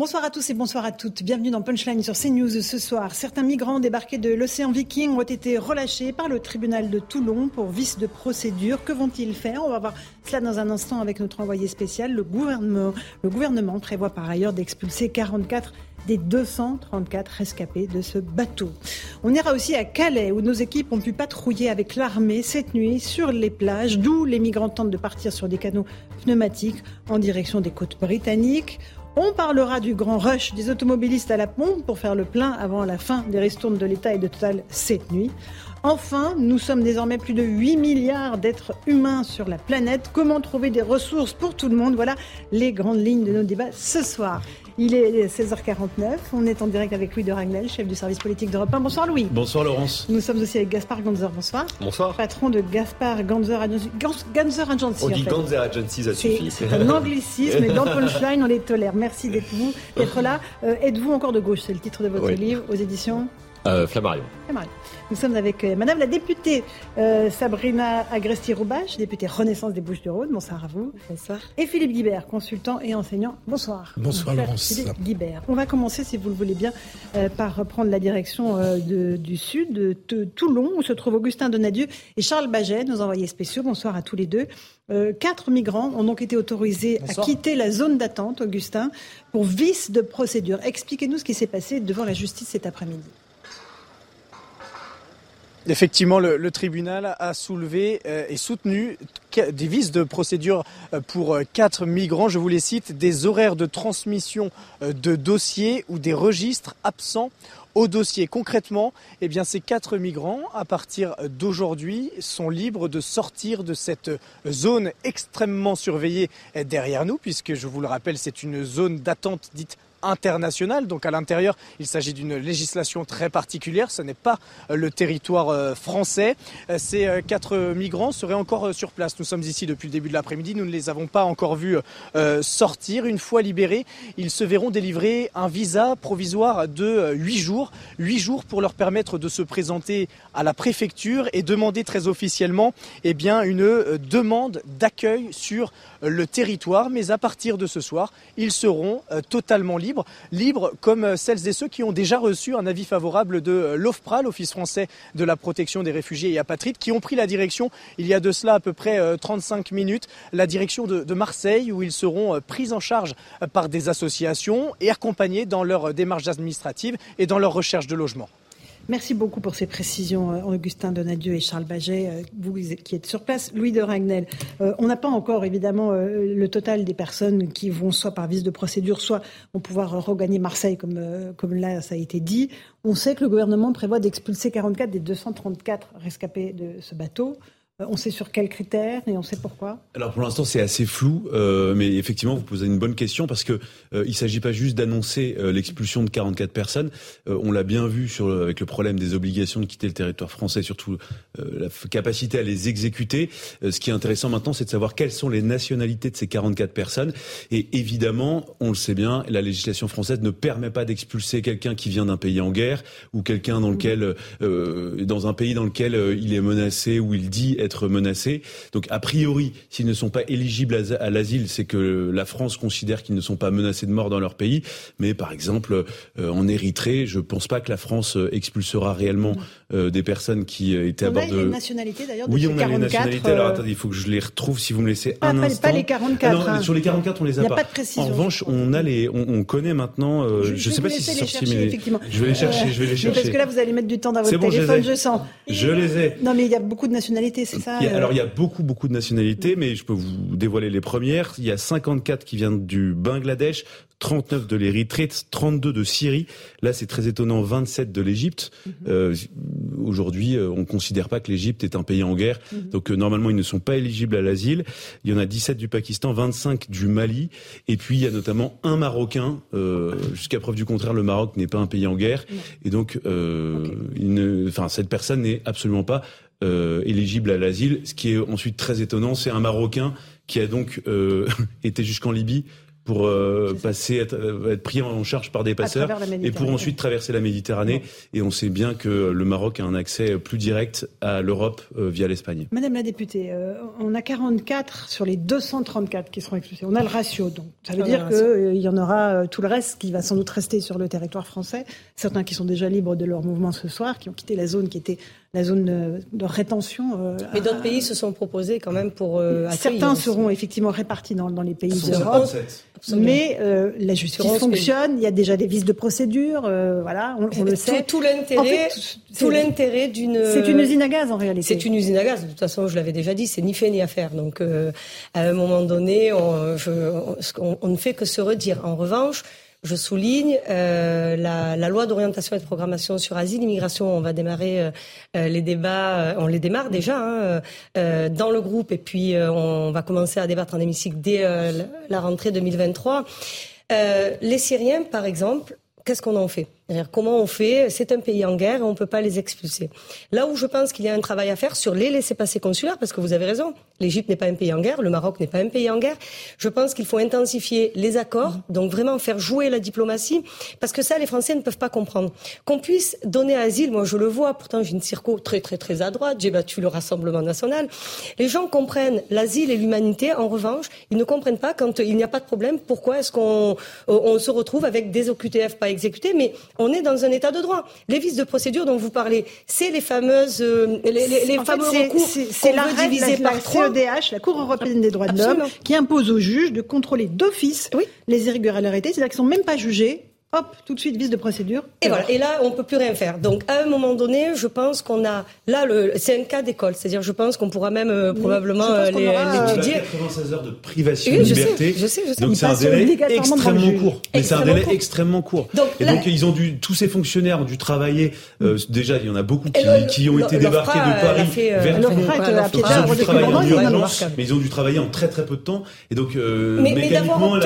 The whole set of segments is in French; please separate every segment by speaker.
Speaker 1: Bonsoir à tous et bonsoir à toutes. Bienvenue dans Punchline sur CNews ce soir. Certains migrants débarqués de l'océan Viking ont été relâchés par le tribunal de Toulon pour vice de procédure. Que vont-ils faire? On va voir cela dans un instant avec notre envoyé spécial. Le gouvernement, le gouvernement prévoit par ailleurs d'expulser 44 des 234 rescapés de ce bateau. On ira aussi à Calais où nos équipes ont pu patrouiller avec l'armée cette nuit sur les plages, d'où les migrants tentent de partir sur des canaux pneumatiques en direction des côtes britanniques. On parlera du grand rush des automobilistes à la pompe pour faire le plein avant la fin des ristournes de l'État et de Total cette nuit. Enfin, nous sommes désormais plus de 8 milliards d'êtres humains sur la planète. Comment trouver des ressources pour tout le monde? Voilà les grandes lignes de nos débats ce soir. Il est 16h49. On est en direct avec Louis de Ragnel, chef du service politique d'Europe 1. Bonsoir Louis.
Speaker 2: Bonsoir Laurence.
Speaker 1: Nous sommes aussi avec Gaspard Ganzer. Bonsoir.
Speaker 3: Bonsoir.
Speaker 1: Patron de Gaspard Ganzer Agency. Ganzer Agency.
Speaker 3: On
Speaker 1: en
Speaker 3: dit
Speaker 1: fait.
Speaker 3: Ganzer Agency, ça suffit.
Speaker 1: c'est un anglicisme et dans Punchline, on les tolère. Merci d'être vous, d'être là. Euh, Êtes-vous encore de gauche? C'est le titre de votre
Speaker 3: Oui.
Speaker 1: livre aux éditions
Speaker 3: Euh, Flammarion.
Speaker 1: Nous sommes avec euh, Madame la députée euh, Sabrina Agresti-Roubache, députée Renaissance des Bouches-du-Rhône. Bonsoir à vous. Bonsoir. Et Philippe Guibert, consultant et enseignant. Bonsoir.
Speaker 4: Bonsoir, Laurence.
Speaker 1: Philippe Guibert. On va commencer, si vous le voulez bien, euh, par reprendre la direction euh, de- du sud, de, de Toulon, où se trouvent Augustin Donadieu et Charles Baget, nos envoyés spéciaux. Bonsoir à tous les deux. Euh, quatre migrants ont donc été autorisés
Speaker 4: Bonsoir.
Speaker 1: à quitter la zone d'attente, Augustin, pour vice de procédure. Expliquez-nous ce qui s'est passé devant la justice cet après-midi.
Speaker 4: Effectivement, le, tribunal a soulevé euh, et soutenu des vices de procédure euh, pour euh, quatre migrants. Je vous les cite des horaires de transmission de dossiers ou des registres absents au dossier. Concrètement, eh ces quatre migrants, à partir d'aujourd'hui, sont libres de sortir de cette zone extrêmement surveillée derrière nous, puisque je vous le rappelle, c'est une zone d'attente dite internationale. Donc à l'intérieur, il s'agit d'une législation très particulière. Ce n'est pas euh, le territoire euh, français. Euh, Ces quatre migrants seraient encore sur place. Nous sommes ici depuis le début de l'après-midi. Nous ne les avons pas encore vus sortir. Une fois libérés, ils se verront délivrer un visa provisoire de huit jours. Huit jours pour leur permettre de se présenter à la préfecture et demander très officiellement eh bien, une demande d'accueil sur le territoire. Mais à partir de ce soir, ils seront euh, totalement libres, libres comme euh, celles et ceux qui ont déjà reçu un avis favorable de euh, l'OFPRA, l'Office français de la protection des réfugiés et apatrides, qui ont pris la direction, il y a de cela à peu près euh, 35 minutes, la direction de, Marseille, où ils seront pris en charge par des associations et accompagnés dans leurs euh, démarches administratives et dans leur recherche de logement.
Speaker 1: Merci beaucoup pour ces précisions, euh, Augustin Donadieu et Charles Baget, euh, vous qui êtes sur place. Louis de Ragnel, euh, on n'a pas encore évidemment le total des personnes qui vont soit par vice de procédure, soit vont pouvoir regagner Marseille, comme, comme là ça a été dit. On sait que le gouvernement prévoit d'expulser 44 des 234 rescapés de ce bateau. Euh, On sait sur quels critères et on sait pourquoi?
Speaker 2: Alors pour l'instant c'est assez flou, euh, mais effectivement vous posez une bonne question parce que euh, il s'agit pas juste d'annoncer euh, l'expulsion de 44 personnes. On l'a bien vu avec le problème des obligations de quitter le territoire français, surtout la capacité à les exécuter. Ce qui est intéressant maintenant, c'est de savoir quelles sont les nationalités de ces 44 personnes. Et évidemment, on le sait bien, la législation française ne permet pas d'expulser quelqu'un qui vient d'un pays en guerre ou quelqu'un dans lequel, dans un pays dans lequel il est menacé ou il dit menacé. Donc a priori, s'ils ne sont pas éligibles à, l'asile, c'est que la France considère qu'ils ne sont pas menacés de mort dans leur pays. Mais par exemple, euh, en Érythrée, je pense pas que la France euh, expulsera réellement euh, des personnes qui euh, étaient à
Speaker 1: On
Speaker 2: bord
Speaker 1: a
Speaker 2: de.
Speaker 1: les nationalités d'ailleurs
Speaker 2: Oui, on a les
Speaker 1: 44.
Speaker 2: nationalités. Alors
Speaker 1: euh,
Speaker 2: attendez, il faut que je les retrouve si vous me laissez
Speaker 1: Pas-
Speaker 2: un
Speaker 1: pas-
Speaker 2: instant.
Speaker 1: pas les 44,
Speaker 2: Ah non,
Speaker 1: hein.
Speaker 2: sur les 44, on les a
Speaker 1: n'y a
Speaker 2: pas.
Speaker 1: pas de précision,
Speaker 2: En revanche,
Speaker 1: je
Speaker 2: on a les, on, on connaît maintenant. euh, je,
Speaker 1: vais
Speaker 2: sais pas si c'est sorti,
Speaker 1: chercher,
Speaker 2: mais
Speaker 1: effectivement.
Speaker 2: je vais les chercher.
Speaker 1: Euh,
Speaker 2: je vais les
Speaker 1: mais
Speaker 2: chercher.
Speaker 1: Parce que là, vous allez mettre du temps dans votre
Speaker 2: bon, je
Speaker 1: téléphone, je sens.
Speaker 2: Je les ai.
Speaker 1: Non, mais il y a beaucoup de nationalités. C'est ça
Speaker 2: Alors il y a beaucoup beaucoup de nationalités, mais je peux vous dévoiler les premières. Il y a 54 qui viennent du Bangladesh, 39 de l'Érythrée, 32 de Syrie. Là, c'est très étonnant, 27 de l'Égypte. Mhm. euh, Aujourd'hui, euh, on ne considère pas que l'Égypte est un pays en guerre, mhm. donc euh, normalement, ils ne sont pas éligibles à l'asile. Il y en a 17 du Pakistan, 25 du Mali, et puis il y a notamment un Marocain. Euh, Jusqu'à preuve du contraire, le Maroc n'est pas un pays en guerre, et donc, euh, enfin, cette personne n'est absolument pas euh, éligible à l'asile. Ce qui est ensuite très étonnant, c'est un Marocain qui a donc euh, été jusqu'en Libye pour euh, passer être, euh, être, pris en charge par des passeurs et pour ensuite traverser la Méditerranée. Et on sait bien que le Maroc a un accès plus direct à l'Europe euh, via l'Espagne.
Speaker 1: Madame la députée, euh, on a 44 sur les 234 qui seront expulsés. On a le ratio, donc ça veut dire qu'il y en aura tout le reste qui va sans doute rester sur le territoire français. Certains qui sont déjà libres de leur mouvement ce soir, qui ont quitté la zone qui était la zone de, de rétention.
Speaker 3: Euh, Mais d'autres pays se sont proposés quand même pour euh,
Speaker 1: Certains seront effectivement répartis dans, dans les pays d'Europe. Mais euh, la justice fonctionne. Il y a déjà des vices de procédure. Euh, voilà, on, on le sait.
Speaker 3: Tout, tout l'intérêt, en fait, tout l'intérêt d'une.
Speaker 1: C'est une usine à gaz en réalité.
Speaker 3: C'est une usine à gaz. De toute façon, je l'avais déjà dit, c'est ni fait ni à faire. Donc, euh, à un moment donné, on, je, on, on ne fait que se redire. En revanche. Je souligne euh, la, loi d'orientation et de programmation sur asile, immigration. On va démarrer euh, les débats, euh, on les démarre déjà hein, euh, dans le groupe, et puis euh, on va commencer à débattre en hémicycle dès la rentrée 2023. les Syriens, par exemple, qu'est-ce qu'on en fait? Comment on fait? C'est un pays en guerre on ne peut pas les expulser. Là où je pense qu'il y a un travail à faire sur les laissés-passer consulaires, parce que vous avez raison, l'Égypte n'est pas un pays en guerre, le Maroc n'est pas un pays en guerre. Je pense qu'il faut intensifier les accords, donc vraiment faire jouer la diplomatie, parce que ça, les Français ne peuvent pas comprendre. Qu'on puisse donner asile, moi je le vois, pourtant j'ai une circo très très très à droite, j'ai battu le Rassemblement national. Les gens comprennent l'asile et l'humanité, en revanche, ils ne comprennent pas quand il n'y a pas de problème, pourquoi est-ce qu'on on se retrouve avec des OQTF pas exécutés, mais on est dans un état de droit. Les vices de procédure dont vous parlez, c'est les fameuses, euh, les, les, les fameux fait, recours
Speaker 1: c'est la règle diviser la, par la La Cour européenne des droits de l'homme, qui impose aux juges de contrôler d'office oui. les irrégularités, c'est-à-dire qu'ils ne sont même pas jugés hop, tout de suite vice de procédure.
Speaker 3: Et, et voilà. Et là, on peut plus rien faire. Donc, à un moment donné, je pense qu'on a là le, c'est un cas d'école. C'est-à-dire, je pense qu'on pourra même euh, probablement euh, l'étudier.
Speaker 2: 96 heures de privation oui, de liberté.
Speaker 3: Je sais, je sais.
Speaker 2: Donc c'est un délai extrêmement court. Mais c'est un délai court. extrêmement court. Donc, et donc ils ont dû, tous ces fonctionnaires ont dû travailler. Euh, déjà, il y en a beaucoup qui, le, qui ont le, été débarqués de Paris
Speaker 1: fait, vers
Speaker 2: Ils ont dû travailler en urgence, mais ils ont dû travailler en très très peu de temps. Et donc mécaniquement,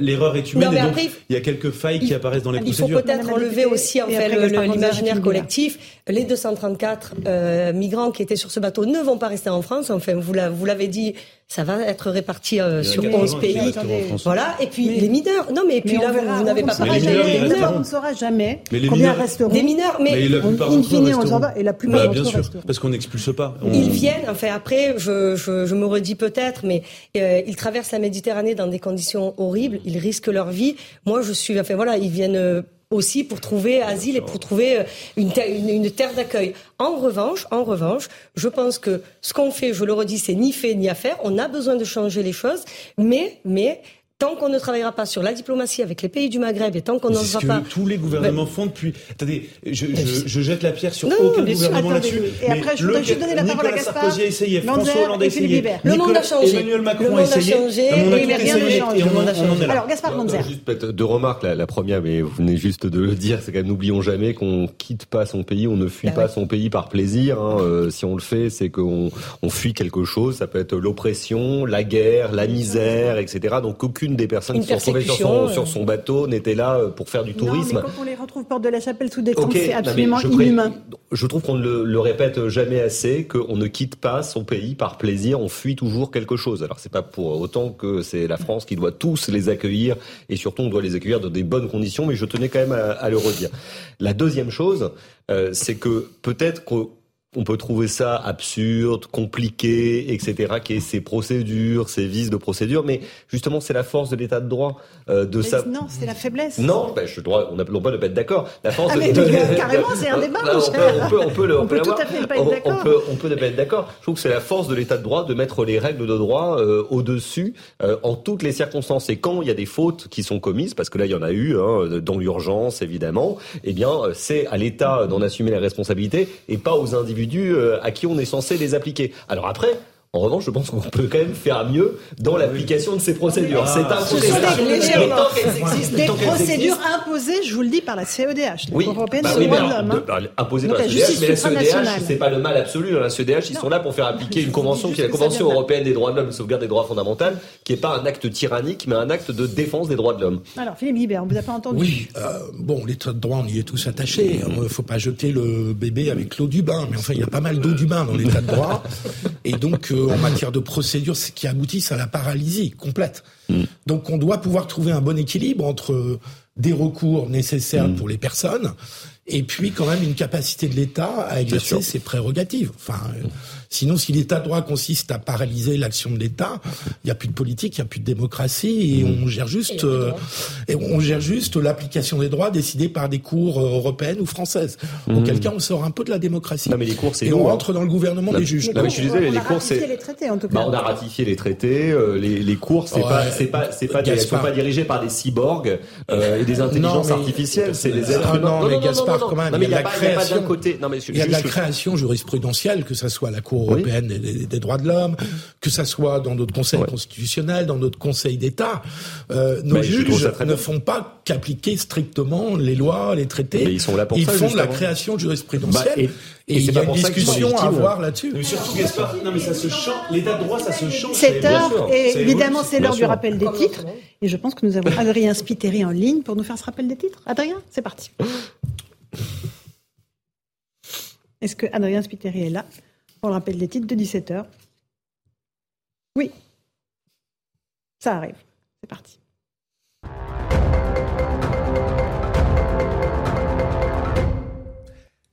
Speaker 2: l'erreur est humaine. Et donc il y a quelques failles qui apparaissent dans les procédures
Speaker 3: peut-être enlever aussi en fait l'imaginaire collectif. Les 234 euh, migrants qui étaient sur ce bateau ne vont pas rester en France. Enfin, vous l'avez dit, ça va être réparti euh, sur 11 pays. Voilà. Et puis mais, les mineurs. Non, mais, et puis là, verra, vous, n'avez pas
Speaker 1: parlé des mineurs. On ne saura jamais mais les combien mineurs, resteront.
Speaker 3: Des mineurs, mais,
Speaker 2: mais la plupart d'entre eux resteront.
Speaker 1: Et la plupart
Speaker 2: bah, bien sûr, parce qu'on n'expulse pas. On...
Speaker 3: Ils viennent. Enfin, après, je, je, je me redis peut-être, mais euh, ils traversent la Méditerranée dans des conditions horribles. Ils risquent leur vie. Moi, je suis. Enfin, voilà, ils viennent. Euh, aussi pour trouver asile et pour trouver une, une, une terre d'accueil. En revanche, en revanche, je pense que ce qu'on fait, je le redis, c'est ni fait ni à faire. On a besoin de changer les choses, mais, mais tant qu'on ne travaillera pas sur la diplomatie avec les pays du Maghreb et tant qu'on n'en va pas.
Speaker 2: tous les gouvernements ben... font depuis. Attendez, je, je, je, jette la pierre sur non, aucun gouvernement là-dessus.
Speaker 1: Et après, je voudrais juste donner la parole à Gaspard.
Speaker 2: Sarkozy a essayé, François Hollande a essayé,
Speaker 3: le monde a changé.
Speaker 2: Emmanuel Macron a essayé.
Speaker 3: Le monde a changé.
Speaker 1: Alors, Gaspard Manzer.
Speaker 5: Juste peut-être deux remarques. La première, mais vous venez juste de le dire, c'est quand même n'oublions jamais qu'on quitte pas son pays, on ne fuit pas son pays par plaisir. Si on le fait, c'est qu'on fuit quelque chose. Ça peut être l'oppression, la guerre, la misère, etc. Donc aucune des personnes qui sont sur son, sur son bateau n'était là pour faire du tourisme.
Speaker 1: Non, mais quand on les retrouve porte de la Chapelle sous des tentes, okay, c'est absolument non, je inhumain.
Speaker 5: Je trouve qu'on ne le, le, répète jamais assez, qu'on ne quitte pas son pays par plaisir, on fuit toujours quelque chose. Alors c'est pas pour autant que c'est la France qui doit tous les accueillir, et surtout on doit les accueillir dans des bonnes conditions, mais je tenais quand même à, à le redire. La deuxième chose, euh, c'est que peut-être que on peut trouver ça absurde, compliqué, etc., qui est ces procédures, ces vices de procédures, mais justement, c'est la force de l'état de droit. Euh, de ça.
Speaker 1: Non, c'est la faiblesse.
Speaker 5: Non, ben, je dois, on n'a pas de pas être d'accord. La force
Speaker 1: ah,
Speaker 5: de...
Speaker 1: mais carrément, c'est un débat,
Speaker 5: non, on, peut, on, peut, on peut, le,
Speaker 1: on, on peut, tout à fait pas être d'accord.
Speaker 5: On peut, on peut ne pas être d'accord. Je trouve que c'est la force de l'état de droit de mettre les règles de droit euh, au-dessus euh, en toutes les circonstances. Et quand il y a des fautes qui sont commises, parce que là, il y en a eu, hein, dans l'urgence, évidemment, eh bien, c'est à l'État d'en assumer la responsabilité et pas aux individus individus à qui on est censé les appliquer. Alors après, en revanche, je pense qu'on peut quand même faire mieux dans l'application de ces procédures.
Speaker 1: c'est incontestable. Des, procédures imposées, je vous le dis, par la CEDH,
Speaker 5: oui, européenne bah, oui, mais alors, de, bah, imposées par la CEDH, mais la CEDH, c'est pas le mal absolu. La CEDH, ils sont là pour faire appliquer une convention qui est la Convention européenne des droits de l'homme de sauvegarde des droits fondamentaux, qui n'est pas un acte tyrannique, mais un acte de défense des droits de l'homme.
Speaker 1: Alors, Philippe Guibert, on vous a pas entendu
Speaker 6: Oui, euh, bon, l'état de droit, on y est tous attachés. Il ne faut pas jeter le bébé avec l'eau du bain, mais enfin, il y a pas mal d'eau du bain dans l'état de droit. Et donc, en matière de procédures qui aboutissent à la paralysie complète. Mm. Donc on doit pouvoir trouver un bon équilibre entre des recours nécessaires mm. pour les personnes et puis quand même une capacité de l'État à exercer ses prérogatives. Enfin, Sinon, si l'état de droit consiste à paralyser l'action de l'État, il n'y a plus de politique, il n'y a plus de démocratie et mmh. on gère juste, euh, et on gère juste l'application des droits décidés par des cours euh, européennes ou françaises. Mmh. Auquel cas, on sort un peu de la démocratie.
Speaker 5: Non, mais les cours, c'est
Speaker 6: et on hein. rentre dans le gouvernement des juges.
Speaker 5: Non, mais je suis désolé,
Speaker 1: les
Speaker 5: cours,
Speaker 1: c'est. les traités, en tout cas.
Speaker 5: Bah, on a ratifié les traités. Euh, les, les cours, c'est pas, c'est pas, c'est pas, des, sont pas dirigés par des cyborgs et des intelligences artificielles. C'est des êtres
Speaker 6: humains. Non, mais Gaspard, quand même, il y a de la création.
Speaker 5: Il
Speaker 6: y a de la création jurisprudentielle, que ça soit la Cour européenne des, droits de l'homme, que ça soit dans notre Conseil constitutionnel, dans notre Conseil d'État. Euh, nos juges ne font pas qu'appliquer strictement les lois, les traités.
Speaker 5: ils sont là pour
Speaker 6: ils font de la création jurisprudentielle. Bah, et, il y a une discussion à avoir là-dessus.
Speaker 2: Mais surtout, Gaspard, non mais ça se change. L'état de droit, ça se change.
Speaker 1: Cette heure, et évidemment, c'est l'heure du rappel des titres. Et je pense que nous avons Adrien Spiteri en ligne pour nous faire ce rappel des titres. Adrien, c'est parti. Est-ce que Adrien Spiteri est là? Pour le des titres de 17h Oui. Ça arrive. C'est parti.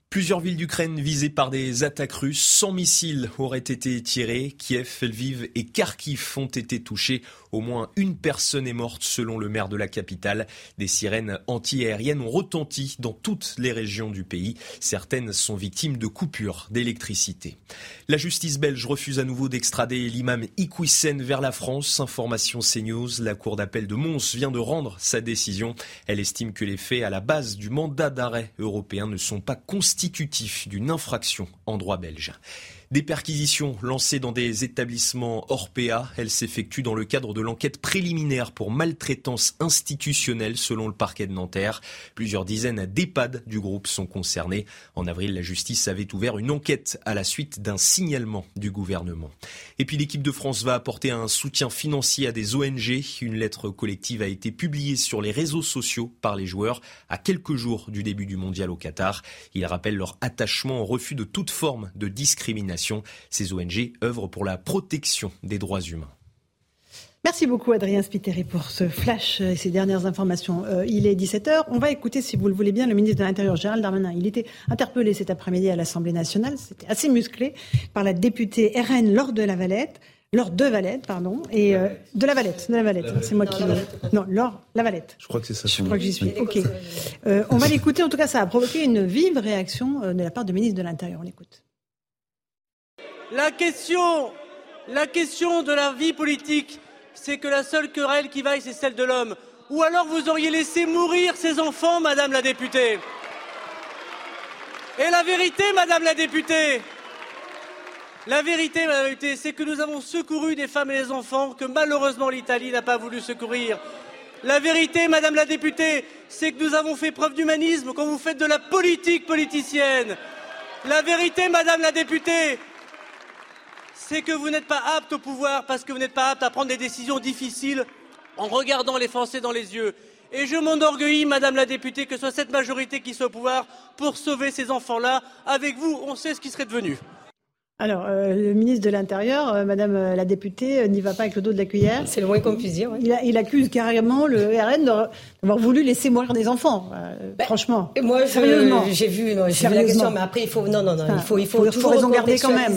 Speaker 7: Plusieurs villes d'Ukraine visées par des attaques russes. 100 missiles auraient été tirés. Kiev, Lviv et Kharkiv ont été touchés. Au moins une personne est morte selon le maire de la capitale. Des sirènes anti-aériennes ont retenti dans toutes les régions du pays. Certaines sont victimes de coupures d'électricité. La justice belge refuse à nouveau d'extrader l'imam Iquissen vers la France. Information CNews, la cour d'appel de Mons vient de rendre sa décision. Elle estime que les faits à la base du mandat d'arrêt européen ne sont pas constatés constitutif d'une infraction en droit belge. Des perquisitions lancées dans des établissements hors PA, elles s'effectuent dans le cadre de l'enquête préliminaire pour maltraitance institutionnelle selon le parquet de Nanterre. Plusieurs dizaines d'EHPAD du groupe sont concernés. En avril, la justice avait ouvert une enquête à la suite d'un signalement du gouvernement. Et puis l'équipe de France va apporter un soutien financier à des ONG. Une lettre collective a été publiée sur les réseaux sociaux par les joueurs à quelques jours du début du mondial au Qatar. Ils rappellent leur attachement au refus de toute forme de discrimination ces ONG œuvrent pour la protection des droits humains.
Speaker 1: Merci beaucoup Adrien Spiteri pour ce flash et ces dernières informations. Euh, il est 17h. On va écouter, si vous le voulez bien, le ministre de l'Intérieur Gérald Darmanin. Il était interpellé cet après-midi à l'Assemblée nationale. C'était assez musclé par la députée RN Laure de la Valette. Laure de Valette, pardon, et euh, de la Valette, de la Valette. C'est moi qui. Non, Laure la Valette.
Speaker 2: Je crois que c'est ça.
Speaker 1: Je crois que j'y suis. Ok. Euh, on va l'écouter. En tout cas, ça a provoqué une vive réaction de la part du ministre de l'Intérieur. On l'écoute.
Speaker 8: La question, de la vie politique, c'est que la seule querelle qui vaille, c'est celle de l'homme. Ou alors vous auriez laissé mourir ces enfants, Madame la députée. Et la vérité, Madame la députée, la vérité, Madame la députée, c'est que nous avons secouru des femmes et des enfants que malheureusement l'Italie n'a pas voulu secourir. La vérité, Madame la députée, c'est que nous avons fait preuve d'humanisme quand vous faites de la politique politicienne. La vérité, Madame la députée, c'est que vous n'êtes pas apte au pouvoir parce que vous n'êtes pas apte à prendre des décisions difficiles en regardant les Français dans les yeux. Et je m'enorgueillis, Madame la députée, que ce soit cette majorité qui soit au pouvoir pour sauver ces enfants-là. Avec vous, on sait ce qui serait devenu.
Speaker 1: Alors, euh, le ministre de l'Intérieur, euh, Madame euh, la députée, n'y va pas avec le dos de la cuillère.
Speaker 3: C'est le moins qu'on puisse dire.
Speaker 1: Il, accuse carrément le RN d'avoir voulu laisser mourir des enfants. Ben, franchement.
Speaker 3: Et moi, sérieusement. J'ai vu, j'ai vu la question, mais après, il faut, non, non, non, il faut, il faut, toujours
Speaker 1: raison garder quand même.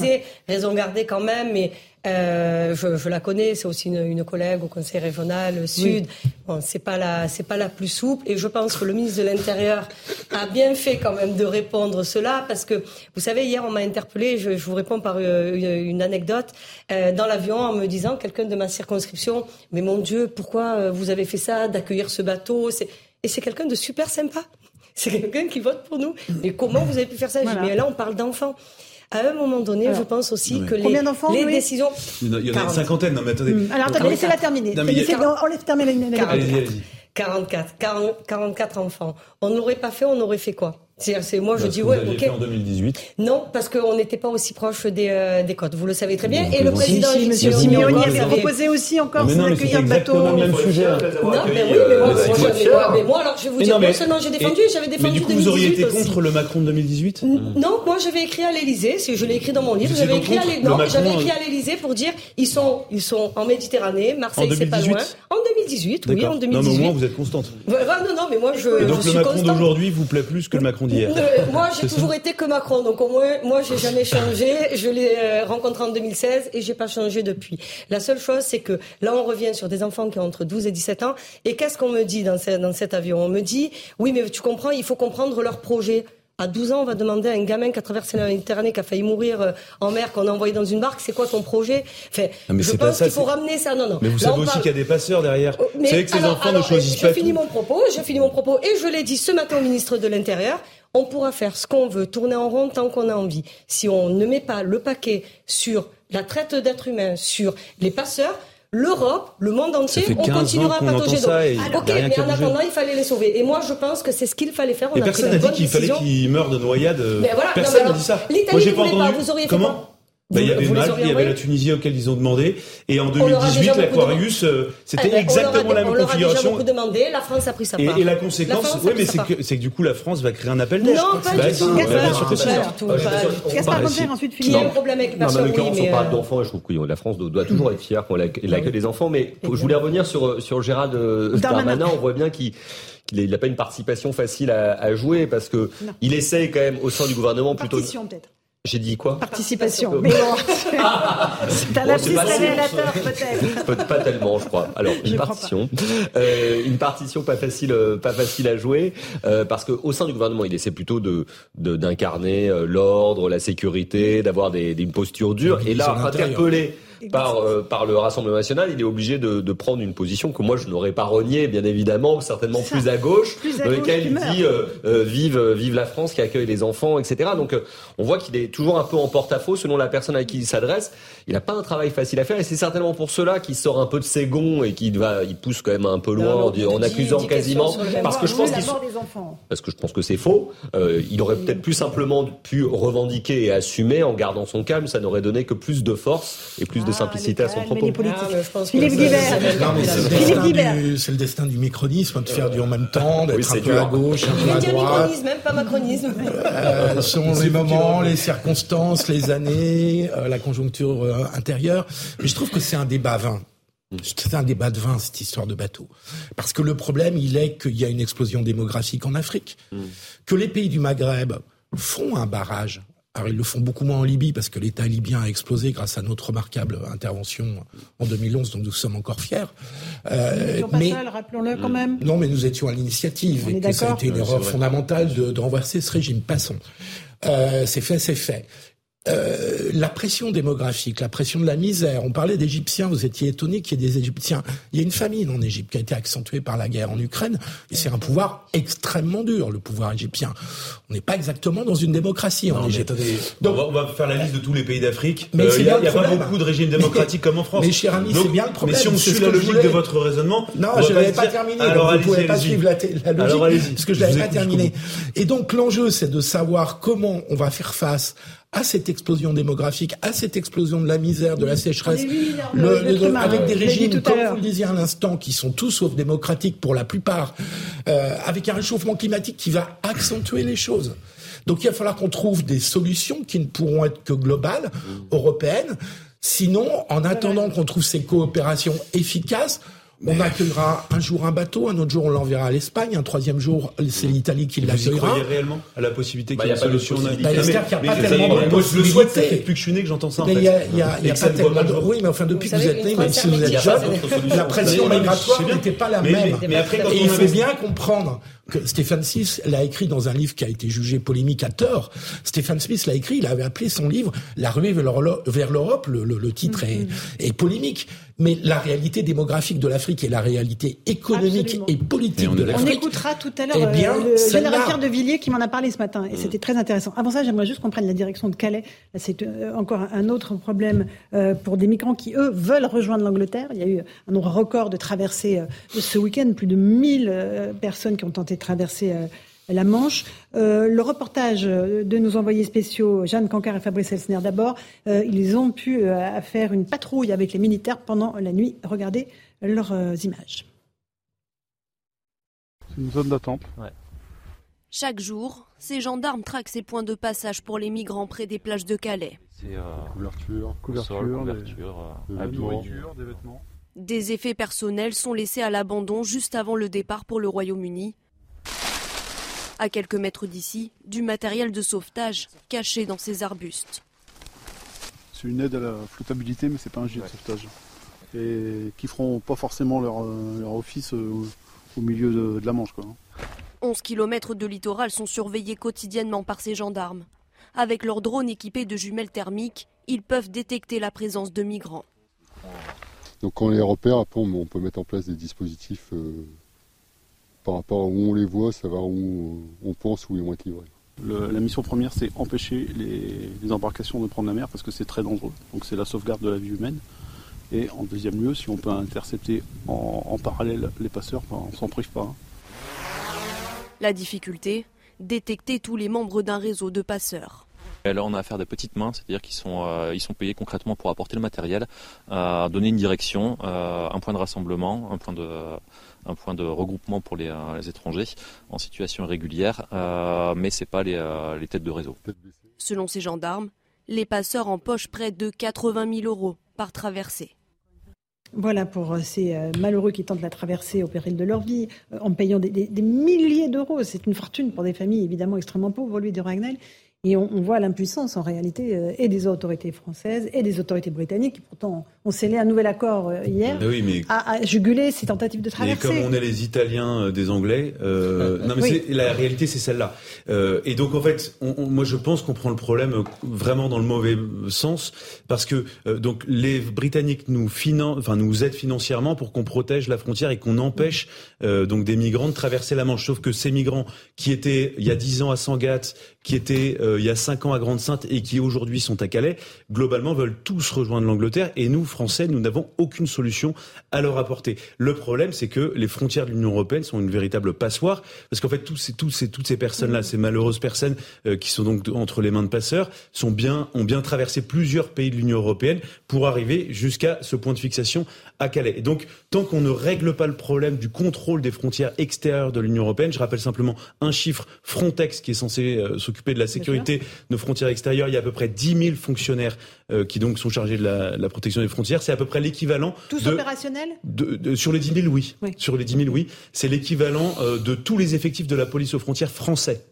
Speaker 3: Raison garder quand même, mais euh, je, je, la connais, c'est aussi une, une, collègue au Conseil régional Sud. Bon, c'est pas la, c'est pas la plus souple, et je pense que le ministre de l'Intérieur a bien fait quand même de répondre cela, parce que vous savez, hier on m'a interpellé, je, je, vous réponds par euh, une, une anecdote euh, dans l'avion en me disant quelqu'un de ma circonscription, mais mon Dieu, pourquoi euh, vous avez fait ça, d'accueillir ce bateau? Et c'est quelqu'un de super sympa. C'est quelqu'un qui vote pour nous. Mais comment vous avez pu faire ça? Mais là, on parle d'enfants. À un moment donné, je pense aussi que les, décisions.
Speaker 2: Il y en a, il y en a une cinquantaine. Non, mais attendez.
Speaker 1: Hum, Alors attendez, laissez-la terminer.
Speaker 2: Non, mais a-
Speaker 1: On laisse terminer la- la-
Speaker 2: Allez-y, allez-y.
Speaker 3: 44, 40, 44 enfants. On n'aurait pas fait, on aurait fait quoi? C'est, c'est- moi, je dis ouais,
Speaker 2: vous aviez
Speaker 3: ok.
Speaker 2: fait en 2018.
Speaker 3: Non, parce qu'on n'était pas aussi proche des, euh, des côtes. Vous le savez très bien.
Speaker 2: Bon,
Speaker 3: Et le
Speaker 2: bon,
Speaker 3: président
Speaker 1: Si, si, monsieur Simeoni
Speaker 3: vous
Speaker 1: avait proposé aussi encore
Speaker 2: mais
Speaker 1: d'accueillir le bateau.
Speaker 2: exactement le même sujet.
Speaker 3: Non, mais oui, mais moi,
Speaker 5: euh,
Speaker 3: moi, mais moi, alors, je vais vous dire,
Speaker 2: non,
Speaker 3: personnellement, j'ai défendu, j'avais défendu
Speaker 2: Mais du coup, vous auriez été
Speaker 3: 2018
Speaker 2: contre le Macron de 2018
Speaker 3: Non, moi j'avais écrit à l'Elysée, c'est- je l'ai écrit dans mon livre, j'avais écrit à
Speaker 2: contre
Speaker 3: l'Élysée,
Speaker 2: le
Speaker 3: non,
Speaker 2: Macron,
Speaker 3: j'avais écrit
Speaker 2: euh,
Speaker 3: à l'Elysée pour dire ils sont ils sont en Méditerranée, Marseille c'est pas
Speaker 2: 2018?
Speaker 3: loin. En 2018, oui,
Speaker 2: D'accord.
Speaker 3: en
Speaker 2: Non, mais au
Speaker 3: 2018.
Speaker 2: moins, vous êtes constante.
Speaker 3: Non, non, mais moi je,
Speaker 2: donc, le Macron d'aujourd'hui vous plaît plus que le Macron
Speaker 3: Euh, moi, j'ai toujours été que Macron, donc au moins, moi, j'ai jamais changé. Je l'ai euh, rencontré en 2016 et j'ai pas changé depuis. La seule chose, c'est que là, on revient sur des enfants qui ont entre 12 et 17 ans. Et qu'est-ce qu'on me dit dans, ce- dans cet avion? On me dit, oui, mais tu comprends, il faut comprendre leur projet. À 12 ans, on va demander à un gamin qui a traversé la Méditerranée, qui a failli mourir euh, en mer, qu'on a envoyé dans une barque, c'est quoi ton projet? Enfin,
Speaker 2: Ah, mais
Speaker 3: Je pense qu'il faut ramener ça. Non, non.
Speaker 2: Mais vous
Speaker 3: Là,
Speaker 2: savez aussi
Speaker 3: parle-
Speaker 2: qu'il y a des passeurs derrière.
Speaker 3: Oh,
Speaker 2: Vous savez que ces
Speaker 3: alors-
Speaker 2: enfants
Speaker 3: alors,
Speaker 2: ne choisissent
Speaker 3: je
Speaker 2: pas
Speaker 3: finis
Speaker 2: tout.
Speaker 3: mon propos, je finis mon propos et je l'ai dit ce matin au ministre de l'Intérieur. On pourra faire ce qu'on veut, tourner en rond tant qu'on a envie. Si on ne met pas le paquet sur la traite d'êtres humains, sur les passeurs, l'Europe, le monde entier, on
Speaker 2: 15
Speaker 3: continuera à patauger. Donc, ok, mais en attendant, il fallait les sauver. Et moi, je pense que c'est ce qu'il fallait faire. On
Speaker 2: Et
Speaker 3: a
Speaker 2: personne n'a dit qu'il fallait qu'ils meurent de noyade. euh,
Speaker 3: Mais voilà,
Speaker 2: Personne n'a dit ça.
Speaker 3: l'Italie ne voulait pas, vous auriez fait
Speaker 2: Comment Bah, il y avait Malte, il y avait la Tunisie auquel ils ont demandé. Et en
Speaker 3: On leur a
Speaker 2: 2018,
Speaker 3: déjà beaucoup
Speaker 2: l'Aquarius, euh,
Speaker 3: Eh
Speaker 2: c'était
Speaker 3: ben,
Speaker 2: exactement la même
Speaker 3: On leur a déjà
Speaker 2: configuration.
Speaker 3: beaucoup demandé. La France a pris sa
Speaker 2: Et,
Speaker 3: part.
Speaker 2: et la conséquence, oui, mais c'est que, c'est que du coup, la France va créer un appel d'air.
Speaker 3: Non, pas du tout.
Speaker 1: Gaspard,
Speaker 2: si.
Speaker 1: ensuite
Speaker 3: Qui a
Speaker 1: Philippe.
Speaker 3: un problème avec
Speaker 5: Non, mais en l'occurrence, on parle
Speaker 3: euh,
Speaker 5: d'enfants je trouve que la France doit toujours être fière quand elle accueille les enfants. Mais je voulais revenir sur, sur Gérald euh,
Speaker 1: Darmanin.
Speaker 5: On voit bien qu'il qu'il n'a pas une participation facile à, à jouer parce que
Speaker 1: Non.
Speaker 5: il essaye quand même au sein du gouvernement plutôt.
Speaker 1: Partition peut-être.
Speaker 5: J'ai dit quoi
Speaker 1: Participation. Mais bon, c'est un
Speaker 5: Bon,
Speaker 1: lapsus révélateur peut-être.
Speaker 5: Peut- pas tellement, je crois. Alors une partition, Euh, une partition pas facile, euh, pas facile à jouer, euh, parce que au sein du gouvernement, il essaie plutôt de de- d'incarner euh, l'ordre, la sécurité, d'avoir des, des- une posture dure.
Speaker 6: Une
Speaker 5: Et là, interpellé par euh, par le Rassemblement national, il est obligé de, de prendre une position que moi je n'aurais pas reniée, bien évidemment, certainement plus à gauche,
Speaker 1: Plus à
Speaker 5: dans
Speaker 1: qui
Speaker 5: il dit euh, euh, vive vive la France qui accueille les enfants, etc. Donc on voit qu'il est toujours un peu en porte-à-faux selon la personne à qui il s'adresse. Il n'a pas un travail facile à faire et c'est certainement pour cela qu'il sort un peu de ses gonds et qu'il va, il pousse quand même un peu loin
Speaker 3: Non,
Speaker 5: en, accusant quasiment, parce que je pense qu'il parce que je pense que c'est faux. Euh, il aurait peut-être plus simplement pu revendiquer et assumer en gardant son calme. Ça n'aurait donné que plus de force et plus de
Speaker 1: Ah,
Speaker 5: simplicité à son
Speaker 1: et
Speaker 5: propos.
Speaker 3: Ah,
Speaker 1: Philippe Guibert. Philippe
Speaker 6: destin
Speaker 1: Guibert.
Speaker 6: du, c'est le destin du micronisme, de faire du en même temps, d'être un peu à gauche, un peu à
Speaker 3: dire
Speaker 6: droite.
Speaker 3: micronisme, même pas macronisme.
Speaker 6: Euh, selon les moments, les circonstances, les années, euh, la conjoncture euh, intérieure. Mais je trouve que c'est un débat vain. C'est un débat de vin, cette histoire de bateau. Parce que le problème, il est qu'il y a une explosion démographique en Afrique. Que les pays du Maghreb font un barrage. Alors, ils le font beaucoup moins en Libye parce que l'État libyen a explosé grâce à notre remarquable intervention en 2011, dont nous sommes encore fiers. Euh, mais
Speaker 1: rappelons-le quand même.
Speaker 6: non, mais nous étions à l'initiative
Speaker 1: On
Speaker 6: et
Speaker 1: est
Speaker 6: que ça a
Speaker 1: d'accord.
Speaker 6: été une erreur fondamentale de, de renverser ce régime. Passons. Euh, c'est fait, c'est fait. Euh, la pression démographique, la pression de la misère. On parlait d'Égyptiens. Vous étiez étonné qu'il y ait des Égyptiens. Il y a une famine en Égypte qui a été accentuée par la guerre en Ukraine, et c'est un pouvoir extrêmement dur, le pouvoir égyptien. On n'est pas exactement dans une démocratie en
Speaker 2: Non,
Speaker 6: Égypte.
Speaker 2: attendez,
Speaker 6: Donc-
Speaker 2: on, va, on va faire la liste de tous les pays d'Afrique.
Speaker 6: Mais
Speaker 2: Euh, Il n'y a, pas beaucoup de régimes démocratiques comme en France.
Speaker 6: Mais cher ami, c'est bien le problème,
Speaker 2: Mais si on suit la logique de votre raisonnement,
Speaker 6: Non, je
Speaker 2: pas
Speaker 6: l'avais pas terminé.
Speaker 2: Alors
Speaker 6: vous
Speaker 2: allez-y,
Speaker 6: pouvez pas suivre la, logique.
Speaker 2: Alors.
Speaker 6: Parce que je
Speaker 2: Je
Speaker 6: l'avais pas terminé. Et donc l'enjeu, c'est de savoir comment on va faire face à cette explosion démographique, à cette explosion de la misère, de la sécheresse, le- le- avec des régimes, comme vous le disiez à l'instant, qui sont tous sauf démocratiques pour la plupart, euh, avec un réchauffement climatique qui va accentuer les choses. Donc il va falloir qu'on trouve des solutions qui ne pourront être que globales, européennes. Sinon, en attendant qu'on trouve ces coopérations efficaces, on accueillera un jour un bateau, un autre jour on l'enverra à l'Espagne, un troisième jour c'est l'Italie qui
Speaker 2: Vous y
Speaker 6: l'accueillera.
Speaker 2: croyez réellement à la possibilité
Speaker 5: Bah,
Speaker 2: qu'il y ait une
Speaker 5: a pas de
Speaker 2: solution.
Speaker 6: Bah,
Speaker 2: Non,
Speaker 6: j'espère qu'il y a pas tellement
Speaker 2: moi,
Speaker 6: de
Speaker 2: moi, je le souhaite, ça
Speaker 6: possibilités.
Speaker 2: fait plus que je suis né que j'entends ça en
Speaker 6: Mais
Speaker 2: fait.
Speaker 6: il y a, pas tellement de... Oui, mais enfin, depuis
Speaker 3: Vous
Speaker 6: que vous êtes né, même si vous êtes jeune, la pression migratoire
Speaker 2: c'est
Speaker 6: n'était pas la même. Et
Speaker 2: on
Speaker 6: il faut bien comprendre Stéphane Smith l'a écrit dans un livre qui a été jugé polémique à tort. Stéphane Smith l'a écrit, il avait appelé son livre La ruée vers l'Europe. Le, titre est, est polémique mais la réalité démographique de l'Afrique et la réalité économique et politique de l'Afrique.
Speaker 1: On écoutera tout à l'heure eh euh, le général Pierre de Villiers qui m'en a parlé ce matin et mm. c'était très intéressant. Avant ça, j'aimerais juste qu'on prenne la direction de Calais. C'est euh, encore un autre problème euh, pour des migrants qui, eux, veulent rejoindre l'Angleterre. Il y a eu un nombre record de traversées ce week-end, plus de 1000 personnes qui ont tenté de traverser la Manche. Euh, le reportage de nos envoyés spéciaux, Jeanne Cancard et Fabrice Elsner d'abord, euh, ils ont pu euh, faire une patrouille avec les militaires pendant la nuit. Regardez leurs images.
Speaker 9: C'est une zone d'attente.
Speaker 10: Chaque jour, ces gendarmes traquent ces points de passage pour les migrants près des plages de Calais.
Speaker 9: C'est couverture, couverture, des vêtements.
Speaker 10: Des effets personnels sont laissés à l'abandon juste avant le départ pour le Royaume-Uni. À quelques mètres d'ici, du matériel de sauvetage caché dans ces arbustes.
Speaker 9: C'est une aide à la flottabilité, mais c'est pas un gilet de sauvetage. Et qui feront pas forcément leur, euh, office euh, au milieu de, la Manche. Quoi.
Speaker 10: 11 km de littoral sont surveillés quotidiennement par ces gendarmes. Avec leurs drones équipés de jumelles thermiques, ils peuvent détecter la présence de migrants.
Speaker 9: Donc quand on les repère, après on peut mettre en place des dispositifs euh, par rapport à où on les voit, ça va où on pense où ils vont être livrés. la mission première, c'est empêcher les, embarcations de prendre la mer parce que c'est très dangereux. Donc c'est la sauvegarde de la vie humaine. Et en deuxième lieu, si on peut intercepter en, parallèle les passeurs, ben, on s'en prive pas. Hein.
Speaker 10: La difficulté, détecter tous les membres d'un réseau de passeurs.
Speaker 11: là, on a affaire à des petites mains, c'est-à-dire qu'ils sont, euh, ils sont payés concrètement pour apporter le matériel, euh, donner une direction, euh, un point de rassemblement, un point de, un point de regroupement pour les, euh, étrangers en situation irrégulière, euh, mais ce n'est pas euh, les, têtes de réseau.
Speaker 10: Selon ces gendarmes, les passeurs empochent près de 80 000 euros par traversée.
Speaker 1: Voilà pour ces malheureux qui tentent la traversée au péril de leur vie, en payant des, milliers d'euros. C'est une fortune pour des familles évidemment extrêmement pauvres, lui de Ragnel. Et on, voit l'impuissance en réalité euh, et des autorités françaises et des autorités britanniques qui pourtant ont scellé un nouvel accord euh, hier à, juguler ces tentatives de traversée.
Speaker 2: Mais comme on est les Italiens euh, des Anglais, non mais la réalité c'est celle-là. et donc en fait, moi je pense qu'on prend le problème vraiment dans le mauvais sens parce que donc les Britanniques nous enfin nous aident financièrement pour qu'on protège la frontière et qu'on empêche donc des migrants de traverser la Manche. Sauf que ces migrants qui étaient il y a dix ans à Sangatte, qui étaient euh, il y a cinq ans à Grande-Sainte et qui aujourd'hui sont à Calais, globalement veulent tous rejoindre l'Angleterre et nous, Français, nous n'avons aucune solution à leur apporter. Le problème, c'est que les frontières de l'Union européenne sont une véritable passoire parce qu'en fait, toutes ces personnes-là, ces malheureuses personnes euh, qui sont donc entre les mains de passeurs, ont bien traversé plusieurs pays de l'Union européenne pour arriver jusqu'à ce point de fixation à Calais. Et donc, tant qu'on ne règle pas le problème du contrôle des frontières extérieures de l'Union européenne, je rappelle simplement un chiffre Frontex qui est censé euh, s'occuper de la sécurité de nos frontières extérieures. Il y a à peu près 10 000 fonctionnaires euh, qui donc sont chargés de la, protection des frontières. C'est à peu près l'équivalent.
Speaker 1: Tous opérationnels?
Speaker 2: Sur les 10 000, oui. Sur les 10 000, oui. C'est l'équivalent euh, de tous les effectifs de la police aux frontières français.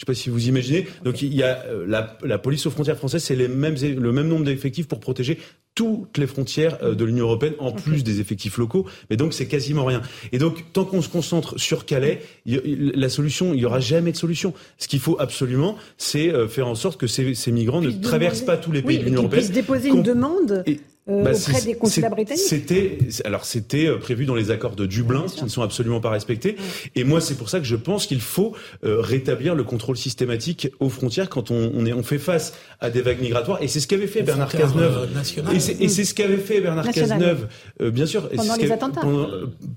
Speaker 2: Je ne sais pas si vous imaginez. Donc il y a euh, la, police aux frontières françaises, c'est les mêmes, le même nombre d'effectifs pour protéger toutes les frontières euh, de l'Union européenne, en plus des effectifs locaux. Mais donc c'est quasiment rien. Et donc tant qu'on se concentre sur Calais, la solution, il n'y aura jamais de solution. Ce qu'il faut absolument, c'est euh, faire en sorte que ces, migrants ne traversent pas tous les pays de l'Union européenne.
Speaker 1: Puissent déposer une demande. Euh, bah, auprès des consulats britanniques.
Speaker 2: C'était alors c'était euh, prévu dans les accords de Dublin qui ne sont absolument pas respectés. Et moi c'est pour ça que je pense qu'il faut euh, rétablir le contrôle systématique aux frontières quand on, on, est on fait face à des vagues migratoires. Et c'est ce qu'avait fait Bernard Cazeneuve. et c'est ce qu'avait fait Bernard Cazeneuve, bien sûr.
Speaker 1: Pendant les attentats.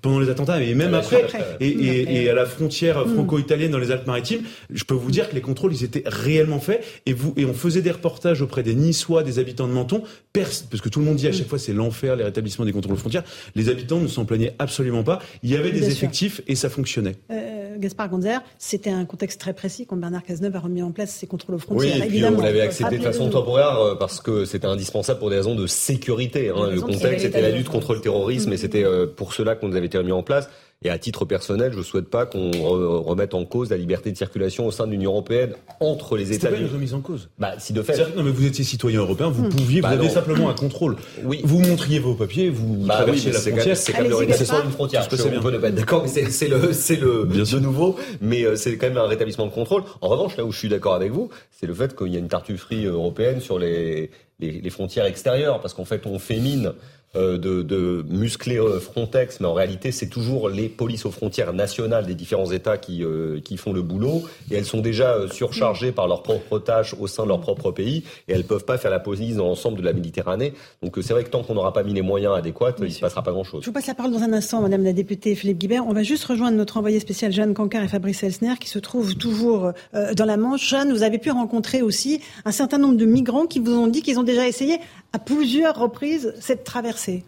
Speaker 2: Pendant, les attentats et même après. Et, et, et, à la frontière mm. franco-italienne dans les Alpes-Maritimes, je peux vous dire que les contrôles ils étaient réellement faits. Et vous et on faisait des reportages auprès des Niçois, des habitants de Menton, parce que tout le monde dit à mm. chaque fois c'est l'enfer, les rétablissements des contrôles frontières. Les habitants ne s'en plaignaient absolument pas. Il y avait des effectifs et ça fonctionnait.
Speaker 1: Euh, Gaspard Gonzer, c'était un contexte très précis quand Bernard Cazeneuve a remis en place ces contrôles frontières.
Speaker 5: Oui, et puis on l'avait accepté de façon temporaire euh, parce que c'était indispensable pour des raisons de sécurité. Hein. Le contexte, c'était la lutte contre le terrorisme et c'était euh, pour cela qu'on avait été remis en place. Et à titre personnel, je ne souhaite pas qu'on remette en cause la liberté de circulation au sein de l'Union européenne entre les États.
Speaker 2: C'est pas une remise en cause.
Speaker 5: Bah, si de fait.
Speaker 2: Non, mais vous étiez citoyen européen, vous hmm. pouviez, vous bah aviez simplement un contrôle. Oui. Vous montriez vos papiers, vous bah traversiez la frontière.
Speaker 5: C'est quand même le d'une frontière. Je on peut ne pas être d'accord, mais c'est le, c'est le, de nouveau, mais euh, c'est quand même un rétablissement de contrôle. En revanche, là où je suis d'accord avec vous, c'est le fait qu'il y a une tartufferie européenne sur les, les, les frontières extérieures, parce qu'en fait, on fait mine euh, de, de, muscler euh, Frontex, mais en réalité, c'est toujours les polices aux frontières nationales des différents États qui, euh, qui font le boulot, et elles sont déjà surchargées par leurs propres tâches au sein de leur propre pays, et elles peuvent pas faire la police dans l'ensemble de la Méditerranée. Donc c'est vrai que tant qu'on n'aura pas mis les moyens adéquats, il ne se passera pas grand-chose.
Speaker 1: Je vous passe la parole dans un instant, Madame la députée Philippe Guibert. On va juste rejoindre notre envoyé spécial Jeanne Cancard et Fabrice Elsner, qui se trouvent toujours dans la Manche. Jeanne, vous avez pu rencontrer aussi un certain nombre de migrants qui vous ont dit qu'ils ont déjà essayé à plusieurs reprises cette traversée.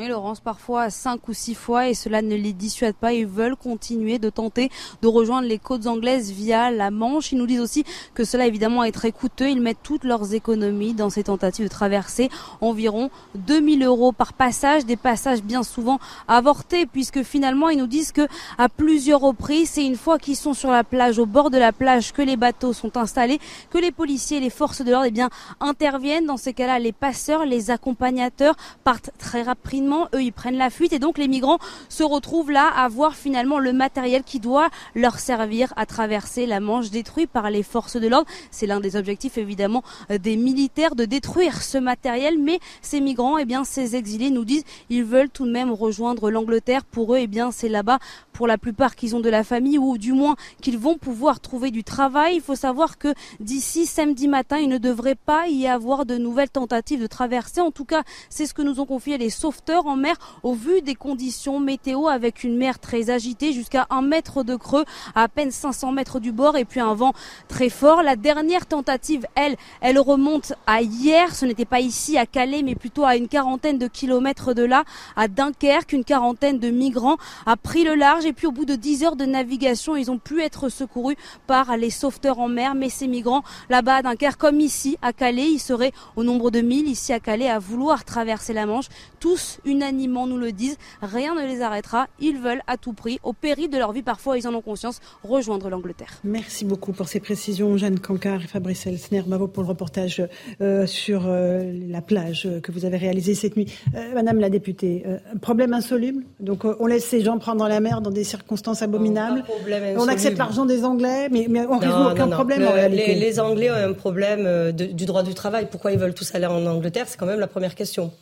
Speaker 12: Oui, Laurence, parfois cinq ou six fois, et cela ne les dissuade pas. Ils veulent continuer de tenter de rejoindre les côtes anglaises via la Manche. Ils nous disent aussi que cela évidemment est très coûteux. Ils mettent toutes leurs économies dans ces tentatives de traverser environ 2000 euros par passage, des passages bien souvent avortés, puisque finalement ils nous disent que à plusieurs reprises, c'est une fois qu'ils sont sur la plage, au bord de la plage, que les bateaux sont installés, que les policiers, les forces de l'ordre, eh bien interviennent. Dans ces cas-là, les passeurs, les accompagnateurs partent très rapidement eux, ils prennent la fuite et donc les migrants se retrouvent là à voir finalement le matériel qui doit leur servir à traverser la Manche détruit par les forces de l'ordre. C'est l'un des objectifs évidemment euh, des militaires de détruire ce matériel, mais ces migrants, eh bien, ces exilés nous disent ils veulent tout de même rejoindre l'Angleterre. Pour eux, eh bien, c'est là-bas pour la plupart qu'ils ont de la famille ou du moins qu'ils vont pouvoir trouver du travail. Il faut savoir que d'ici samedi matin, il ne devrait pas y avoir de nouvelles tentatives de traversée. En tout cas, c'est ce que nous ont confié les sauveteurs en mer au vu des conditions météo avec une mer très agitée jusqu'à un mètre de creux à peine 500 mètres du bord et puis un vent très fort. La dernière tentative, elle, elle remonte à hier. Ce n'était pas ici à Calais mais plutôt à une quarantaine de kilomètres de là, à Dunkerque. Une quarantaine de migrants a pris le large et puis au bout de 10 heures de navigation, ils ont pu être secourus par les sauveteurs en mer. Mais ces migrants là-bas à Dunkerque comme ici à Calais, ils seraient au nombre de 1000 ici à Calais à vouloir traverser la Manche. Tous unanimement nous le disent, rien ne les arrêtera. Ils veulent à tout prix, au péril de leur vie, parfois ils en ont conscience, rejoindre l'Angleterre.
Speaker 1: Merci beaucoup pour ces précisions, Jeanne Cancard et Fabrice Elsner. Bravo pour le reportage euh, sur euh, la plage que vous avez réalisé cette nuit. Euh, Madame la députée, problème insoluble? Donc on laisse ces gens prendre la mer dans des circonstances abominables. on accepte l'argent des Anglais, mais, on ne résout aucun problème en réalité.
Speaker 3: Les, Anglais ont un problème du droit du travail. Pourquoi ils veulent tous aller en Angleterre? C'est quand même la première question.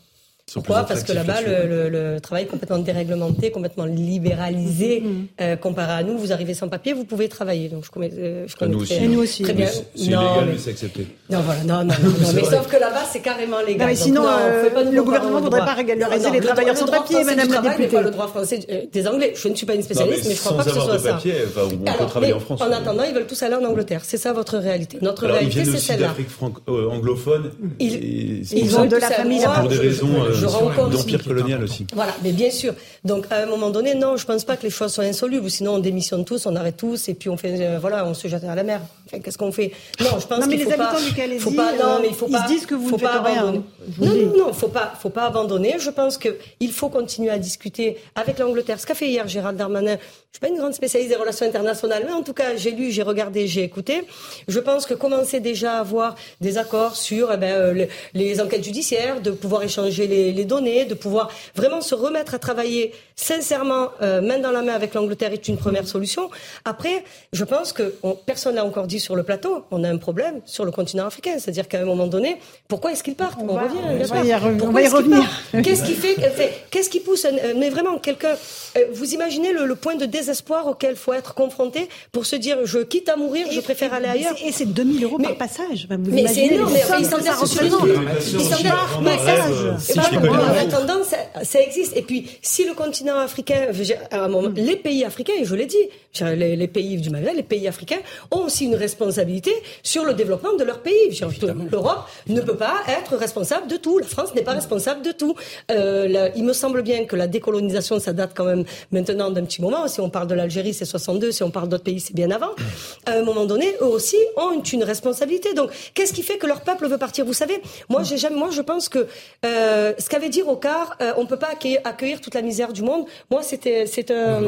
Speaker 3: Pourquoi Parce que là-bas, le, le, travail est complètement déréglementé, complètement libéralisé. Mm-hmm. Euh, comparé à nous, vous arrivez sans papier, vous pouvez travailler. Donc je connais, euh, je connais
Speaker 2: nous
Speaker 3: très,
Speaker 2: aussi.
Speaker 1: nous aussi.
Speaker 3: Très bien.
Speaker 2: C'est illégal, mais c'est accepté.
Speaker 3: Non, voilà, non, non, non, mais sauf que là-bas, c'est carrément légal. Non,
Speaker 1: mais sinon, euh, pas le gouvernement ne voudrait pas régulariser les travailleurs sans papier, Madame la députée.
Speaker 3: le droit français des Anglais. Je ne suis pas une spécialiste, mais je ne crois pas que ce soit ça.
Speaker 2: On peut travailler en France.
Speaker 3: En attendant, ils veulent tous aller en Angleterre. C'est ça votre réalité. Notre réalité, c'est celle-là.
Speaker 2: Ils viennent d'Afrique anglophone.
Speaker 1: Ils ont de la famille
Speaker 2: pour des raisons d'empire colonial aussi.
Speaker 3: Voilà, mais bien sûr. Donc à un moment donné, non, je pense pas que les choses soient insolubles. Sinon, on démissionne tous, on arrête tous, et puis on fait, euh, voilà, on se jette à la mer. Qu'est-ce qu'on fait?
Speaker 1: Non, je pense qu'il faut pas. Du faut pas. Non, mais il faut pas. Ils se disent que vous
Speaker 3: faut
Speaker 1: ne faites
Speaker 3: pas
Speaker 1: rien.
Speaker 3: abandonner. Non, non, non, faut pas, faut pas abandonner. Je pense que il faut continuer à discuter avec l'Angleterre. Ce qu'a fait hier Gérald Darmanin. Je suis pas une grande spécialiste des relations internationales, mais en tout cas, j'ai lu, j'ai regardé, j'ai écouté. Je pense que commencer déjà à avoir des accords sur eh ben, euh, les, enquêtes judiciaires, de pouvoir échanger les, les données, de pouvoir vraiment se remettre à travailler sincèrement, euh, main dans la main avec l'Angleterre est une première solution. Après, je pense que personne n'a encore dit sur le plateau, on a un problème sur le continent africain. C'est-à-dire qu'à un moment donné, pourquoi est-ce qu'ils partent
Speaker 1: On, revient.
Speaker 3: On,
Speaker 1: y, on va y revenir.
Speaker 3: Qu'est-ce qui fait, qu'est-ce qui pousse Mais vraiment, quelqu'un. Euh, vous imaginez le, point de désespoir auquel il faut être confronté pour se dire je quitte à mourir, je préfère aller ailleurs.
Speaker 1: Et c'est 2000 euros par passage.
Speaker 3: Vous mais c'est énorme. Mais ils s'endettent par passage. En attendant, ça existe. Et puis, si le continent africain, moment, les pays africains, et je l'ai dit, les, pays du Maghreb, les pays africains ont aussi une, responsabilité sur le développement de leur pays. L'Europe ne peut pas être responsable de tout. La France n'est pas responsable de tout. Euh, il me semble bien que la décolonisation, ça date quand même maintenant d'un petit moment. Si on parle de l'Algérie, c'est 62. Si on parle d'autres pays, c'est bien avant. À un moment donné, eux aussi ont une responsabilité. Donc, qu'est-ce qui fait que leur peuple veut partir? Vous savez, moi, j'ai jamais, moi, je pense que euh, ce qu'avait dit Rocard, euh, on peut pas accueillir, accueillir, toute la misère du monde. Moi, c'était, c'est un.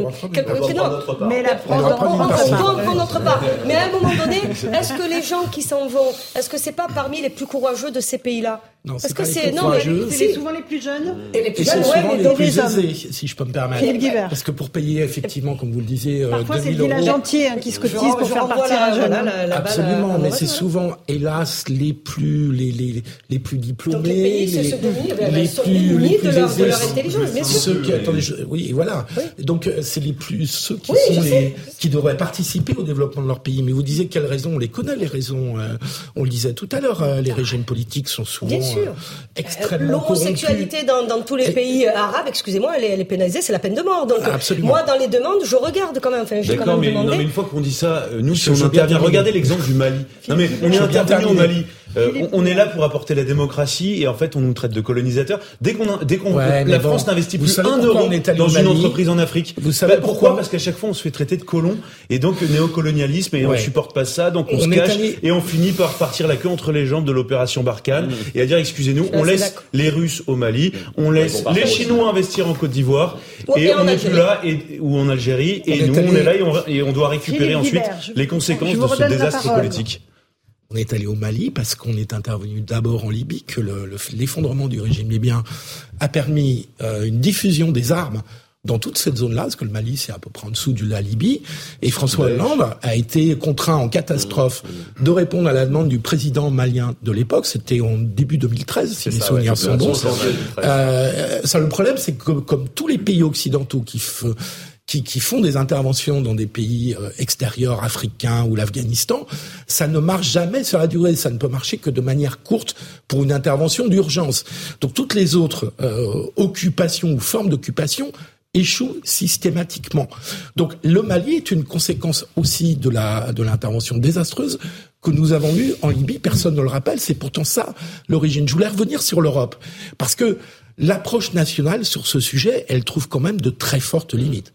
Speaker 1: Mais la France,
Speaker 3: on, notre part. Mais à un moment donné, est-ce que les gens qui s'en vont, est-ce que c'est pas parmi les plus courageux de ces pays-là?
Speaker 6: Non, c'est que c'est non, mais
Speaker 1: c'est souvent les plus jeunes
Speaker 3: et les plus
Speaker 6: jeunes, souvent les, plus aisés, si je peux me permettre. Parce que pour payer effectivement, comme vous le disiez,
Speaker 1: euh, parfois c'est le village entier hein, qui se cotise pour faire partir un jeune.
Speaker 6: Absolument, mais c'est souvent, hélas, les plus les les les plus diplômés,
Speaker 3: les les plus les plus aisés, de leur intelligence, bien sûr.
Speaker 6: Ceux qui attendez, oui, voilà. Donc euh, c'est les plus ceux qui sont les qui devraient participer au développement de leur pays. Mais vous disiez quelles raisons On les connaît les raisons. Euh, on le disait tout à l'heure. Les régimes politiques sont souvent
Speaker 3: sûr. Euh, extrêmement L'homosexualité dans, dans, tous les pays euh, arabes, excusez-moi, elle est, elle est pénalisée, c'est la peine de mort. Donc moi, dans les demandes, je regarde quand même. Enfin,
Speaker 2: D'accord, mais, non, mais une fois qu'on dit ça, euh, nous, si on intervient, regardez l'exemple du Mali. Non mais on est intervenu au Mali. Euh, on, est là pour apporter la démocratie et en fait on nous traite de colonisateurs. Dès qu'on dès qu'on la France n'investit plus un euro dans une entreprise en Afrique.
Speaker 6: Vous savez
Speaker 2: bah, pourquoi, Parce qu'à chaque fois on se fait traiter de colons et donc néocolonialisme et on supporte pas ça donc on, se cache et on finit par partir la queue entre les jambes de l'opération Barkhane mmh. et à dire excusez-nous on laisse les Russes au Mali, on laisse les Chinois investir en Côte d'Ivoire et, on est plus là et, ou en Algérie et nous on est là et on, doit récupérer ensuite les conséquences de ce désastre politique.
Speaker 6: On est allé au Mali parce qu'on est intervenu d'abord en Libye, que l'effondrement du régime libyen a permis euh, une diffusion des armes dans toute cette zone-là, parce que le Mali, c'est à peu près en dessous de la Libye. Et François Hollande a été contraint en catastrophe de répondre à la demande du président malien de l'époque. C'était en début 2013, si mes souvenirs sont bons. Euh, ça, le problème, c'est que comme tous les pays occidentaux qui, qui, qui, font des interventions dans des pays euh, extérieurs, africains ou l'Afghanistan, ça ne marche jamais sur la durée. Ça ne peut marcher que de manière courte pour une intervention d'urgence. Donc toutes les autres euh, occupations ou formes d'occupation échouent systématiquement. Donc le Mali est une conséquence aussi de la de l'intervention désastreuse que nous avons eue en Libye. Personne ne le rappelle. C'est pourtant ça l'origine. Je voulais revenir sur l'Europe parce que l'approche nationale sur ce sujet, elle trouve quand même de très fortes limites.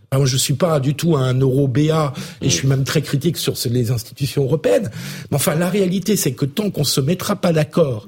Speaker 6: Alors, je suis pas du tout un euro-BA et je suis même très critique sur les institutions européennes. Mais enfin, la réalité, c'est que tant qu'on se mettra pas d'accord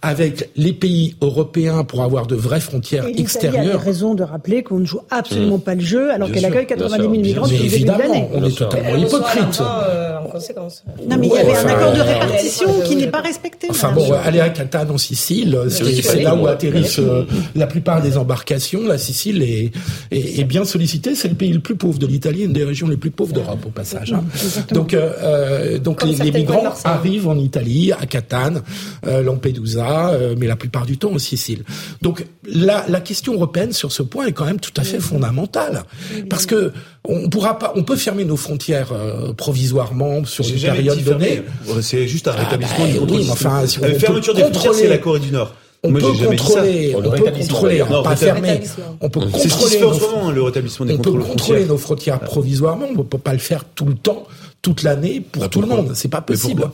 Speaker 6: avec les pays européens pour avoir de vraies frontières et extérieures. Il y a
Speaker 1: raison de rappeler qu'on ne joue absolument pas le jeu alors qu'elle accueille 90 000 migrants
Speaker 6: depuis le début de l'année. On est totalement hypocrite.
Speaker 3: Euh, en conséquence.
Speaker 1: Non, mais il y avait un accord de répartition qui n'est pas respecté.
Speaker 6: Enfin bon, aller à Catane en Sicile, c'est là où atterrissent euh, la plupart des embarcations. La Sicile est, est bien sollicitée. C'est le pays le plus pauvre de l'Italie, une des régions les plus pauvres d'Europe au passage. Hein. Donc, euh, euh donc les, migrants arrivent en Italie, à Catane, euh, Lampedusa, euh, mais la plupart du temps en Sicile. Donc la, la question européenne sur ce point est quand même tout à fait fondamentale, parce que on pourra pas, on peut fermer nos frontières euh, provisoirement sur une période donnée.
Speaker 2: C'est juste un rétablissement
Speaker 6: ah bah, oui, enfin, si
Speaker 2: on fermeture des frontières, c'est la Corée du Nord.
Speaker 6: On peut contrôler, on, peut contrôler, on pas fermer. On peut contrôler,
Speaker 2: nos, le rétablissement des
Speaker 6: on peut contrôler nos frontières provisoirement. On ne peut pas le faire tout le temps, toute l'année pour bah, tout le monde. C'est pas possible.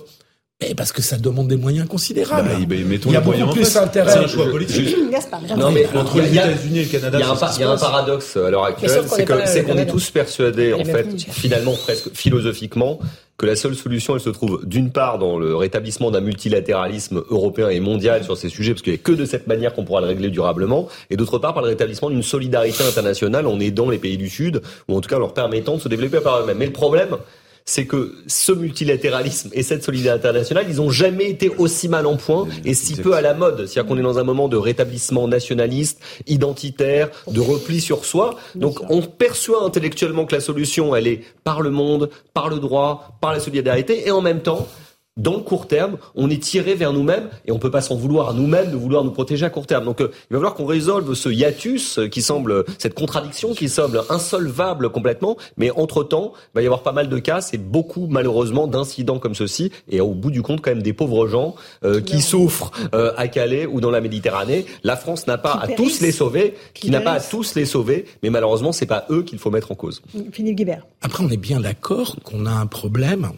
Speaker 6: Mais parce que ça demande des moyens considérables. Bah,
Speaker 2: il
Speaker 6: y a beaucoup plus intérêt.
Speaker 2: C'est un choix politique.
Speaker 5: non, mais entre les États-Unis et le Canada, il y a un, paradoxe à l'heure actuelle, c'est qu'on est tous persuadés, en fait, finalement presque philosophiquement, que la seule solution, elle se trouve d'une part dans le rétablissement d'un multilatéralisme européen et mondial sur ces sujets, parce qu'il n'y a que de cette manière qu'on pourra le régler durablement, et d'autre part par le rétablissement d'une solidarité internationale en aidant les pays du Sud, ou en tout cas en leur permettant de se développer par eux-mêmes. Mais le problème, c'est que ce multilatéralisme et cette solidarité internationale, ils ont jamais été aussi mal en point et si peu à la mode. C'est-à-dire qu'on est dans un moment de rétablissement nationaliste, identitaire, de repli sur soi. Donc on perçoit intellectuellement que la solution, elle est par le monde, par le droit, par la solidarité et en même temps, dans le court terme, on est tiré vers nous-mêmes et on peut pas s'en vouloir à nous-mêmes de vouloir nous protéger à court terme. Donc euh, il va falloir qu'on résolve ce hiatus qui semble, cette contradiction qui semble insolvable complètement, mais entre-temps, il va y avoir pas mal de cas, c'est beaucoup malheureusement d'incidents comme ceci, et au bout du compte quand même des pauvres gens euh, qui souffrent euh, à Calais ou dans la Méditerranée. La France n'a pas à tous les sauver, qui, n'a pas à tous les sauver, mais malheureusement c'est pas eux qu'il faut mettre en cause.
Speaker 1: Philippe Guibert.
Speaker 6: Après on est bien d'accord qu'on a un problème,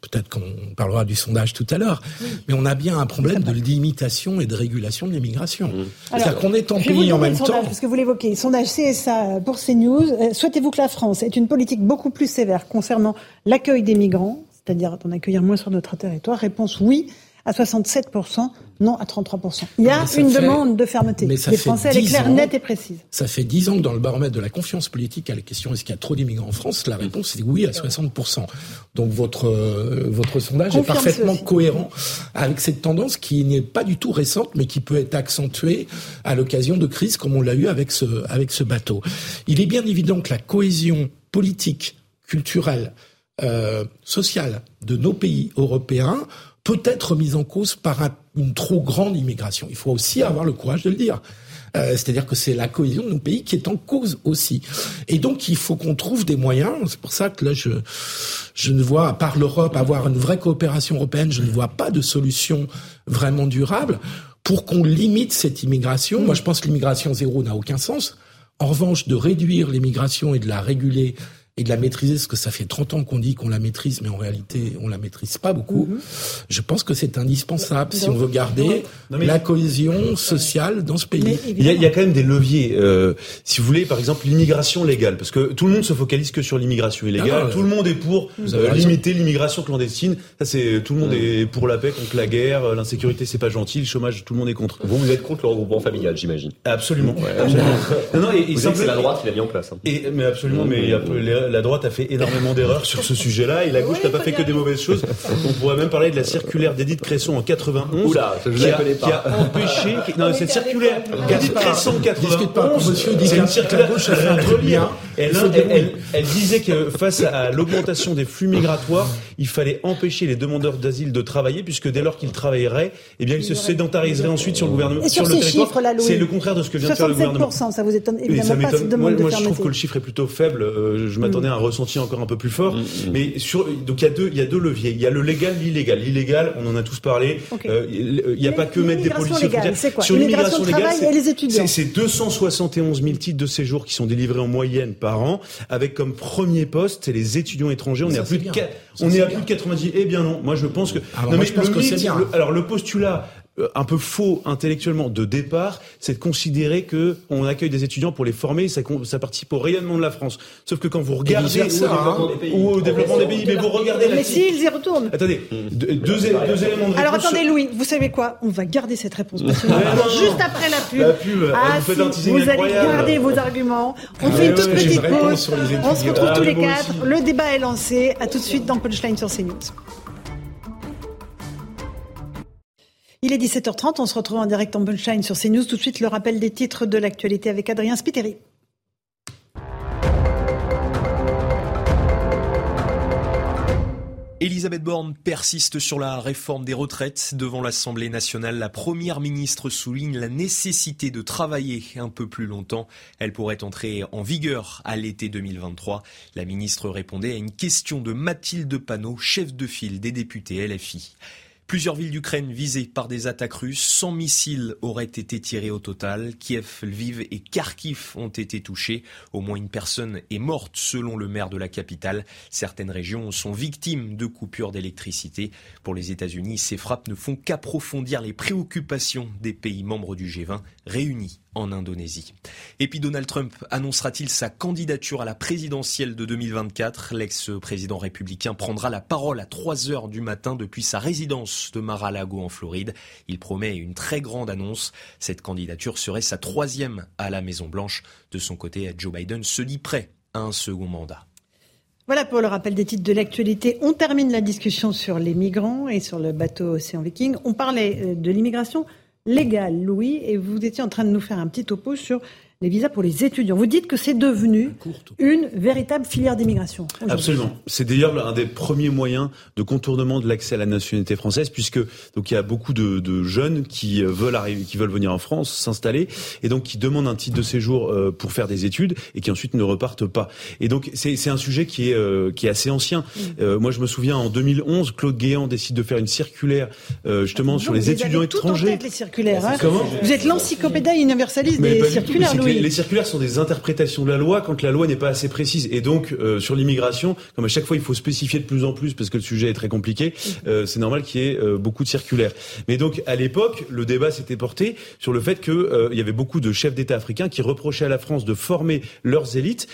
Speaker 6: peut-être qu'on parlera du sondage tout à l'heure, mais on a bien un problème de limitation et de régulation de l'immigration. Mmh. C'est-à-dire qu'on est en pays en même
Speaker 1: sondage,
Speaker 6: temps.
Speaker 1: Parce que vous l'évoquez, sondage CSA pour CNews. Euh, souhaitez-vous que la France ait une politique beaucoup plus sévère concernant l'accueil des migrants, c'est-à-dire d'en accueillir moins sur notre territoire? Réponse oui à 67%, non à 33%. Il y a une demande de fermeté.
Speaker 6: Mais ça
Speaker 1: Les Français, elle est claire, nette et précise.
Speaker 6: Ça fait 10 ans que dans le baromètre de la confiance politique à la question est-ce qu'il y a trop d'immigrants en France, la réponse est oui à 60%. Donc votre, euh, votre sondage est parfaitement cohérent avec cette tendance qui n'est pas du tout récente, mais qui peut être accentuée à l'occasion de crises comme on l'a eu avec ce, avec ce bateau. Il est bien évident que la cohésion politique, culturelle, euh, sociale de nos pays européens peut être mise en cause par un- une trop grande immigration. Il faut aussi avoir le courage de le dire. Euh, C'est-à-dire que c'est la cohésion de nos pays qui est en cause aussi. Et donc il faut qu'on trouve des moyens. C'est pour ça que là, je, je ne vois, à part l'Europe, avoir une vraie coopération européenne, je ne vois pas de solution vraiment durable pour qu'on limite cette immigration. Moi, je pense que l'immigration zéro n'a aucun sens. En revanche, de réduire l'immigration et de la réguler et de la maîtriser, parce que ça fait 30 ans qu'on dit qu'on la maîtrise, mais en réalité, on la maîtrise pas beaucoup. Je pense que c'est indispensable si on veut garder
Speaker 2: Non, mais-
Speaker 6: la cohésion sociale dans ce pays.
Speaker 2: Il y, a, il y a quand même des leviers. euh, si vous voulez, par exemple, l'immigration légale, parce que tout le monde se focalise que sur l'immigration illégale.
Speaker 6: Ah non,
Speaker 2: tout le monde est pour euh, limiter l'immigration clandestine. Ça, c'est tout le monde est pour la paix contre la guerre. euh, L'insécurité, c'est pas gentil. Le chômage, tout le monde est contre.
Speaker 5: Vous, vous êtes contre le regroupement familial, j'imagine.
Speaker 2: Absolument. absolument. Non, non, et, et
Speaker 5: Vous savez que c'est la droite qui l'a mis en place. hein.
Speaker 2: Et, mais absolument, mais il y a peu- la, la droite a fait énormément d'erreurs sur ce sujet-là et la gauche n'a pas fait que des mauvaises choses. On pourrait même parler de la circulaire d'Edith Cresson en 91
Speaker 5: Oula, je
Speaker 2: qui,
Speaker 5: la
Speaker 2: a,
Speaker 5: connais
Speaker 2: qui a
Speaker 5: pas.
Speaker 2: empêché. qui- non, cette circulaire d'Edith Cresson en
Speaker 6: Discute pas.
Speaker 2: 91,
Speaker 6: Monsieur dit
Speaker 2: c'est
Speaker 6: que
Speaker 2: une
Speaker 6: la
Speaker 2: circulaire
Speaker 6: gauche bien.
Speaker 2: Elle, elle, elle- elle disait que face à l'augmentation des flux migratoires, il fallait empêcher les demandeurs d'asile de travailler puisque dès lors qu'ils travailleraient, eh bien ils se sédentariseraient ensuite sur le gouvernement,
Speaker 1: Et sur
Speaker 2: le
Speaker 1: ces
Speaker 2: territoire. C'est le contraire de ce que vient de faire le gouvernement.
Speaker 1: 67%, ça vous étonne évidemment
Speaker 2: ça
Speaker 1: pas, cette
Speaker 2: Moi,
Speaker 1: demande
Speaker 2: moi,
Speaker 1: de
Speaker 2: je trouve que le chiffre est plutôt faible. Euh, je m'attendais à un ressenti encore un peu plus fort. Mais sur, donc il y a deux, il y a deux leviers. Il y a le légal, l'illégal. L'illégal, on en a tous parlé. Euh, il n'y a pas que mettre des
Speaker 1: L'immigration
Speaker 2: policiers aux
Speaker 1: légale,
Speaker 2: frontières.
Speaker 1: c'est quoi
Speaker 2: Sur
Speaker 1: L'immigration
Speaker 2: légale,
Speaker 1: travail et les étudiants.
Speaker 2: c'est- c'est 271 000 titres de séjour qui sont délivrés en moyenne par an, avec comme premier poste c'est les étudiants étrangers. On est à plus de
Speaker 6: bien.
Speaker 2: quatre-
Speaker 6: Ça,
Speaker 2: on
Speaker 6: c'est
Speaker 2: est à
Speaker 6: bien.
Speaker 2: plus de 90. Eh bien non, moi je pense que.
Speaker 6: Alors,
Speaker 2: non,
Speaker 6: moi,
Speaker 2: mais
Speaker 6: je pense
Speaker 2: le
Speaker 6: que c'est bien.
Speaker 2: le- alors le postulat un peu faux intellectuellement de départ, c'est de considérer que on accueille des étudiants pour les former, et ça, ça participe au rayonnement de la France. Sauf que quand vous regardez
Speaker 6: vice-versa,
Speaker 2: ou au développement
Speaker 6: hein.
Speaker 2: des pays, ou au développement des pays, mais vous regardez la
Speaker 1: Mais s'ils y retournent.
Speaker 2: Attendez, deux, éléments de
Speaker 1: Alors attendez Louis, vous savez quoi? On va garder cette réponse passionnante. Juste après la pub.
Speaker 2: La pub,
Speaker 1: ah
Speaker 2: vous
Speaker 1: si, vous allez garder vos arguments. On
Speaker 2: Ah
Speaker 1: fait une toute petite pause. On se retrouve
Speaker 2: Ah,
Speaker 1: tous
Speaker 2: mais
Speaker 1: les quatre. Le débat est lancé. À tout de suite dans Punchline sur CNews. Il est 17h30, on se retrouve en direct en Punchline sur CNews. Tout de suite, le rappel des titres de l'actualité avec Adrien Spiteri.
Speaker 7: Elisabeth Borne persiste sur la réforme des retraites. Devant l'Assemblée nationale, la première ministre souligne la nécessité de travailler un peu plus longtemps. Elle pourrait entrer en vigueur à l'été 2023. La ministre répondait à une question de Mathilde Panot, chef de file des députés LFI. Plusieurs villes d'Ukraine visées par des attaques russes. 100 missiles auraient été tirés au total. Kiev, Lviv et Kharkiv ont été touchés. Au moins une personne est morte selon le maire de la capitale. Certaines régions sont victimes de coupures d'électricité. Pour les États-Unis, ces frappes ne font qu'approfondir les préoccupations des pays membres du G20 réunis en Indonésie. Et puis Donald Trump annoncera-t-il sa candidature à la présidentielle de 2024 L'ex-président républicain prendra la parole à 3 heures du matin depuis sa résidence de Mar-a-Lago en Floride. Il promet une très grande annonce. Cette candidature serait sa troisième à la Maison-Blanche. De son côté, Joe Biden se dit prêt à un second mandat.
Speaker 1: Voilà pour le rappel des titres de l'actualité. On termine la discussion sur les migrants et sur le bateau Océan Viking. On parlait euh, de l'immigration légale, Louis, et vous étiez en train de nous faire un petit topo sur les visas pour les étudiants. Vous dites que c'est devenu une véritable filière d'immigration.
Speaker 2: Absolument. C'est d'ailleurs un des premiers moyens de contournement de l'accès à la nationalité française, puisque donc il y a beaucoup de, de jeunes qui veulent arriver, qui veulent venir en France, s'installer, et donc qui demandent un titre de séjour euh, pour faire des études et qui ensuite ne repartent pas. Et donc c'est un sujet qui est euh, qui est assez ancien. Mm. Euh, moi je me souviens en 2011, Claude Guéant décide de faire une circulaire justement ah, sur les étudiants étrangers.
Speaker 1: Tout les circulaires. Hein. vous êtes l'encyclopédia universaliste des circulaires,
Speaker 2: Louis. Les, circulaires sont des interprétations de la loi quand la loi n'est pas assez précise. Et donc sur l'immigration, comme à chaque fois il faut spécifier de plus en plus parce que le sujet est très compliqué, mm. c'est normal qu'il y ait beaucoup de circulaires. Mais donc à l'époque, le débat s'était porté sur le fait qu'il il y avait beaucoup de chefs d'État africains qui reprochaient à la France de former leurs élites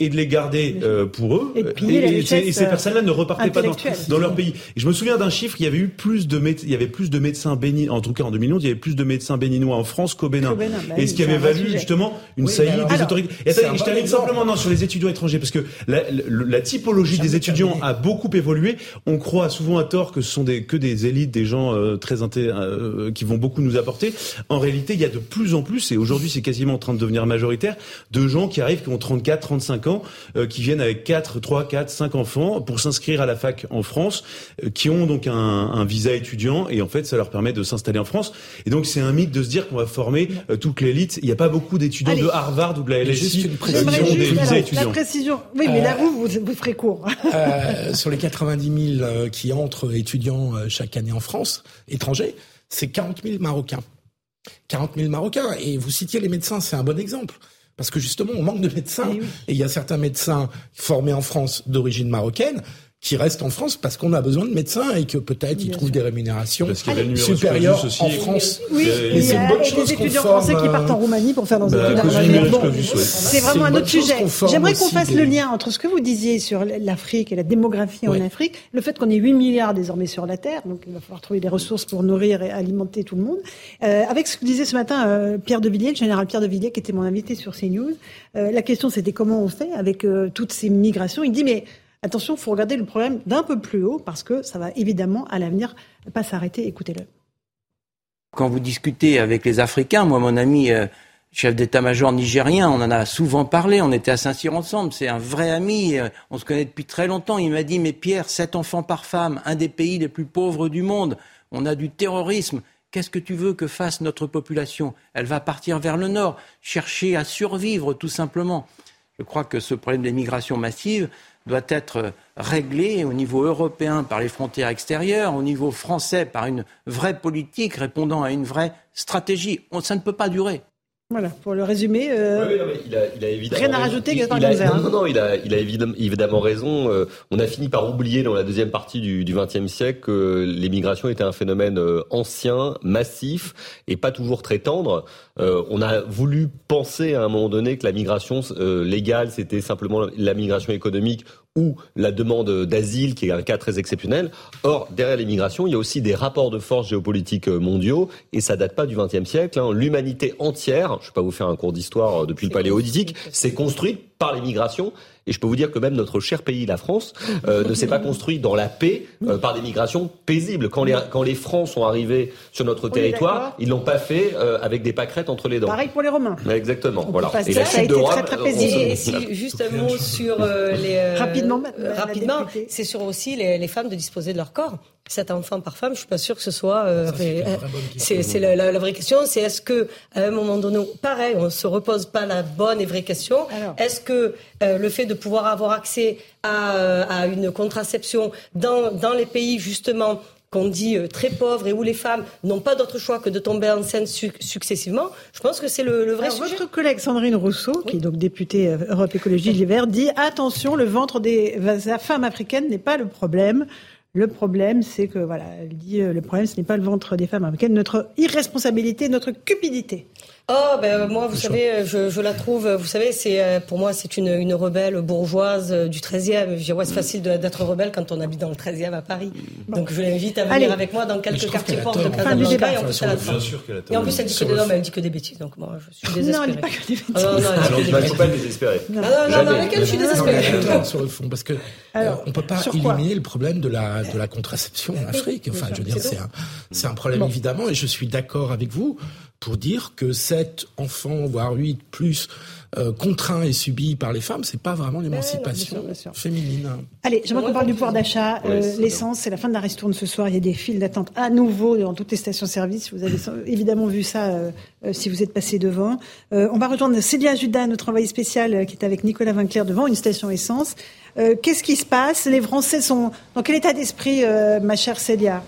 Speaker 2: et, de les garder, euh, pour eux. Et, ces euh, personnes-là ne repartaient pas dans, leur pays. Et je me souviens d'un chiffre, il y avait eu plus de il y avait plus de médecins béninois, en tout cas en 2011, il y avait plus de médecins béninois en France qu'au Bénin. Bah et ce qui avait valu justement une saillie des autorités. Et je termine simplement non, sur les étudiants étrangers, parce que la, typologie des étudiants a beaucoup évolué. On croit souvent à tort que ce sont des, que des élites, des gens euh, très qui vont beaucoup nous apporter. En réalité, il y a de plus en plus, et aujourd'hui c'est quasiment en train de devenir majoritaire, de gens qui arrivent, qui ont 34, 35 ans, euh, qui viennent avec 4, 3, 4, 5 enfants pour s'inscrire à la fac en France, euh, qui ont donc un, un, visa étudiant et en fait ça leur permet de s'installer en France. Et donc c'est un mythe de se dire qu'on va former euh, toute l'élite. Il n'y a pas beaucoup d'étudiants de Harvard ou de la LSI qui ont des visas étudiants.
Speaker 1: La précision. Oui, mais là vous, vous, ferez court.
Speaker 6: sur les 90 000 qui entrent étudiants chaque année en France, étrangers, c'est 40 000 Marocains. 40 000 Marocains. Et vous citiez les médecins, c'est un bon exemple. Parce que justement, on manque de médecins. Eh et il y a certains médecins formés en France d'origine marocaine qui restent en France parce qu'on a besoin de médecins et que peut-être ils trouvent des rémunérations supérieures en France.
Speaker 1: Oui, et c'est une bonne chose des étudiants français qui partent en euh, Roumanie pour faire leurs bah, études. Bon, c'est vraiment un autre sujet. J'aimerais qu'on fasse le lien entre ce que vous disiez sur l'Afrique et la démographie en Afrique, le fait qu'on ait 8 milliards désormais sur la Terre, donc il va falloir trouver des ressources pour nourrir et alimenter tout le monde. Euh, avec ce que disait ce matin euh, Pierre de Villiers, le général Pierre de Villiers, qui était mon invité sur CNews, euh, la question c'était comment on fait avec euh, toutes ces migrations. Il dit mais Attention, il faut regarder le problème d'un peu plus haut parce que ça va évidemment à l'avenir pas s'arrêter. Écoutez-le.
Speaker 13: Quand vous discutez avec les Africains, moi, mon ami euh, chef d'état-major nigérien, on en a souvent parlé, on était à Saint-Cyr ensemble, c'est un vrai ami, euh, on se connaît depuis très longtemps. Il m'a dit, mais Pierre, sept enfants par femme, un des pays les plus pauvres du monde, on a du terrorisme. Qu'est-ce que tu veux que fasse notre population? Elle va partir vers le nord, chercher à survivre tout simplement. Je crois que ce problème des migrations massives, doit être réglé au niveau européen par les frontières extérieures, au niveau français par une vraie politique répondant à une vraie stratégie. ça ne peut pas durer.
Speaker 1: Voilà, pour le résumer,
Speaker 5: euh, il, a, évidemment
Speaker 1: rien à rajouter,
Speaker 5: il, Non, non, il a, il a évidemment, raison. Euh, on a fini par oublier dans la deuxième partie du XXe siècle que l'immigration était un phénomène euh, ancien, massif et pas toujours très tendre. on a voulu penser à un moment donné que la migration légale, c'était simplement la migration économique ou la demande d'asile, qui est un cas très exceptionnel. Or, derrière l'immigration, il y a aussi des rapports de force géopolitiques euh, mondiaux, et ça date pas du XXe siècle. Hein. L'humanité entière, je ne vais pas vous faire un cours d'histoire euh, depuis le paléolithique, s'est construite par l'immigration. Et je peux vous dire que même notre cher pays, la France, euh, ne s'est pas construit dans la paix euh, par des migrations paisibles. Quand les, quand les Francs sont arrivés sur notre territoire, ils l'ont pas fait euh, avec des pâquerettes entre les dents.
Speaker 1: Pareil pour les Romains.
Speaker 5: Exactement. voilà.
Speaker 1: Et la chute de Rome. Très, très
Speaker 3: paisible. Et, si, juste un mot sur les
Speaker 1: rapidement,
Speaker 3: rapidement, c'est sur aussi les, les femmes de disposer de leur corps. Cet enfant par femme, je suis pas sûre que ce soit. Euh, c'est la, la, vraie question. C'est est-ce que à un moment donné, pareil, on se repose pas la bonne et vraie question. Est-ce que euh, le fait de pouvoir avoir accès à, euh, à une contraception dans, dans les pays justement qu'on dit très pauvres et où les femmes n'ont pas d'autre choix que de tomber enceinte successivement, je pense que c'est le, le, vrai
Speaker 1: sujet. Votre collègue Sandrine Rousseau, qui est donc députée Europe Écologie l'hiver, dit attention, le ventre des femmes africaines n'est pas le problème. Le problème, c'est que, voilà, elle dit, euh, le problème, ce n'est pas le ventre des femmes américaines, notre irresponsabilité, notre cupidité?
Speaker 3: Oh, ben moi, vous savez, je, je, la trouve, vous savez, c'est euh, pour moi, c'est une, une rebelle bourgeoise euh, du 13e. Je vois, c'est facile d'être rebelle quand on habite dans le 13e à Paris. Donc, je l'invite à venir avec moi dans quelques quartiers pauvres de Casablanca. Et en plus, elle a Bien sûr qu'elle a Et en plus, elle dit que des hommes, elle dit que des bêtises. Donc, moi, je suis désespérée.
Speaker 1: Non, elle dit pas que des bêtises.
Speaker 3: Ah, non, non,
Speaker 5: elle dit que pas désespérée.
Speaker 3: Non, non, non, avec elle, je suis désespérée.
Speaker 6: Sur le fond, parce que on peut pas éliminer le problème de la de la contraception en Afrique. Enfin, je veux dire, c'est un c'est un problème évidemment, et je suis d'accord avec vous. Pour dire que 7 enfants, voire 8 plus, euh, contraints et subis par les femmes, c'est pas vraiment l'émancipation féminine.
Speaker 1: Allez, j'aimerais qu'on parle du pouvoir d'achat. Euh, l'essence, c'est la fin de la ristourne ce soir. Il y a des files d'attente à nouveau dans toutes les stations-service. Vous avez évidemment vu ça euh, si vous êtes passé devant. on va rejoindre Célia Judas, notre envoyée spéciale, qui est avec Nicolas Vinclair devant une station essence. Qu'est-ce qui se passe? Les Français sont dans quel état d'esprit, ma chère Célia?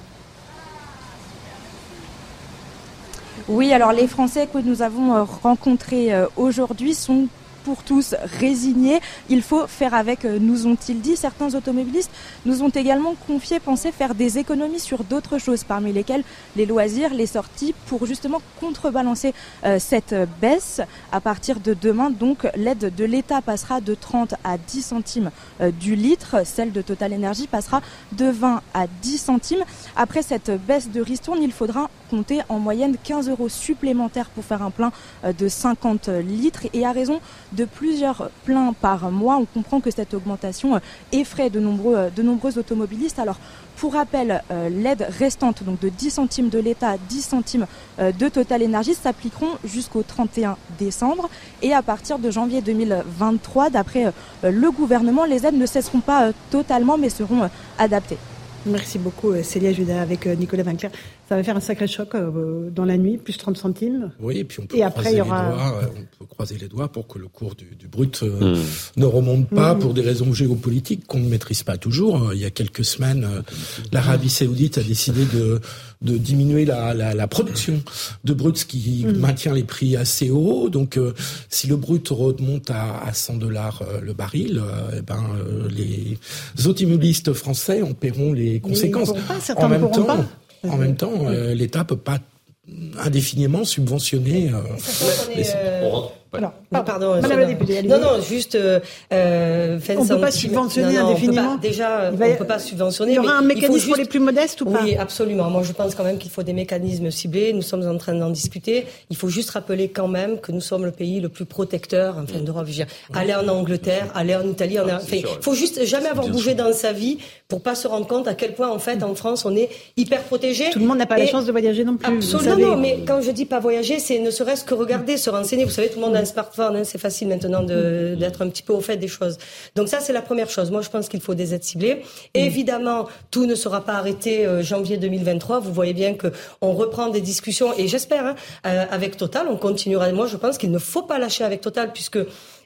Speaker 14: Oui, alors les Français que nous avons euh, rencontrés euh, aujourd'hui sont pour tous résignés. Il faut faire avec, euh, nous ont-ils dit. Certains automobilistes nous ont également confié penser faire des économies sur d'autres choses, parmi lesquelles les loisirs, les sorties, pour justement contrebalancer cette baisse. À partir de demain, donc, l'aide de l'État passera de 30 à 10 centimes du litre. Celle de Total Energy passera de 20 à 10 centimes. Après cette baisse de ristourne, il faudra compter en moyenne 15 euros supplémentaires pour faire un plein de 50 litres et à raison de plusieurs pleins par mois. On comprend que cette augmentation euh, effraie de nombreux, euh, de automobilistes. Alors, pour rappel, euh, l'aide restante donc de 10 centimes de l'État, 10 centimes de Total Energy s'appliqueront jusqu'au 31 décembre. Et à partir de janvier 2023, d'après le gouvernement, les aides ne cesseront pas totalement mais seront adaptées.
Speaker 1: Merci beaucoup Célia Judas avec Nicolas Vinclair. Ça va faire un sacré choc euh, dans la nuit, plus 30 centimes.
Speaker 6: Oui, et puis on peut, croiser, les doigts, euh, on peut croiser les doigts pour que le cours du, brut euh, hmm. ne remonte pas hmm. pour des raisons géopolitiques qu'on ne maîtrise pas toujours. Il y a quelques semaines, l'Arabie saoudite a décidé de, de diminuer la, la, la, production de brut, ce qui hmm. maintient les prix assez hauts. Donc si le brut remonte à, à 100 dollars le baril, eh ben, les automobilistes français en paieront les conséquences.
Speaker 1: en même temps, pas.
Speaker 6: En même temps, euh, l'État peut pas indéfiniment subventionner. Euh,
Speaker 3: voilà. Ah, pardon, Madame la députée, Non, non, juste. Euh,
Speaker 1: euh on ne peut pas subventionner indéfiniment.
Speaker 3: déjà, on ne peut pas subventionner.
Speaker 1: Il y aura un mécanisme pour les plus modestes ou pas
Speaker 3: Oui, absolument. Moi, je pense quand même qu'il faut des mécanismes ciblés. Nous sommes en train d'en discuter. Il faut juste rappeler quand même que nous sommes le pays le plus protecteur, enfin, d'Europe. Aller en Angleterre, aller en Italie. En... il faut juste jamais avoir bougé dans sa vie pour pas se rendre compte à quel point, en fait, en France, on est hyper protégé.
Speaker 1: Tout le monde n'a pas la chance de voyager non plus.
Speaker 3: Absolument. Non, mais quand je dis pas voyager, c'est ne serait-ce que regarder, se renseigner. Vous savez, tout le monde un smartphone, hein, c'est facile maintenant d'être un petit peu au fait des choses. Donc ça, c'est la première chose. Moi, je pense qu'il faut des aides ciblées. Mm. Évidemment, tout ne sera pas arrêté euh, janvier 2023. Vous voyez bien que on reprend des discussions et j'espère hein, euh, avec Total, on continuera. Moi, je pense qu'il ne faut pas lâcher avec Total puisque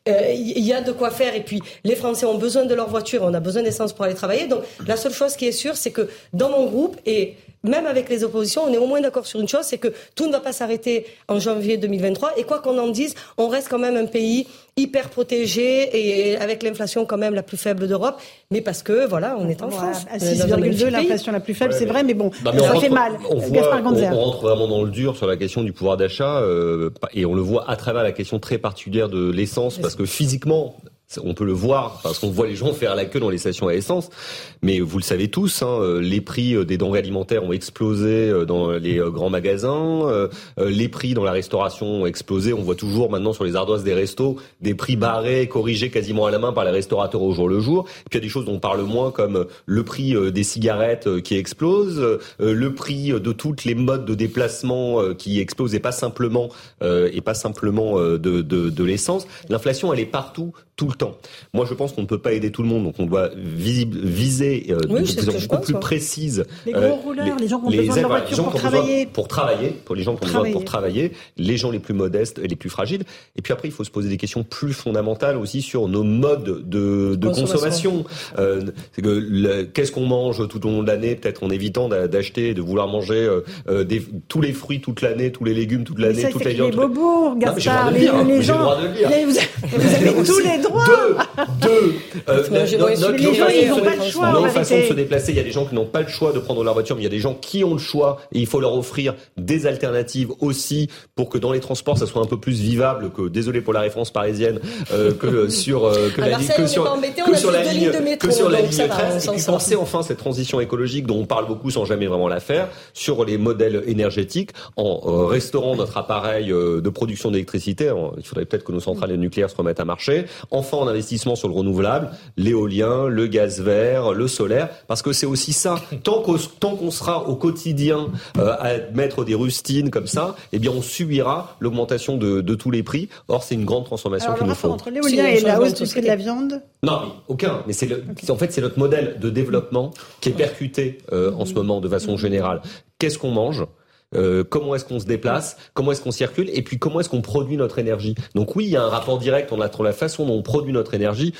Speaker 3: euh, il y a de quoi faire et puis les Français ont besoin de leur voiture, on a besoin d'essence pour aller travailler. Donc la seule chose qui est sûre, c'est que dans mon groupe et même avec les oppositions, on est au moins d'accord sur une chose, c'est que tout ne va pas s'arrêter en janvier 2023. Et quoi qu'on en dise, on reste quand même un pays hyper protégé et avec l'inflation quand même la plus faible d'Europe. Mais parce que, voilà, on est en France.
Speaker 1: À 6,2, l'inflation la plus faible, c'est vrai, mais bon, ça fait mal.
Speaker 5: On, on, rentre vraiment dans le dur sur la question du pouvoir d'achat euh, et on le voit à travers la question très particulière de l'essence, parce que physiquement, on peut le voir parce qu'on voit les gens faire la queue dans les stations à essence. Mais vous le savez tous, hein, euh, les prix euh, des denrées alimentaires ont explosé euh, dans les grands magasins. Les prix dans la restauration ont explosé. On voit toujours maintenant sur les ardoises des restos des prix barrés, corrigés quasiment à la main par les restaurateurs au jour le jour. Et puis il y a des choses dont on parle moins comme le prix des cigarettes qui explose, le prix de toutes les modes de déplacement qui explosent et pas simplement et pas simplement de, de, de l'essence. L'inflation, elle est partout tout le temps. Moi, je pense qu'on ne peut pas aider tout le monde, donc on doit viser euh, de façon beaucoup plus précise.
Speaker 1: Les gros rouleurs, les gens qui ont besoin de leur voiture pour travailler.
Speaker 5: Pour travailler, pour les gens qui ont besoin pour travailler, les gens les plus modestes et les plus fragiles. Et puis après, il faut se poser des questions plus fondamentales aussi sur nos modes de, de consommation. Euh, Qu'est-ce qu'on mange tout au long de l'année? Peut-être en évitant d'acheter, de vouloir manger euh, euh, des, tous les fruits toute l'année, tous les légumes toute l'année, toute la viande.
Speaker 1: Les bobos, Gaspard,
Speaker 5: les, les gens.
Speaker 1: Vous avez tous les droits.
Speaker 5: Deux, deux. Euh, les gens, ils n'ont pas le choix. Notre façon de se déplacer, il y a des gens qui n'ont pas le choix de prendre leur voiture, mais il y a des gens qui ont le choix et il faut leur offrir des alternatives aussi pour que dans les transports, ça soit un peu plus vivable que, désolé pour la référence parisienne, euh, que sur euh, que, la, que sur que sur la ligne que sur la ligne 13 et puis penser enfin cette transition écologique dont on parle beaucoup sans jamais vraiment la faire sur les modèles énergétiques en euh, restaurant notre appareil euh, de production d'électricité. Il faudrait peut-être que nos centrales nucléaires se remettent à marcher. Enfin, en investissant sur le renouvelable, l'éolien, le gaz vert, le solaire, parce que c'est aussi ça. Tant qu'on sera au quotidien euh, à mettre des rustines comme ça, eh bien on subira l'augmentation de, de, tous les prix. Or c'est une grande transformation qu'il nous faut.
Speaker 1: Entre l'éolien et la hausse du prix de la viande?
Speaker 5: Non, aucun. Mais c'est en fait c'est notre modèle de développement qui est percuté euh, en ce moment de façon générale. Qu'est-ce qu'on mange? Euh, comment est-ce qu'on se déplace, comment est-ce qu'on circule, et puis comment est-ce qu'on produit notre énergie. Donc oui, il y a un rapport direct entre la façon dont on produit notre énergie.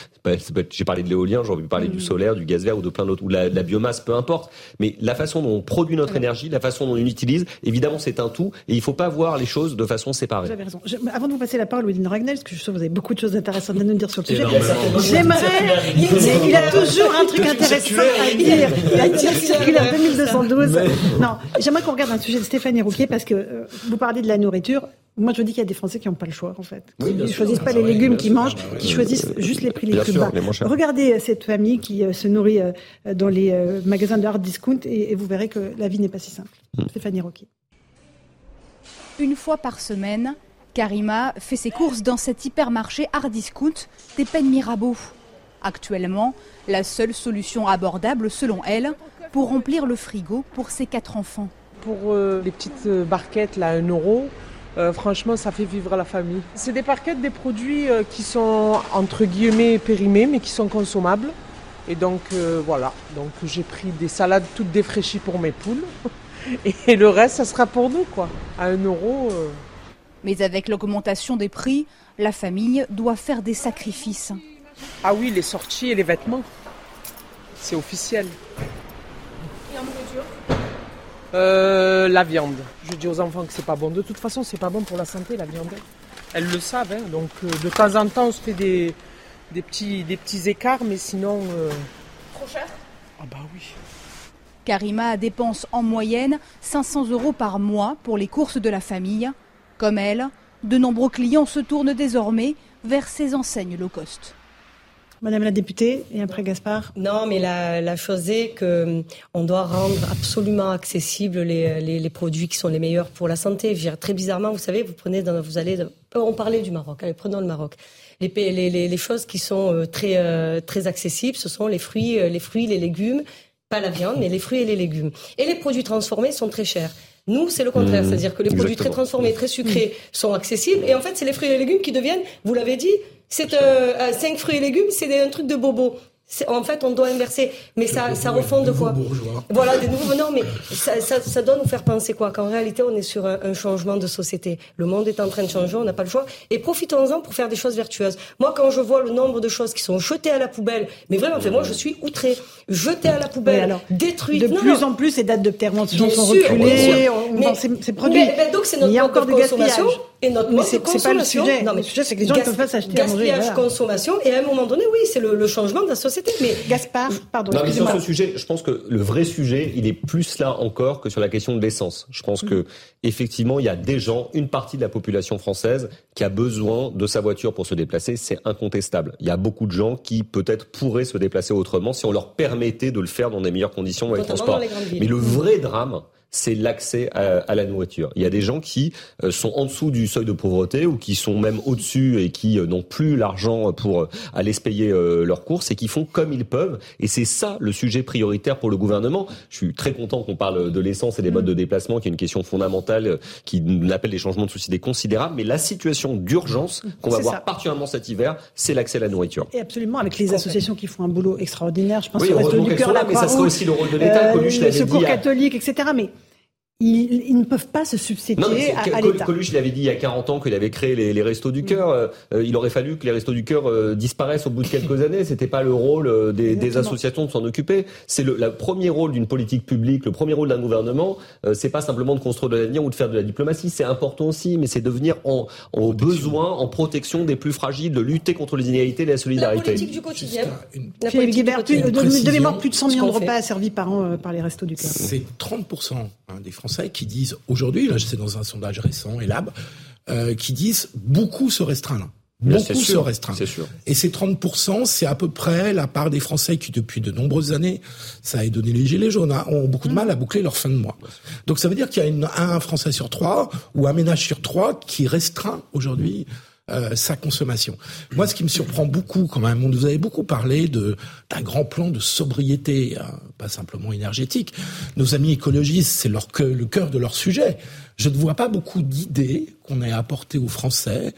Speaker 5: J'ai parlé de l'éolien, j'ai envie de parler du mm. solaire, du gaz vert ou de plein d'autres, ou la, la, biomasse, peu importe. Mais la façon dont on produit notre énergie, la façon dont on l'utilise, évidemment, c'est un tout, et il faut pas voir les choses de façon séparée.
Speaker 1: Vous avez raison. avant de vous passer la parole, Louis Ragnel, parce que je sais que vous avez beaucoup de choses intéressantes à nous dire sur le sujet. J'aimerais. Il, a toujours un truc intéressant à dire. Il a dit circulaire 2212. Non, j'aimerais qu'on regarde un sujet de Stéphanie Rouquier parce que euh, vous parlez de la nourriture. Moi, je dis qu'il y a des Français qui n'ont pas le choix, en fait. Ils ne choisissent pas les légumes qu'ils mangent, qui choisissent juste les prix les plus bas. Regardez euh, cette famille qui euh, se nourrit dans les magasins de hard discount et, vous verrez que la vie n'est pas si simple. Mm. Stéphanie Rocky.
Speaker 15: Une fois par semaine, Karima fait ses courses dans cet hypermarché hard discount des peines Mirabeau. Actuellement, la seule solution abordable, selon elle, pour remplir le frigo pour ses quatre enfants.
Speaker 16: Pour euh, les petites euh, barquettes, là, 1 euro, euh, franchement, ça fait vivre la famille. C'est des barquettes, des produits qui sont entre guillemets périmés, mais qui sont consommables. Et donc voilà, donc j'ai pris des salades toutes défraîchies pour mes poules. Et le reste, ça sera pour nous, quoi. À 1 euro.
Speaker 15: Mais avec l'augmentation des prix, la famille doit faire des sacrifices.
Speaker 16: Ah oui, les sorties et les vêtements. C'est officiel. Euh, la viande. Je dis aux enfants que c'est pas bon. De toute façon, c'est pas bon pour la santé, la viande. Elles le savent. Hein. Donc, euh, de temps en temps, on se fait des, des, petits, des petits écarts, mais sinon.
Speaker 15: Euh, Trop cher?
Speaker 16: Ah, bah oui.
Speaker 15: Karima dépense en moyenne 500 euros par mois pour les courses de la famille. Comme elle, de nombreux clients se tournent désormais vers ces enseignes low cost.
Speaker 1: Madame la députée, et après Gaspard.
Speaker 3: Non, mais la, la chose est que hum, on doit rendre absolument accessibles les, les, les, produits qui sont les meilleurs pour la santé. Je très bizarrement, vous savez, vous prenez, dans, vous allez, on parlait du Maroc. Allez, prenons le Maroc. Les, les, les choses qui sont euh, très euh, très accessibles, ce sont les fruits, euh, les fruits, les légumes, pas la viande, mais les fruits et les légumes. Et les produits transformés sont très chers. Nous, c'est le contraire, mmh. c'est-à-dire que les produits très transformés, très sucrés sont accessibles, et en fait, c'est les fruits et les légumes qui deviennent, vous l'avez dit, c'est euh, 5 fruits et légumes, c'est un truc de bobo. En fait, on doit inverser. Mais ça, ça refond de quoi Voilà, des nouveaux. Non, mais ça, ça, ça, doit nous faire penser quoi Qu'en réalité, on est sur un, un, changement de société. Le monde est en train de changer, on n'a pas le choix. Et profitons-en pour faire des choses vertueuses. Moi, quand je vois le nombre de choses qui sont jetées à la poubelle, mais vraiment, fait, moi, je suis outré. Jetées à la poubelle, alors, détruites.
Speaker 1: De plus en plus, ces dates de péremption sont reculées. C'est produit.
Speaker 3: Mais, donc, c'est notre Il y a encore du gaspillage. Et notre
Speaker 1: mais c'est pas le sujet. Non, mais le sujet, c'est que les gens ne peuvent pas s'acheter à manger.
Speaker 3: Gaspillage, consommation. Et à un moment donné, oui, c'est le, le changement de la société.
Speaker 1: Mais Gaspard, pardon.
Speaker 5: Non, mais sur ce sujet, je pense que le vrai sujet, il est plus là encore que sur la question de l'essence. Je pense que effectivement, il y a des gens, une partie de la population française, qui a besoin de sa voiture pour se déplacer. C'est incontestable. Il y a beaucoup de gens qui peut-être pourraient se déplacer autrement si on leur permettait de le faire dans des meilleures conditions avec transport. Mais le vrai drame, c'est l'accès à, la nourriture. Il y a des gens qui euh, sont en dessous du seuil de pauvreté ou qui sont même au-dessus et qui euh, n'ont plus l'argent pour euh, aller se payer leurs courses et qui font comme ils peuvent. Et c'est ça le sujet prioritaire pour le gouvernement. Je suis très content qu'on parle de l'essence et des modes de déplacement, qui est une question fondamentale, qui appelle des changements de société considérables. Mais la situation d'urgence qu'on va voir particulièrement cet hiver, c'est l'accès à la nourriture.
Speaker 1: Et absolument, avec les associations qui font un boulot extraordinaire. Je pense
Speaker 5: oui,
Speaker 1: au du cœur,
Speaker 5: mais ça serait aussi le rôle de l'État.
Speaker 1: Euh, le secours catholique, etc. Mais ils, ils, ne peuvent pas se substituer à, à l'État.
Speaker 5: Coluche, il avait dit il y a 40 ans qu'il avait créé les, les restos du cœur. Mm. Euh, il aurait fallu que les restos du cœur euh, disparaissent au bout de quelques années. C'était pas le rôle euh, des, des, associations de s'en occuper. C'est le, le, premier rôle d'une politique publique, le premier rôle d'un gouvernement. Euh, c'est pas simplement de construire de l'avenir ou de faire de la diplomatie. C'est important aussi, mais c'est de venir en, en besoin, en protection des plus fragiles, de lutter contre les inégalités et la solidarité.
Speaker 3: La politique du quotidien.
Speaker 1: La politique Guibert, plus, de, de, mémoire, plus de 100 millions de repas servis par an par les restos du cœur.
Speaker 6: C'est 30 hein, des Français qui disent aujourd'hui, là c'est dans un sondage récent, Elab, euh, qui disent beaucoup se restreignent. Beaucoup se restreignent.
Speaker 5: Sûr.
Speaker 6: Et ces 30%, c'est à peu près la part des Français qui, depuis de nombreuses années, ça a donné les gilets jaunes, hein, ont beaucoup de mal à boucler leur fin de mois. Donc ça veut dire qu'il y a une, un Français sur trois ou un ménage sur trois qui restreint aujourd'hui euh, sa consommation. Moi, ce qui me surprend beaucoup, quand même, vous avez beaucoup parlé de d'un grand plan de sobriété, hein, pas simplement énergétique. Nos amis écologistes, c'est leur le cœur de leur sujet. Je ne vois pas beaucoup d'idées qu'on ait apportées aux Français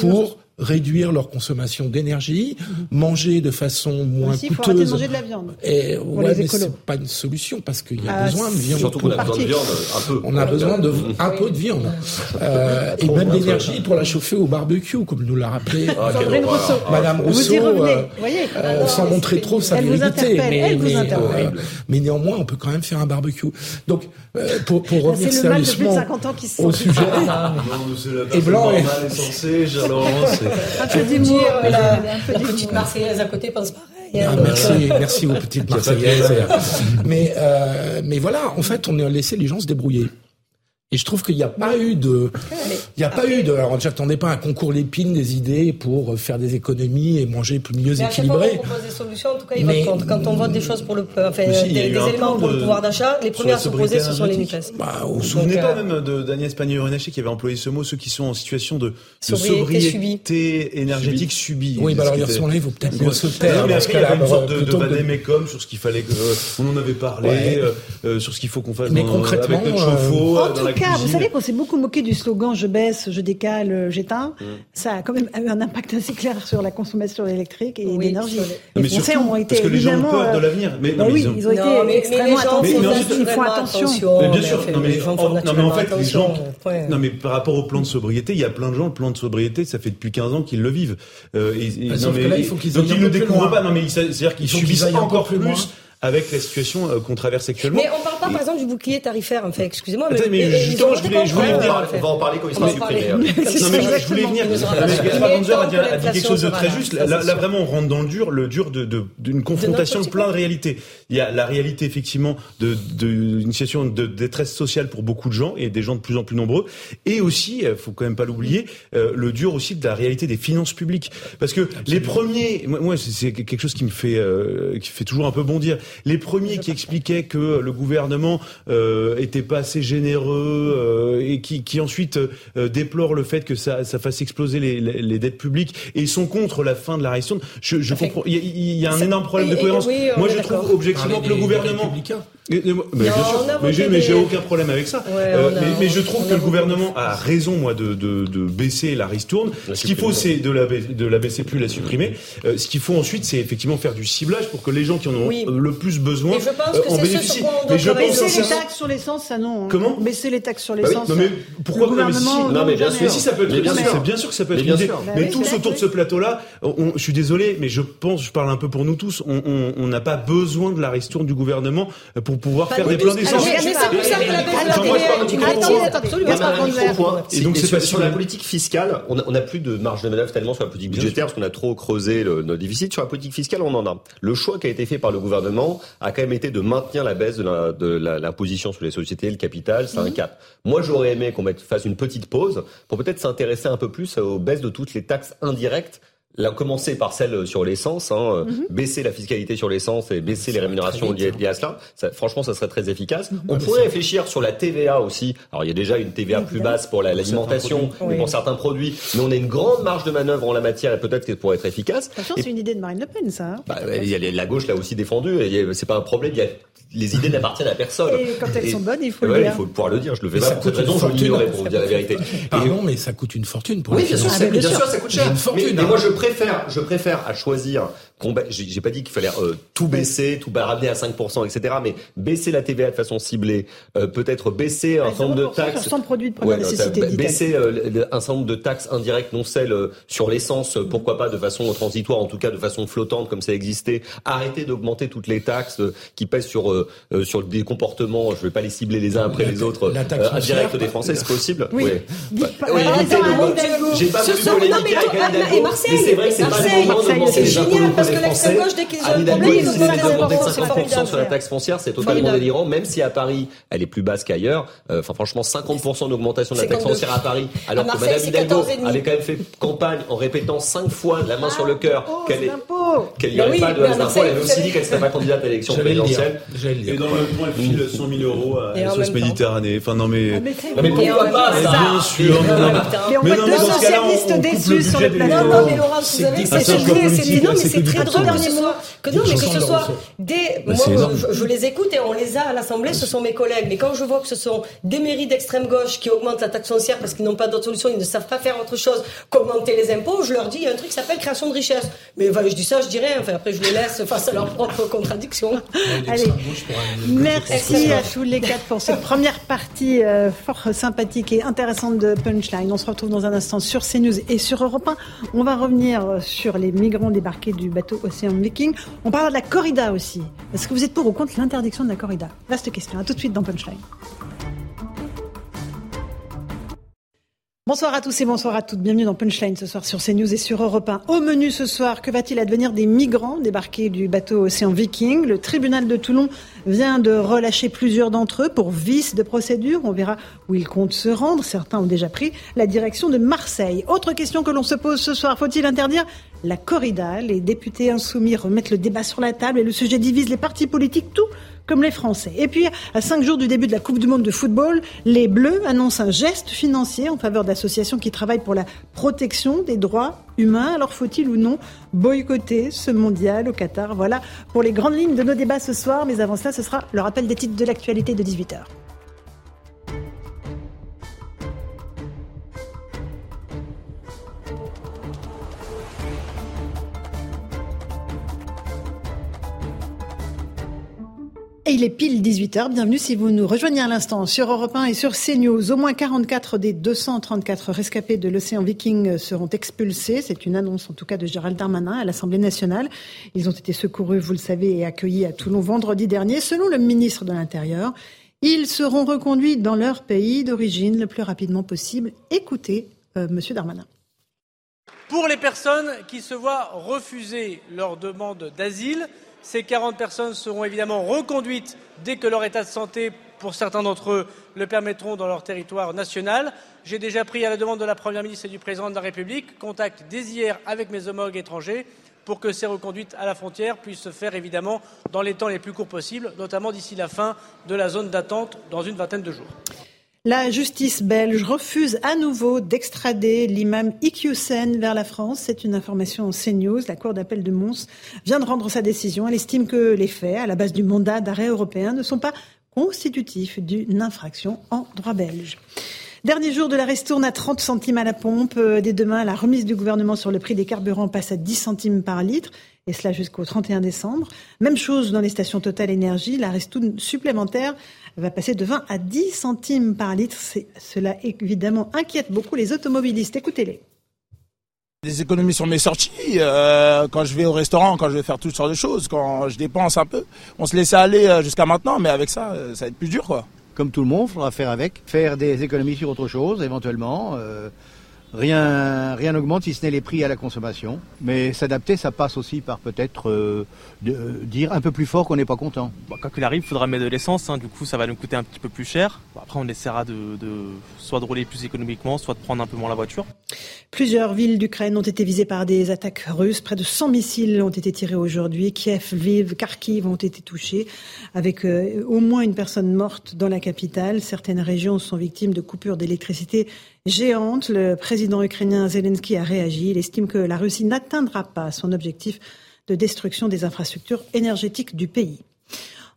Speaker 6: pour réduire leur consommation d'énergie, manger de façon moins
Speaker 1: Aussi,
Speaker 6: coûteuse.
Speaker 1: faut arrêter de manger de la viande.
Speaker 6: Et ouais, mais c'est pas une solution parce qu'il y a
Speaker 1: Ah,
Speaker 6: besoin de viande.
Speaker 5: Surtout qu'on a besoin de viande, un peu.
Speaker 6: On a besoin de un peu de viande Euh, et même d'énergie pour la chauffer au barbecue, comme nous l'a rappelé
Speaker 5: Ah.
Speaker 1: Rousseau.
Speaker 6: Madame
Speaker 1: Vous
Speaker 6: Rousseau, euh,
Speaker 1: voyez.
Speaker 6: euh,
Speaker 1: Alors,
Speaker 6: sans montrer trop sa virilité, mais, mais,
Speaker 1: interpelle.
Speaker 6: mais néanmoins, on peut quand même faire un barbecue. Donc, euh, pour, pour revenir
Speaker 1: C'est le mal de plus de
Speaker 6: sérieusement
Speaker 1: 50 ans qui se
Speaker 6: au sujet, et blanc et
Speaker 1: Un peu d'humour,
Speaker 3: la, la petite Marseillaise à côté pense pareil.
Speaker 6: Ah, merci, merci aux petites Marseillaises. mais, euh, mais voilà, en fait, on a laissé les gens se débrouiller. Et je trouve qu'il n'y a pas eu de, il n'y a pas eu de, alors j'attendais pas un concours l'épine des idées pour faire des économies et manger plus mieux
Speaker 3: Mais fois
Speaker 6: équilibré.
Speaker 3: qu'on propose des solutions, en tout cas, ils
Speaker 6: Mais-
Speaker 3: votent contre. Quand on vote des choses pour le, enfin,
Speaker 2: si, y
Speaker 3: des, éléments pour le pouvoir d'achat, les
Speaker 2: la
Speaker 3: à s'opposer, ce sont les. NUPES.
Speaker 6: Bah,
Speaker 2: Vous vous souvenez
Speaker 3: euh,
Speaker 2: pas même de- d'Agnès Pannier-Runacher qui avait employé ce mot, ceux qui sont en situation de, de
Speaker 3: Sobriété
Speaker 2: énergétique subie.
Speaker 6: Oui, bah alors, il il faut peut-être mieux se taire,
Speaker 2: Non, mais
Speaker 6: dans
Speaker 2: après,
Speaker 6: ce
Speaker 2: il y avait une sorte de, vadémécum sur ce qu'il fallait que, euh, on en avait parlé, euh, euh, sur ce qu'il faut qu'on fasse
Speaker 6: Mais
Speaker 2: dans-
Speaker 6: concrètement,
Speaker 2: avec notre
Speaker 6: euh,
Speaker 2: chauffe-eau, euh, dans la
Speaker 1: cas, vous savez qu'on s'est beaucoup moqué du slogan je baisse, je décale, j'éteins. Ça a quand même eu un impact assez clair sur la consommation électrique et
Speaker 3: Oui,
Speaker 1: d'énergie.
Speaker 3: sur les-
Speaker 2: Non,
Speaker 1: Les
Speaker 2: mais
Speaker 1: Français
Speaker 2: surtout,
Speaker 1: ont été
Speaker 2: parce que les gens ont peur de
Speaker 1: euh,
Speaker 2: l'avenir. Mais,
Speaker 1: bah
Speaker 2: non, mais
Speaker 1: oui,
Speaker 2: ils ont-
Speaker 1: ils ont été
Speaker 3: Non, mais- mais
Speaker 1: extrêmement attentifs. Ils font attention.
Speaker 3: attention.
Speaker 2: Mais bien sûr, non mais,
Speaker 3: les gens
Speaker 2: en-
Speaker 3: font
Speaker 2: non, mais en
Speaker 3: naturellement
Speaker 2: fait, les gens, non mais par rapport au plan de sobriété, il y a plein de gens, le plan de sobriété, ça fait depuis 15 ans qu'ils le vivent. Euh, et- et-
Speaker 6: Bah,
Speaker 2: non,
Speaker 6: sauf
Speaker 2: mais-
Speaker 6: que là, il faut qu'ils
Speaker 2: donc ils ne découvrent pas, non mais c'est-à-dire qu'ils subissent encore
Speaker 6: plus.
Speaker 2: Avec la situation euh, qu'on traverse actuellement.
Speaker 3: Mais on parle pas, par exemple, du bouclier tarifaire. Enfin, excusez-moi, mais,
Speaker 2: mais
Speaker 3: ils
Speaker 2: justement, je voulais- je voulais venir-
Speaker 5: On va en parler quand il sera
Speaker 3: en
Speaker 5: supprimé. hein.
Speaker 2: Non mais je- voulais venir. Gaspard Ganzer a dit,
Speaker 3: que
Speaker 2: a dit quelque chose de très juste. Là, vraiment, on rentre dans le dur, le dur de de- d'une confrontation de plein de réalités. Il y a la réalité effectivement de de une situation de détresse sociale pour beaucoup de gens et des gens de plus en plus nombreux. Et aussi, euh, faut quand même pas l'oublier, euh, le dur aussi de la réalité des finances publiques. Parce que les premiers, moi, c'est- quelque chose qui me fait euh, qui fait toujours un peu bondir. Les premiers qui expliquaient que le gouvernement euh, était pas assez généreux euh, et qui, qui ensuite euh, déplorent le fait que ça, ça fasse exploser les, les, les dettes publiques et sont contre la fin de la révision. Je, je comprends. Il y a, il y a un énorme problème de cohérence.
Speaker 3: oui,
Speaker 2: Moi, je trouve objectivement que le gouvernement. Mais bien
Speaker 3: Non,
Speaker 2: sûr, mais j'ai, mais
Speaker 3: des-
Speaker 2: aucun problème avec ça.
Speaker 3: Ouais,
Speaker 2: Euh,
Speaker 3: a-
Speaker 2: mais, mais je trouve que le gouvernement a raison, moi, de, de, de baisser la ristourne. Ce qu'il faut, c'est de la, baisser- de la baisser plus, la supprimer. Euh, ce qu'il faut ensuite, c'est effectivement faire du ciblage pour que les gens qui en ont
Speaker 3: Oui.
Speaker 2: le plus besoin
Speaker 3: Et je pense
Speaker 2: euh,
Speaker 3: que
Speaker 2: en
Speaker 3: c'est ce
Speaker 2: bénéficient. Mais je pense
Speaker 1: Baisser les taxes sur l'essence, ça non. hein.
Speaker 2: Comment?
Speaker 1: Baisser les taxes sur
Speaker 2: Bah oui,
Speaker 1: l'essence.
Speaker 2: non mais pourquoi
Speaker 1: le
Speaker 2: mais
Speaker 1: gouvernement,
Speaker 5: non, mais bien sûr.
Speaker 2: mais si ça peut être
Speaker 5: Mais bien
Speaker 2: bien sûr que ça peut être
Speaker 5: Mais
Speaker 2: une
Speaker 5: bien
Speaker 2: idée.
Speaker 5: sûr.
Speaker 1: Bah
Speaker 2: mais tous
Speaker 1: c'est
Speaker 2: autour de ce plateau-là, on- je suis désolé, mais je pense, je parle un peu pour nous tous, on- on on n'a pas besoin de la ristourne du gouvernement pour pouvoir faire des plans
Speaker 3: Alors,
Speaker 2: d'essence.
Speaker 3: mais c'est pour ça que la
Speaker 2: Attends. Et donc,
Speaker 5: Et
Speaker 2: c'est
Speaker 5: sur, la politique fiscale, on a, on a plus de marge de manœuvre tellement sur la politique budgétaire parce qu'on a trop creusé le, notre déficit. Sur la politique fiscale, on en a. Le choix qui a été fait par le gouvernement a quand même été de maintenir la baisse de la- de la- l'imposition sur les sociétés et le capital. C'est un cap. Moi, j'aurais aimé qu'on mette- fasse une petite pause pour peut-être s'intéresser un peu plus aux baisses de toutes les taxes indirectes. Là, commencer par celle sur l'essence, hein, euh, baisser la fiscalité sur l'essence et baisser les rémunérations liées, liées à cela. Ça, franchement, ça serait très efficace. On pourrait réfléchir sur la TVA aussi. Alors, il y a déjà une TVA plus basse pour la- l'alimentation, mais
Speaker 3: Oui.
Speaker 5: pour certains produits. Mais on a une grande marge de manœuvre en la matière et peut-être qu'elle pourrait être efficace. Et
Speaker 1: c'est une idée de Marine Le Pen, ça. hein.
Speaker 5: bah, il y a la gauche l'a aussi défendu. et C'est pas un problème. Il y a, les idées n'appartiennent à personne.
Speaker 1: Et quand elles sont bonnes, il faut
Speaker 5: et
Speaker 1: le
Speaker 5: ouais,
Speaker 1: dire.
Speaker 5: il faut pouvoir le dire. Je le fais
Speaker 6: Mais
Speaker 5: pas
Speaker 6: ça
Speaker 5: pour cette
Speaker 6: coûte une
Speaker 5: raison. Je
Speaker 6: fortune.
Speaker 5: l'ignorais pour vous dire la vérité.
Speaker 6: Pardon, mais ça coûte une fortune pour
Speaker 5: Oui,
Speaker 6: les
Speaker 5: bien sûr, ça, bien sûr, ça coûte cher.
Speaker 6: Une
Speaker 5: Mais,
Speaker 6: fortune.
Speaker 5: mais
Speaker 6: hein.
Speaker 5: moi, je je préfère à choisir. J'ai j'ai pas dit qu'il fallait euh, tout baisser, tout ramener à 5%, etc. Mais baisser la TVA de façon ciblée, euh, peut-être baisser un certain nombre de
Speaker 1: 0% sur
Speaker 5: taxes.
Speaker 1: 100 produits de première
Speaker 5: Ouais,
Speaker 1: nécessité,
Speaker 5: baisser euh, un certain nombre de taxes indirectes, non celles euh, sur l'essence, euh, pourquoi pas de façon transitoire, en tout cas de façon flottante comme ça existait. Arrêter d'augmenter toutes les taxes euh, qui pèsent sur sur des comportements. Je vais pas les cibler les uns après
Speaker 6: La-
Speaker 5: les autres.
Speaker 6: la taxe
Speaker 5: euh, indirects
Speaker 6: foncière,
Speaker 5: des Français, c'est possible.
Speaker 1: Oui.
Speaker 5: Bah,
Speaker 1: pas-
Speaker 5: oui,
Speaker 1: Ah, Anne Hidalgo.
Speaker 5: J'ai pas voulu polémiquer avec Anne Hidalgo,
Speaker 3: et Marseille,
Speaker 5: mais c'est vrai que c'est pas
Speaker 3: Marseille,
Speaker 5: le moment de
Speaker 3: Parce
Speaker 5: des
Speaker 3: que
Speaker 5: Français.
Speaker 3: gauche, dès qu'ils ont
Speaker 5: Anne
Speaker 3: problème, ils c'est
Speaker 5: 50% sur la taxe foncière, c'est totalement délirant, même si à Paris, elle est plus basse qu'ailleurs. Euh, Enfin, franchement, 50% d'augmentation de la taxe
Speaker 3: 52.
Speaker 5: foncière à Paris, alors que Madame Hidalgo
Speaker 3: 14,5.
Speaker 5: avait quand même fait campagne en répétant cinq fois, la main sur le cœur,
Speaker 1: Oh,
Speaker 5: qu'elle est...
Speaker 1: l'impôt.
Speaker 5: qu'elle n'irait pas de fois. Elle avait aussi dit qu'elle ne serait pas candidate à l'élection présidentielle.
Speaker 2: Et dans le point, elle file 100 000 euros à SOS Méditerranée. Enfin, non, mais.
Speaker 5: Ah, mais pourquoi pas, ça
Speaker 2: Bien sûr.
Speaker 1: Mais on voit deux socialistes déçus sur le plateau.
Speaker 3: Non, non, mais Laurent, vous savez, c'est non, mais c'est très drôle ce soit, que non, mais que ce soit des,
Speaker 2: Bah,
Speaker 3: moi, je les écoute et on les a à l'Assemblée, ce sont mes collègues. Mais quand je vois que ce sont des mairies d'extrême gauche qui augmentent la taxe foncière parce qu'ils n'ont pas d'autre solution, ils ne savent pas faire autre chose qu'augmenter les impôts, je leur dis, il y a un truc qui s'appelle création de richesse. Mais enfin, je dis ça, je rien. Enfin, après, je les laisse face à leurs propres contradictions.
Speaker 1: Allez, merci à tous les quatre pour cette première partie euh, fort sympathique et intéressante de Punchline. On se retrouve dans un instant sur CNews et sur Europe 1. On va revenir sur les migrants débarqués du bateau Océan Viking. On parlera de la corrida aussi. Est-ce que vous êtes pour ou contre l'interdiction de la corrida? Vaste question. À tout de suite dans Punchline. Bonsoir à tous et bonsoir à toutes. Bienvenue dans Punchline ce soir sur CNews et sur Europe 1. Au menu ce soir, que va-t-il advenir des migrants débarqués du bateau Océan Viking? Le tribunal de Toulon vient de relâcher plusieurs d'entre eux pour vice de procédure. On verra où ils comptent se rendre. Certains ont déjà pris la direction de Marseille. Autre question que l'on se pose ce soir, faut-il interdire la corrida? Les députés insoumis remettent le débat sur la table et le sujet divise les partis politiques, tout comme les Français. Et puis, à cinq jours du début de la Coupe du Monde de football, les Bleus annoncent un geste financier en faveur d'associations qui travaillent pour la protection des droits humains. Alors, faut-il ou non boycotter ce mondial au Qatar? Voilà pour les grandes lignes de nos débats ce soir. Mais avant cela, ce sera le rappel des titres de l'actualité de 18h. Et il est pile 18h. Bienvenue si vous nous rejoignez à l'instant sur Europe 1 et sur CNews. Au moins 44 des 234 rescapés de l'océan Viking seront expulsés. C'est une annonce en tout cas de Gérald Darmanin à l'Assemblée nationale. Ils ont été secourus, vous le savez, et accueillis à Toulon vendredi dernier. Selon le ministre de l'Intérieur, ils seront reconduits dans leur pays d'origine le plus rapidement possible. Écoutez, euh, Monsieur Darmanin.
Speaker 8: Pour les personnes qui se voient refuser leur demande d'asile, ces 40 personnes seront évidemment reconduites dès que leur état de santé, pour certains d'entre eux, le permettront dans leur territoire national. J'ai déjà pris, à la demande de la Première ministre et du Président de la République, contact dès hier avec mes homologues étrangers pour que ces reconduites à la frontière puissent se faire évidemment dans les temps les plus courts possibles, notamment d'ici la fin de la zone d'attente dans une vingtaine de jours.
Speaker 1: La justice belge refuse à nouveau d'extrader l'imam Iqiyoussen vers la France. C'est une information en CNews. La Cour d'appel de Mons vient de rendre sa décision. Elle estime que les faits, à la base du mandat d'arrêt européen, ne sont pas constitutifs d'une infraction en droit belge. Dernier jour de la ristourne à 30 centimes à la pompe. Dès demain, la remise du gouvernement sur le prix des carburants passe à 10 centimes par litre, et cela jusqu'au 31 décembre. Même chose dans les stations Total Énergie. La ristourne supplémentaire va passer de 20 à 10 centimes par litre. Cela évidemment inquiète beaucoup les automobilistes. Écoutez-les.
Speaker 17: Des économies sur mes sorties, euh, quand je vais au restaurant, quand je vais faire toutes sortes de choses, quand je dépense un peu. On se laissait aller jusqu'à maintenant, mais avec ça, ça va être plus dur quoi.
Speaker 18: Comme tout le monde, il faudra faire avec, faire des économies sur autre chose éventuellement. Euh, rien rien n'augmente si ce n'est les prix à la consommation. Mais s'adapter, ça passe aussi par peut-être euh, de, dire un peu plus fort qu'on n'est pas content.
Speaker 19: Bon, quand il arrive, il faudra mettre de l'essence. Hein, du coup, ça va nous coûter un petit peu plus cher. Après, on essaiera de, de soit de rouler plus économiquement, soit de prendre un peu moins la voiture.
Speaker 1: Plusieurs villes d'Ukraine ont été visées par des attaques russes. Près de 100 missiles ont été tirés aujourd'hui. Kiev, Lviv, Kharkiv ont été touchés, avec euh, au moins une personne morte dans la capitale. Certaines régions sont victimes de coupures d'électricité géantes. Le président ukrainien Zelensky a réagi. Il estime que la Russie n'atteindra pas son objectif de destruction des infrastructures énergétiques du pays.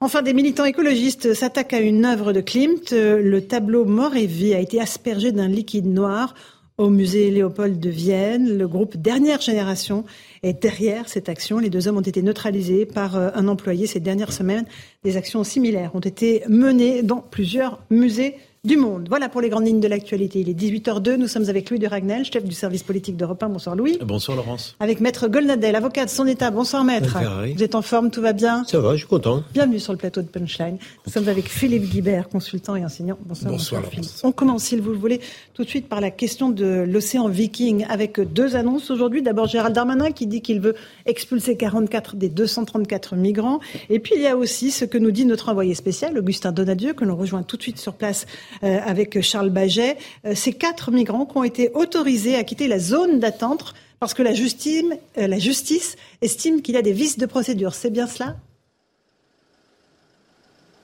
Speaker 1: Enfin, des militants écologistes s'attaquent à une œuvre de Klimt. Le tableau Mort et vie a été aspergé d'un liquide noir au musée Léopold de Vienne. Le groupe Dernière Génération est derrière cette action. Les deux hommes ont été neutralisés par un employé ces dernières semaines. Des actions similaires ont été menées dans plusieurs musées du monde. Voilà pour les grandes lignes de l'actualité. Il est 18h02. Nous sommes avec Louis de Ragnel, chef du service politique d'Europe 1. Bonsoir Louis.
Speaker 2: Bonsoir Laurence.
Speaker 1: Avec Maître Golnadel, avocat de son État. Bonsoir Maître. Vous êtes en forme, tout va bien?
Speaker 20: Ça va, je suis content.
Speaker 1: Bienvenue sur le plateau de Punchline. Nous sommes avec Philippe Guibert, consultant et enseignant. Bonsoir,
Speaker 6: bonsoir,
Speaker 1: bonsoir Philippe. On commence, si vous le voulez, tout de suite par la question de l'océan Viking, avec deux annonces aujourd'hui. D'abord Gérald Darmanin qui dit qu'il veut expulser 44 des 234 migrants. Et puis il y a aussi ce que nous dit notre envoyé spécial, Augustin Donadieu, que l'on rejoint tout de suite sur place avec Charles Baget. Euh, ces quatre migrants qui ont été autorisés à quitter la zone d'attente parce que la justice, la justice estime qu'il y a des vices de procédure. C'est bien cela?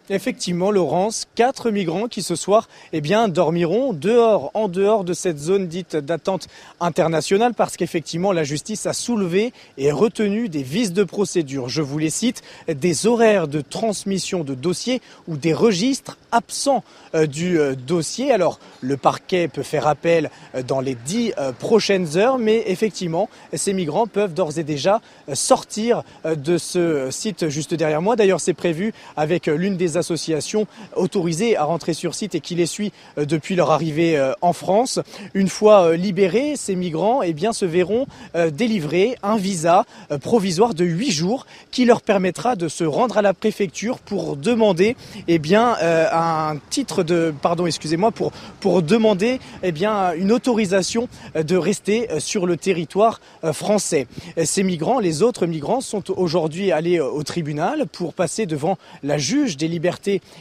Speaker 4: Effectivement, Laurence, quatre migrants qui ce soir eh bien, dormiront dehors, en dehors de cette zone dite d'attente internationale, parce qu'effectivement, la justice a soulevé et retenu des vices de procédure. Je vous les cite, des horaires de transmission de dossiers ou des registres absents euh, du euh, dossier. Alors, le parquet peut faire appel euh, dans les dix prochaines heures, mais effectivement, ces migrants peuvent d'ores et déjà sortir de ce site juste derrière moi. D'ailleurs, c'est prévu avec l'une des associations autorisées à rentrer sur site et qui les suit euh, depuis leur arrivée euh, en France. Une fois euh, libérés, ces migrants eh bien, se verront délivrer un visa provisoire de huit jours qui leur permettra de se rendre à la préfecture pour demander eh bien, un titre de pardon excusez-moi pour pour demander eh bien une autorisation de rester sur le territoire français. Ces migrants, les autres migrants sont aujourd'hui allés au tribunal pour passer devant la juge des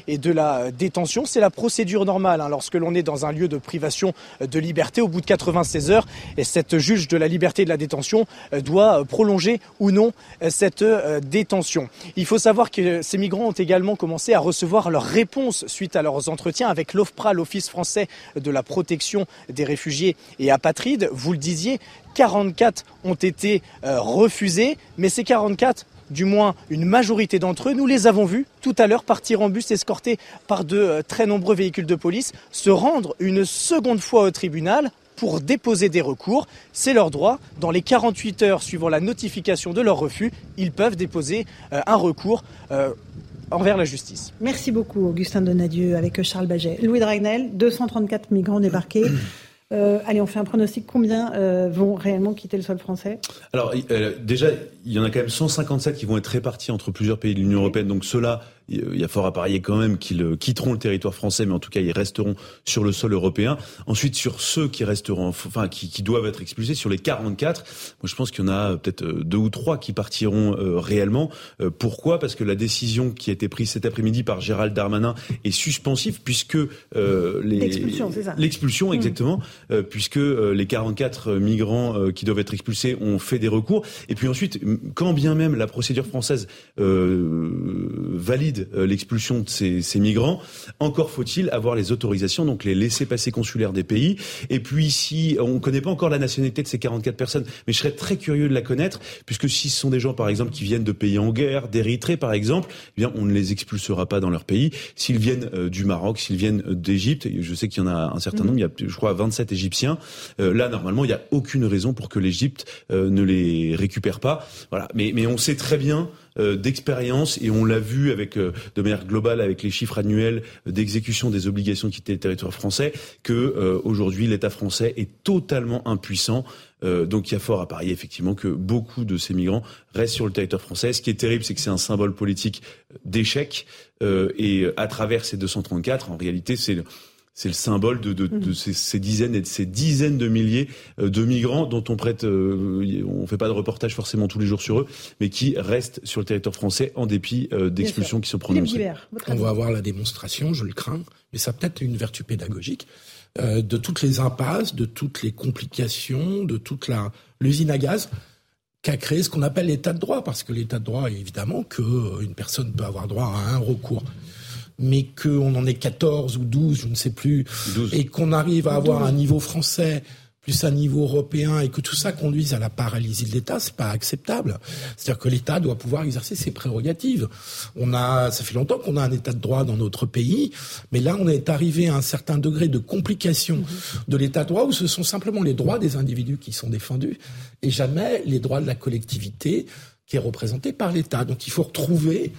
Speaker 4: et de la détention. C'est la procédure normale hein, lorsque l'on est dans un lieu de privation de liberté au bout de 96 heures. Et cette juge de la liberté et de la détention euh, doit euh, prolonger ou non euh, cette détention. Il faut savoir que ces migrants ont également commencé à recevoir leurs réponses suite à leurs entretiens avec l'OFPRA, l'Office français de la protection des réfugiés et apatrides. Vous le disiez, 44 ont été refusés, mais ces 44 du moins une majorité d'entre eux, nous les avons vus tout à l'heure partir en bus escortés par de euh, très nombreux véhicules de police, se rendre une seconde fois au tribunal pour déposer des recours. C'est leur droit. Dans les 48 heures suivant la notification de leur refus, ils peuvent déposer euh, un recours. Euh, envers la justice.
Speaker 1: Merci beaucoup, Augustin Donadieu, avec Charles Baget. Louis Dragnel, 234 migrants débarqués. Allez, on fait un pronostic. Combien vont réellement quitter le sol français?
Speaker 2: Alors, déjà, il y en a quand même 157 qui vont être répartis entre plusieurs pays de l'Union européenne. Donc ceux-là, il y a fort à parier quand même qu'ils euh, quitteront le territoire français, mais en tout cas ils resteront sur le sol européen. Ensuite, sur ceux qui resteront, enfin qui, qui doivent être expulsés, sur les 44, moi je pense qu'il y en a euh, peut-être euh, deux ou trois qui partiront réellement. pourquoi? Parce que la décision qui a été prise cet après-midi par Gérald Darmanin est suspensive, puisque les
Speaker 1: l'expulsion, c'est ça
Speaker 2: L'expulsion, mmh. exactement, puisque les 44 migrants qui doivent être expulsés ont fait des recours. Et puis ensuite, quand bien même la procédure française valide euh, l'expulsion de ces, ces, migrants. Encore faut-il avoir les autorisations, donc les laissés-passer consulaires des pays. Et puis ici, on ne connaît pas encore la nationalité de ces 44 personnes, mais je serais très curieux de la connaître, puisque si ce sont des gens, par exemple, qui viennent de pays en guerre, d'Érythrée, par exemple, eh bien, on ne les expulsera pas dans leur pays. S'ils viennent euh, du Maroc, s'ils viennent euh, d'Égypte, je sais qu'il y en a un certain nombre, il y a, je crois, 27 Égyptiens. là, normalement, il n'y a aucune raison pour que l'Égypte ne les récupère pas. Voilà. Mais, mais on sait très bien euh, d'expérience et on l'a vu avec euh, de manière globale avec les chiffres annuels d'exécution des obligations de quitter le territoire français que euh, aujourd'hui l'État français est totalement impuissant. donc il y a fort à parier effectivement que beaucoup de ces migrants restent sur le territoire français. Ce qui est terrible, c'est que c'est un symbole politique d'échec et à travers ces 234, en réalité, c'est c'est le symbole de, de, de ces, ces, dizaines et de ces dizaines de milliers euh, de migrants dont on prête, euh, on fait pas de reportage forcément tous les jours sur eux, mais qui restent sur le territoire français en dépit euh, d'expulsions qui sont prononcées.
Speaker 6: on va avoir la démonstration, je le crains, mais ça peut-être une vertu pédagogique euh, de toutes les impasses, de toutes les complications, de toute la l'usine à gaz qu'a créé ce qu'on appelle l'état de droit, parce que l'état de droit, évidemment, qu'une personne peut avoir droit à un recours mais qu'on en ait 14 ou 12, je ne sais plus, et qu'on arrive à avoir un niveau français plus un niveau européen et que tout ça conduise à la paralysie de l'État, c'est pas acceptable. C'est-à-dire que l'État doit pouvoir exercer ses prérogatives. On a, ça fait longtemps qu'on a un État de droit dans notre pays, mais là, on est arrivé à un certain degré de complication de l'État de droit où ce sont simplement les droits des individus qui sont défendus et jamais les droits de la collectivité qui est représentée par l'État. Donc, il faut retrouver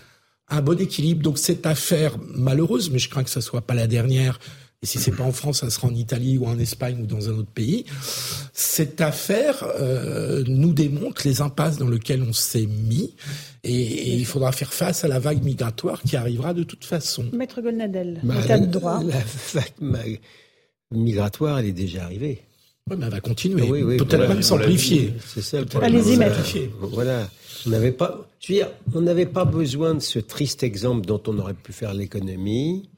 Speaker 6: un bon équilibre. Donc cette affaire malheureuse, mais je crains que ça soit pas la dernière. Et si c'est pas en France, ça sera en Italie ou en Espagne ou dans un autre pays. Cette affaire euh, nous démontre les impasses dans lesquelles on s'est mis, et, il faudra faire face à la vague migratoire qui arrivera de toute façon.
Speaker 1: Maître Golnadel, bah, l'état de droit.
Speaker 20: La vague migratoire, elle est déjà arrivée.
Speaker 6: Oui, mais elle va continuer. Peut-être même s'amplifier.
Speaker 20: C'est ça le
Speaker 1: problème. Allez-y.
Speaker 20: Voilà. On n'avait pas, je veux dire, on n'avait pas besoin de ce triste exemple dont on aurait pu faire l'économie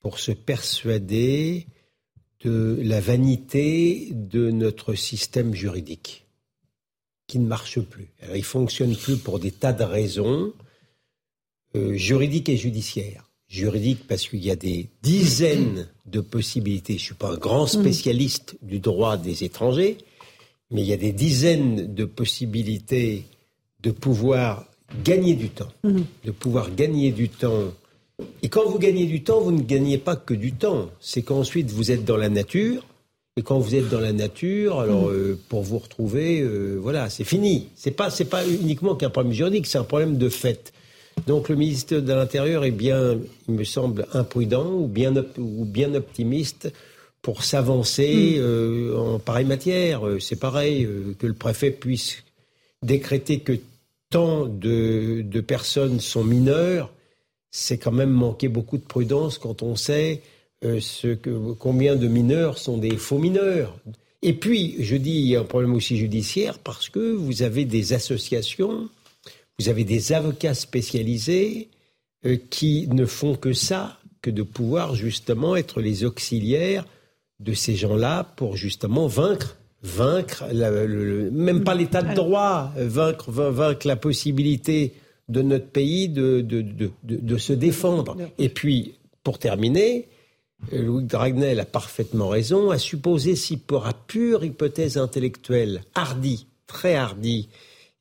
Speaker 20: pour se persuader de la vanité de notre système juridique. qui ne marche plus. Alors, il fonctionne plus pour des tas de raisons euh, juridiques et judiciaires. Juridiques parce qu'il y a des dizaines de possibilités. Je suis pas un grand spécialiste du droit des étrangers, mais il y a des dizaines de possibilités de pouvoir gagner du temps, de pouvoir gagner du temps. Et quand vous gagnez du temps, vous ne gagnez pas que du temps. C'est qu'ensuite vous êtes dans la nature. Et quand vous êtes dans la nature, alors euh, pour vous retrouver, euh, voilà, c'est fini. C'est pas, c'est pas uniquement qu'un problème juridique, c'est un problème de fait. Donc le ministère de l'Intérieur est bien, il me semble, imprudent ou bien, ou bien optimiste pour s'avancer euh, en pareille matière. Euh, C'est pareil euh, que le préfet puisse décréter que tant de, de personnes sont mineures, c'est quand même manquer beaucoup de prudence quand on sait euh, ce que, combien de mineurs sont des faux mineurs. Et puis, je dis, il y a un problème aussi judiciaire parce que vous avez des associations, vous avez des avocats spécialisés euh, qui ne font que ça, que de pouvoir justement être les auxiliaires de ces gens-là pour justement vaincre, vaincre, la- le- même pas l'état de droit, vaincre, vain- vaincre la possibilité de notre pays de, de, de, de- de se défendre. Et puis, pour terminer, euh, Louis Dragnel a parfaitement raison, à supposer si pour à pure hypothèse intellectuelle, hardie, très hardie,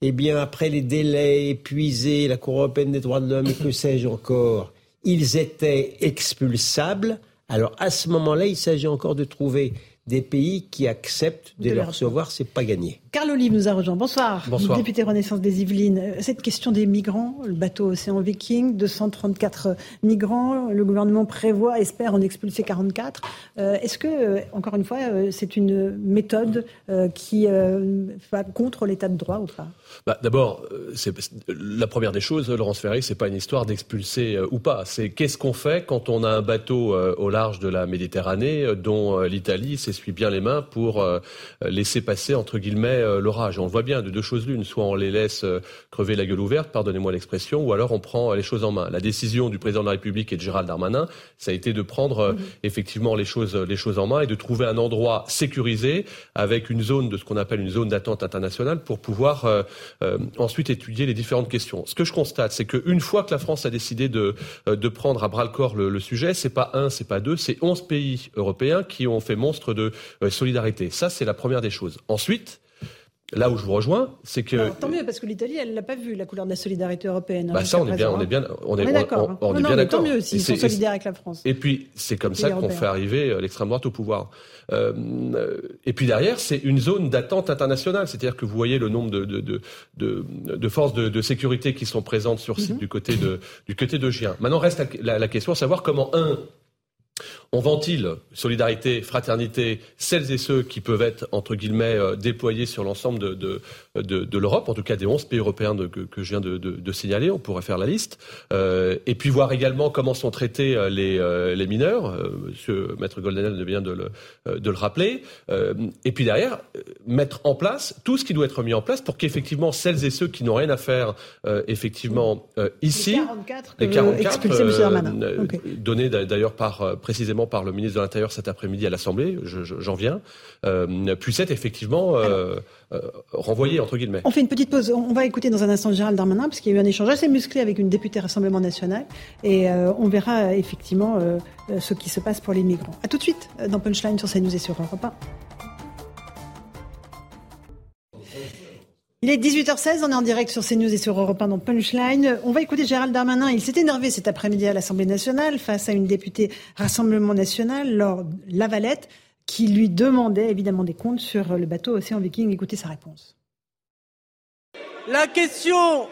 Speaker 20: eh bien, après les délais épuisés, la Cour européenne des droits de l'homme et que sais-je encore, ils étaient expulsables, alors à ce moment-là, il s'agit encore de trouver des pays qui acceptent de,
Speaker 1: De
Speaker 20: les
Speaker 1: les
Speaker 20: recevoir, c'est pas gagné.
Speaker 1: Carl Olive nous a rejoint. Bonsoir.
Speaker 20: Bonsoir.
Speaker 1: Député Renaissance des Yvelines. Euh, Cette question des migrants, le bateau Océan Viking, 234 migrants, le gouvernement prévoit, espère en expulser 44. Euh, Est-ce que, euh, encore une fois, euh, c'est une méthode euh, qui euh, va contre l'état de droit ou pas?
Speaker 21: Bah, D'abord, euh, la première des choses, Laurence Ferrari, c'est pas une histoire d'expulser euh, ou pas. C'est qu'est-ce qu'on fait quand on a un bateau euh, au large de la Méditerranée euh, dont euh, l'Italie s'essuie bien les mains pour euh, laisser passer entre guillemets euh, l'orage. On le voit bien de deux choses l'une, soit on les laisse euh, crever la gueule ouverte, pardonnez-moi l'expression, ou alors on prend euh, les choses en main. La décision du président de la République et de Gérald Darmanin, ça a été de prendre euh, effectivement les choses les choses en main et de trouver un endroit sécurisé avec une zone de ce qu'on appelle une zone d'attente internationale pour pouvoir euh, euh, ensuite étudier les différentes questions. Ce que je constate, c'est qu'une fois que la France a décidé de, euh, de prendre à bras le corps le, le sujet, c'est pas un, c'est pas deux, c'est onze pays européens qui ont fait monstre de euh, solidarité. Ça, c'est la première des choses. Ensuite, là où je vous rejoins, c'est que
Speaker 1: Tant mieux, parce que l'Italie, elle l'a pas vu, la couleur de la solidarité européenne. hein,
Speaker 21: bah ça, on est bien, on est bien, on est,
Speaker 1: d'accord. hein.
Speaker 21: on- on
Speaker 1: Non,
Speaker 21: est
Speaker 1: non,
Speaker 21: bien
Speaker 1: mais tant mieux s'ils sont solidaires avec la France.
Speaker 21: Et puis, c'est comme ça qu'on fait arriver euh, l'extrême droite au pouvoir. Euh, et puis derrière, c'est une zone d'attente internationale. C'est-à-dire que vous voyez le nombre de, de, de, de, de forces de, de sécurité qui sont présentes sur site du côté de du côté de Gien. Maintenant, reste la, la- la question à savoir comment un on ventile solidarité, fraternité, celles et ceux qui peuvent être, entre guillemets, euh, déployés sur l'ensemble de, de, de, de l'Europe, en tout cas des 11 pays européens que, que je viens de, de, de signaler, on pourrait faire la liste, Euh, et puis voir également comment sont traités euh, les, euh, les mineurs, euh, Monsieur Maître Goldenel vient de le, de le rappeler, Euh, et puis derrière, mettre en place tout ce qui doit être mis en place pour qu'effectivement celles et ceux qui n'ont rien à faire, euh, effectivement, euh, ici,
Speaker 1: Les 44
Speaker 21: les
Speaker 1: que
Speaker 21: 44,
Speaker 1: expulsés, monsieur Darmanin. Ok.
Speaker 21: donné d'a- d'ailleurs par euh, précisément par le ministre de l'Intérieur cet après-midi à l'Assemblée, je- je- j'en viens, euh, puisse être effectivement euh, euh, renvoyé entre guillemets.
Speaker 1: On fait une petite pause. On va écouter dans un instant Gérald Darmanin, parce qu'il y a eu un échange assez musclé avec une députée Rassemblement National. Et on verra effectivement ce qui se passe pour les migrants. A tout de suite dans Punchline sur CNews et sur Europe 1. Il est 18h16, on est en direct sur CNews et sur Europe 1 dans Punchline. On va écouter Gérald Darmanin. Il s'est énervé cet après-midi à l'Assemblée nationale face à une députée Rassemblement National, Laure Lavalette, qui lui demandait évidemment des comptes sur le bateau Océan Viking. Écoutez sa réponse.
Speaker 8: La question,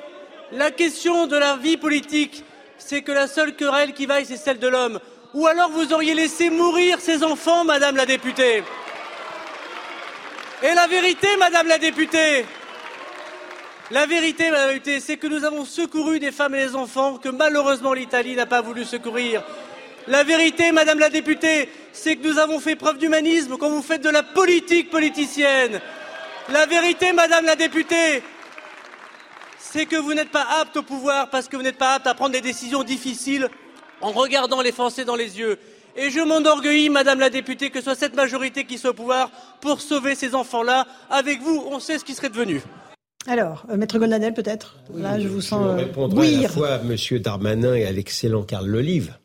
Speaker 8: la question de la vie politique, c'est que la seule querelle qui vaille, c'est celle de l'homme. Ou alors vous auriez laissé mourir ces enfants, Madame la députée. Et la vérité, Madame la députée, la vérité, Madame la députée, c'est que nous avons secouru des femmes et des enfants que malheureusement l'Italie n'a pas voulu secourir. La vérité, Madame la députée, c'est que nous avons fait preuve d'humanisme quand vous faites de la politique politicienne. La vérité, Madame la députée, c'est que vous n'êtes pas apte au pouvoir parce que vous n'êtes pas apte à prendre des décisions difficiles en regardant les Français dans les yeux. Et je m'enorgueillis, Madame la députée, que ce soit cette majorité qui soit au pouvoir pour sauver ces enfants-là. Avec vous, on sait ce qui serait devenu.
Speaker 1: Alors, euh, Maître Goldnadel, peut-être Là, je vous sens
Speaker 20: je répondrai à la fois à M. Darmanin et à l'excellent Carl Lelive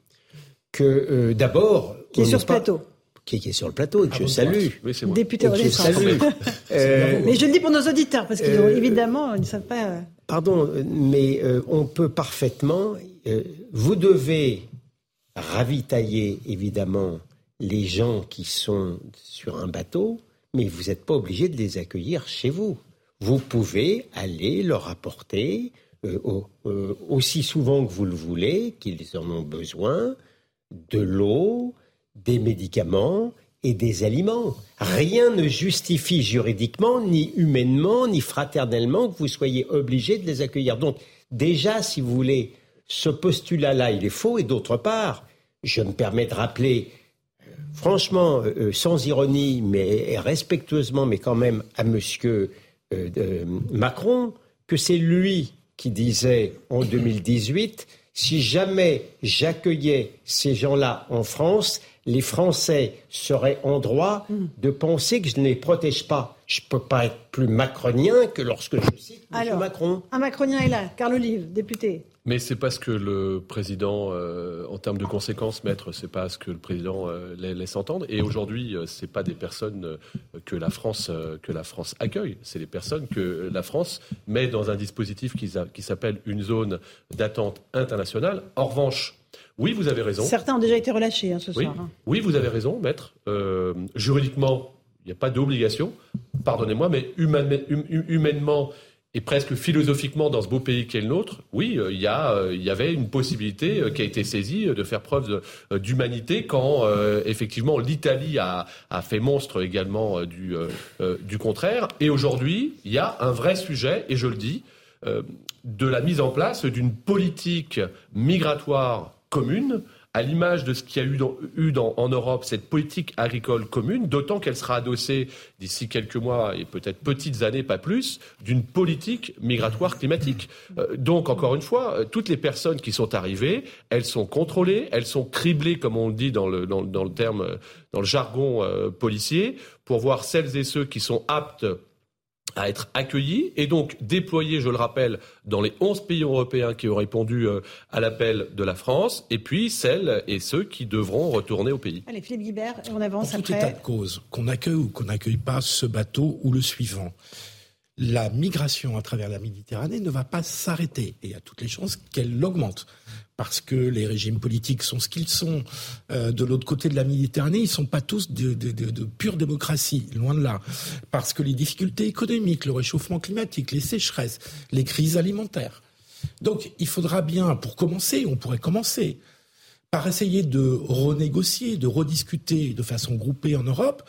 Speaker 20: que euh, d'abord...
Speaker 1: Qui est sur ce plateau.
Speaker 20: Qui, est sur le plateau et que je salue.
Speaker 1: Oui, moi. Député euh, mais je le dis pour nos auditeurs, parce qu'ils euh, évidemment, ils ne savent pas...
Speaker 20: Pardon, mais on peut parfaitement... vous devez ravitailler, évidemment, les gens qui sont sur un bateau, mais vous n'êtes pas obligé de les accueillir chez vous vous pouvez aller leur apporter euh, euh, aussi souvent que vous le voulez, qu'ils en ont besoin, de l'eau, des médicaments et des aliments. Rien ne justifie juridiquement, ni humainement, ni fraternellement que vous soyez obligé de les accueillir. Donc déjà, si vous voulez, ce postulat-là, il est faux. Et d'autre part, je me permets de rappeler, euh, franchement, sans ironie, mais respectueusement, mais quand même à monsieur euh, Macron que c'est lui qui disait en 2018 si jamais j'accueillais ces gens-là en France, les Français seraient en droit de penser que je ne les protège pas. Je ne peux pas être plus macronien que lorsque je cite
Speaker 1: Alors,
Speaker 20: Macron.
Speaker 1: Un macronien est là, Carl Olive, député.
Speaker 21: Mais c'est pas ce que le président, euh, en termes de conséquences, maître, c'est pas ce que le président euh, laisse entendre. Et aujourd'hui, euh, c'est pas des personnes que la France que la France accueille. C'est des personnes que la France met dans un dispositif qui, qui s'appelle une zone d'attente internationale. En revanche, oui, vous avez raison.
Speaker 1: Certains ont déjà été relâchés hein, ce
Speaker 21: oui.
Speaker 1: soir. Hein.
Speaker 21: Oui, vous avez raison, maître. juridiquement, n'y a pas d'obligation. Pardonnez-moi, mais humainement et presque philosophiquement dans ce beau pays qu'est le nôtre, oui, euh, il y, euh, y avait une possibilité euh, qui a été saisie de faire preuve d'humanité quand effectivement l'Italie a, a, fait monstre également du, du contraire. Et aujourd'hui, il y a un vrai sujet, et je le dis, de la mise en place d'une politique migratoire commune à l'image de ce qu'il y a eu, en Europe, cette politique agricole commune, d'autant qu'elle sera adossée d'ici quelques mois et peut-être petites années, pas plus, d'une politique migratoire climatique. Euh, donc, encore une fois, euh, toutes les personnes qui sont arrivées, elles sont contrôlées, elles sont criblées, comme on le dit dans le, dans, dans le terme, euh, dans le jargon policier, pour voir celles et ceux qui sont aptes à être accueillis et donc déployés, je le rappelle, dans les 11 pays européens qui ont répondu euh, à l'appel de la France, et puis celles et ceux qui devront retourner au pays.
Speaker 1: Allez, Philippe Guibert, on avance
Speaker 6: en
Speaker 1: tout
Speaker 6: état de cause, qu'on accueille ou qu'on n'accueille pas ce bateau ou le suivant, la migration à travers la Méditerranée ne va pas s'arrêter et il y a toutes les chances qu'elle augmente parce que les régimes politiques sont ce qu'ils sont. Euh, de l'autre côté de la Méditerranée, ils ne sont pas tous de, de, de, de, pure démocratie, loin de là. Parce que les difficultés économiques, le réchauffement climatique, les sécheresses, les crises alimentaires. Donc il faudra bien, pour commencer, on pourrait commencer par essayer de renégocier, de rediscuter de façon groupée en Europe